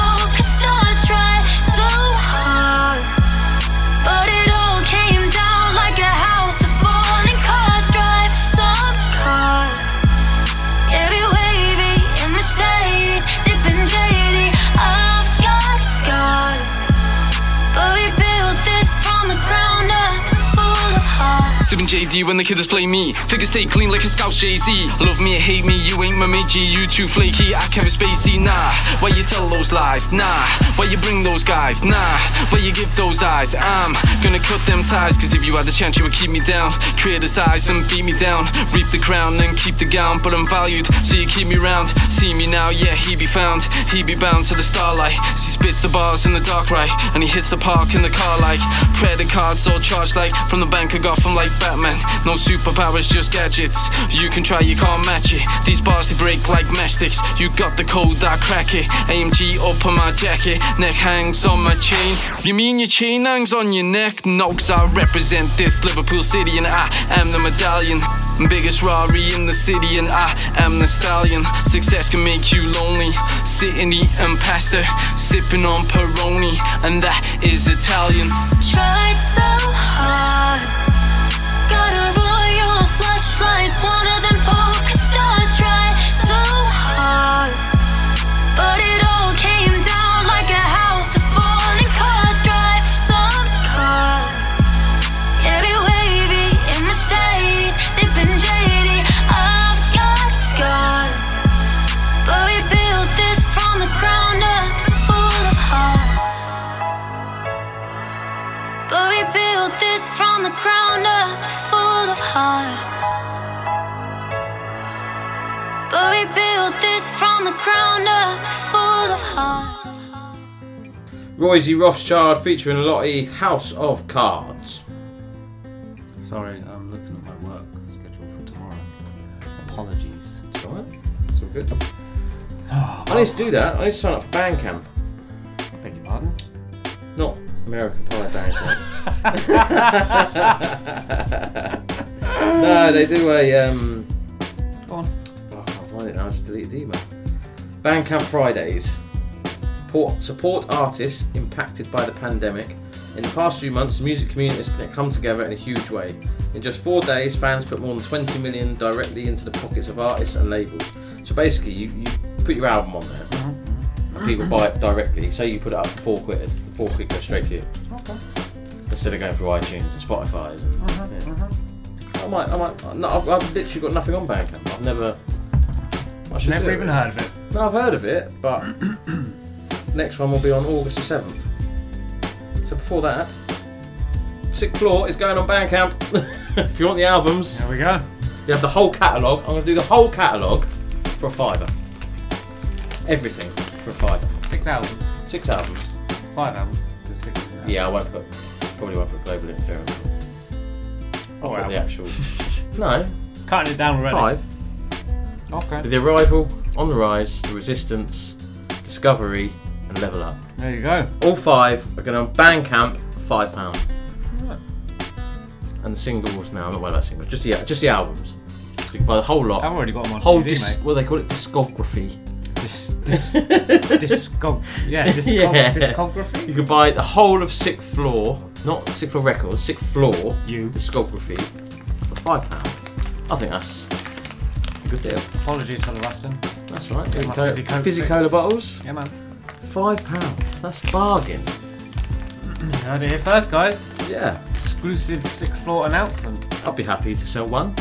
S24: Sipping JD
S20: when the kiddos play me. Figures stay clean like a Scouse Jay Z. Love me or hate me, you ain't my mate You too flaky, I Kevin Spacey. Nah, why you tell those lies? Nah, why you bring those guys? Nah, why you give those eyes? I'm gonna cut them ties, cause if you had the chance, you would keep me down. Criticize and beat me down. Reap the crown and keep the gown, but I'm valued, so you keep me round. See me now, yeah, he be found. He be bound to the starlight. She spits the bars in the dark, right? And he hits the park in the car like credit cards all charged like from the bank I got from like Batman. No superpowers, just gadgets. You can try, you can't match it. These bars they break like matchsticks. You got the code, I crack it. AMG up on my jacket, neck hangs on my chain. You mean your chain hangs on your neck? No, cause I represent this Liverpool city and I am the medallion. Biggest Rari in the city and I am the stallion. Success can make you lonely. Sitting eating pasta, sipping on Peroni, and that is Italian.
S24: Tried so hard. But it But we built this from the ground up, full of heart.
S5: Royzy Rothschild featuring Lotty House of Cards.
S6: Sorry, I'm looking at my work schedule for tomorrow. Apologies.
S5: It's alright. It's all good. I need to do that. I need to sign up for Bandcamp.
S6: Beg your pardon?
S5: Not American Pie Bandcamp. no, they do a. Um,
S6: Go on.
S5: Find it now. I just deleted the email. Bandcamp Fridays. Support, support artists impacted by the pandemic. In the past few months, the music community has come together in a huge way. In just four days, fans put more than 20 million directly into the pockets of artists and labels. So basically, you, you put your album on there, and people buy it directly. Say you put it up for four quid, the four quid goes straight to you.
S6: Okay.
S5: Instead of going through iTunes and Spotify's. And, mm-hmm, yeah. Mm-hmm. I might, I might. No, I've, I've literally got nothing on Bandcamp. I've never. I should
S6: Never
S5: do
S6: even heard of it.
S5: No, I've heard of it, but next one will be on August the seventh. So before that, Sixth Floor is going on Bandcamp. if you want the albums,
S6: there we go.
S5: You have the whole catalogue. I'm going to do the whole catalogue for a fiver. Everything for a fiver.
S6: Six albums.
S5: Six albums.
S6: Five albums. There's six.
S5: Yeah, I won't put. Probably won't put global interference. Oh, I'll
S6: Four
S5: put the
S6: albums.
S5: actual. No.
S6: Cutting it down already.
S5: Five.
S6: Okay.
S5: With the arrival, On the Rise, The Resistance, Discovery, and Level Up.
S6: There you go.
S5: All five are going on Bandcamp for five pound.
S6: Right.
S5: And the singles now, not worried about singles, just the just the albums. So you can buy the whole lot.
S6: I've already got them on
S5: whole
S6: CD,
S5: dis-
S6: mate.
S5: What they call it? Discography.
S6: Dis, dis, discog, yeah, discog, discography.
S5: You could buy the whole of Sixth Floor, not Sixth Floor Records, Sixth Floor
S6: You.
S5: discography for five pound. I think that's good deal.
S6: Apologies for the rusting.
S5: That's right.
S6: My
S5: fizzy
S6: coke
S5: Fizzy
S6: fix.
S5: Cola bottles.
S6: Yeah, man.
S5: Five pound. That's bargain.
S6: You heard it here first, guys.
S5: Yeah.
S6: Exclusive sixth floor announcement.
S5: I'd be happy to sell one.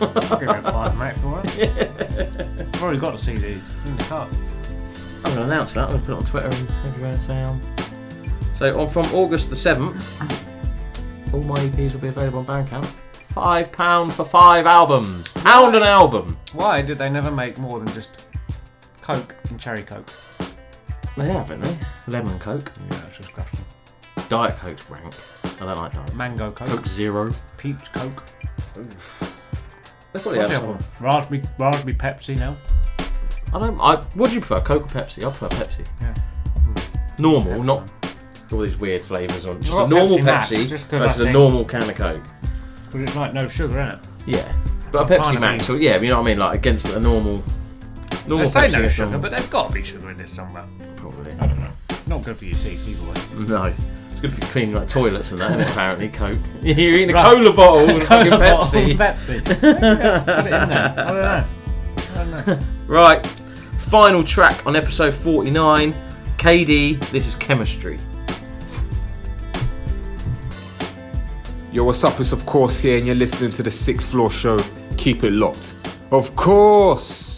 S6: I'll give it a five, mate, for it. I've already got the CDs in the car.
S5: I'm going to announce that. I'm going to put it on Twitter and everywhere and say um. So on from August the seventh, all my EPs will be available on Bandcamp. Five pound for five albums. Pound an album.
S6: Why did they never make more than just Coke and Cherry Coke?
S5: They have, haven't they? Lemon Coke.
S6: Yeah, it's disgusting.
S5: Diet Coke's rank. I don't like Diet.
S6: Mango Coke.
S5: Coke Zero.
S6: Peach Coke.
S5: They probably
S6: What's
S5: have
S6: the other
S5: some.
S6: one? Raspberry, raspberry Pepsi now.
S5: I don't. I. What do you prefer, Coke or Pepsi? I prefer Pepsi.
S6: Yeah.
S5: Normal, not all these weird flavours on. Just a normal
S6: Pepsi Max, just 'cause I
S5: versus a
S6: think-
S5: normal can of Coke.
S6: Because it's like no sugar in it.
S5: Yeah, but a
S6: I'm
S5: Pepsi
S6: kinda
S5: Max,
S6: mean-
S5: or yeah, you know what I mean, like against a normal, normal
S6: They say
S5: Pepsi.
S6: no
S5: is
S6: sugar,
S5: normal.
S6: but there's got to be sugar in this somewhere.
S5: Probably.
S6: I don't know. Not good for your teeth either way.
S5: No, it's good for cleaning like toilets and that. isn't it, apparently, Coke. You're eating a
S6: Rust.
S5: cola bottle with
S6: Cola
S5: fucking
S6: bottle
S5: Pepsi.
S6: Pepsi. Maybe let's put it in there. I don't know. I don't know.
S5: Right, final track on episode 49. Kaydee, this is Kemistry.
S43: Yo, what's up? It's of course here, and you're listening to the Sixth Floor Show. Keep it locked. Of course.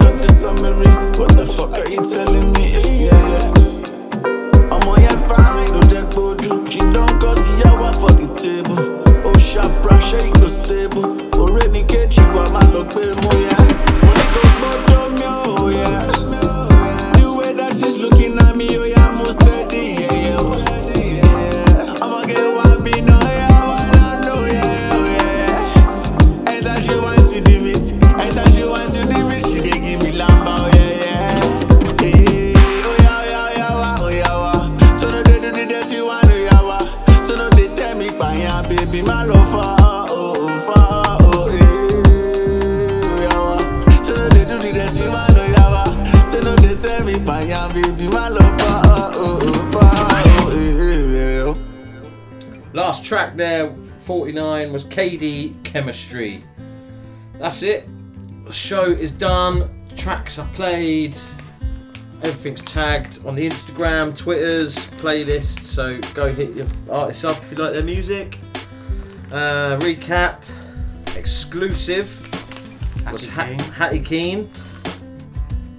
S44: On the summary. What the fuck are you telling me?
S5: Kemistry. That's it. The show is done. Tracks are played. Everything's tagged on the Instagram, Twitters, playlists. So go hit your artists up if you like their music. Uh, recap. Exclusive was
S6: Hatty
S5: ha- Hatty Keane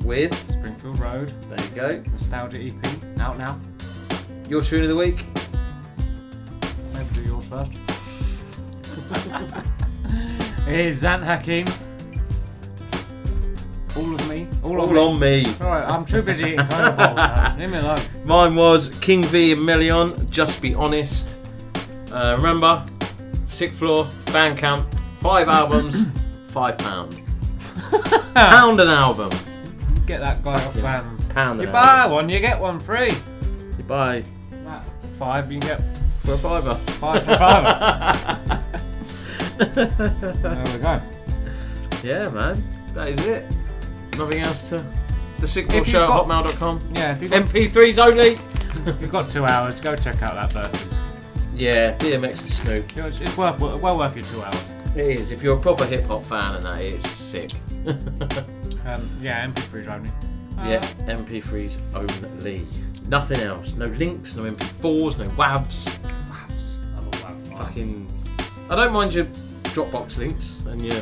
S5: with
S6: Springfield Road.
S5: There you go.
S6: Nostalgia EP out now.
S5: Your tune of the week.
S6: Maybe do yours first. Is Zant Hakeem. All of me. All,
S5: All
S6: me.
S5: on me.
S6: Alright, I'm too busy eating cocoa bowl now. Leave me alone.
S5: Mine was King V and Meleon, Just Be Honest. Uh, remember, Sixth Floor, Bandcamp, five albums, five pound. pound an album.
S6: Get that guy off um,
S5: Pound
S6: You
S5: an
S6: buy
S5: album.
S6: one, you get one free.
S5: You buy
S6: That five, you can get
S5: for a fiver.
S6: five for five. there we go.
S5: Yeah, man. That is it. Nothing else to. The Sixth Floor Show
S6: got-
S5: at hotmail.com.
S6: Yeah, if you've got,
S5: MP3s only.
S6: if you've got two hours, go check out that versus.
S5: Yeah, DMX and Snoop.
S6: It's, it's worth well worth your two hours.
S5: It is. If you're a proper hip hop fan and that, it's sick.
S6: Um, yeah, MP3s only.
S5: yeah, MP3s only. Nothing else. No links, no MP4s, no WAVs.
S6: WAVs. Love a WAV.
S5: Fucking. I don't mind your Dropbox links and your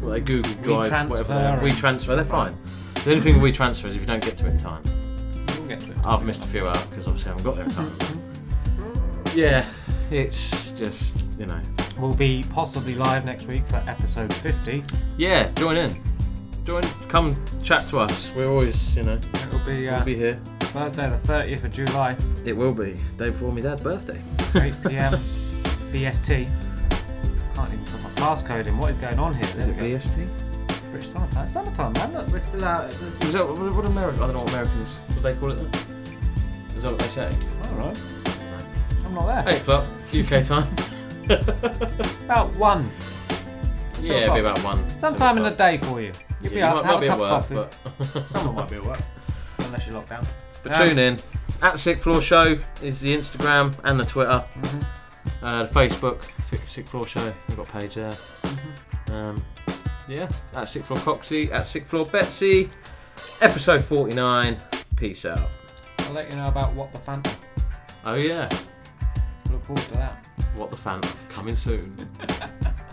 S5: well, they Google Drive, whatever. they are. We
S6: and-
S5: transfer, they're fine. The only thing WeTransfer is if you don't get to it in time.
S6: We'll get to it.
S5: I've missed a few out because obviously I haven't got there in time. yeah, it's just you know.
S6: We'll be possibly live next week for episode 50.
S5: Yeah, join in. Join. Come chat to us. We're always you know.
S6: It'll be, uh,
S5: we'll be here.
S6: Thursday, the 30th of July,
S5: It will be day before my dad's birthday.
S6: 8 pm, BST. Can't even put my passcode in. What is going on here?
S5: Is
S6: There
S5: it
S6: BST? go.
S5: VST?
S6: British summertime. Summertime, man. Look, we're still out.
S5: Is that what, what America? I don't know what Americans. What they call it then? Is that what they say?
S6: Alright. I'm not there.
S5: Eight o'clock UK time.
S6: It's about one.
S5: Yeah, it'll be about one.
S6: Sometime in the day for you. You'll be
S5: you
S6: out,
S5: might-
S6: have
S5: might
S6: a
S5: be at
S6: cup of
S5: work,
S6: coffee. Someone might be at work. Unless you're locked down.
S5: But
S6: Um,
S5: tune in. At Sixth Floor Show is the Instagram and the Twitter.
S6: Mm-hmm.
S5: Uh, the Facebook, Sick- Sixth Floor Show. We've got a page there.
S6: Mm-hmm.
S5: Um, yeah, at Sixth Floor Coxy, at Sixth Floor Betsy. Episode 49. Peace out.
S6: I'll let you know about what the Phantom.
S5: Oh, yeah.
S6: Look forward to that.
S5: What the Phantom. Coming soon.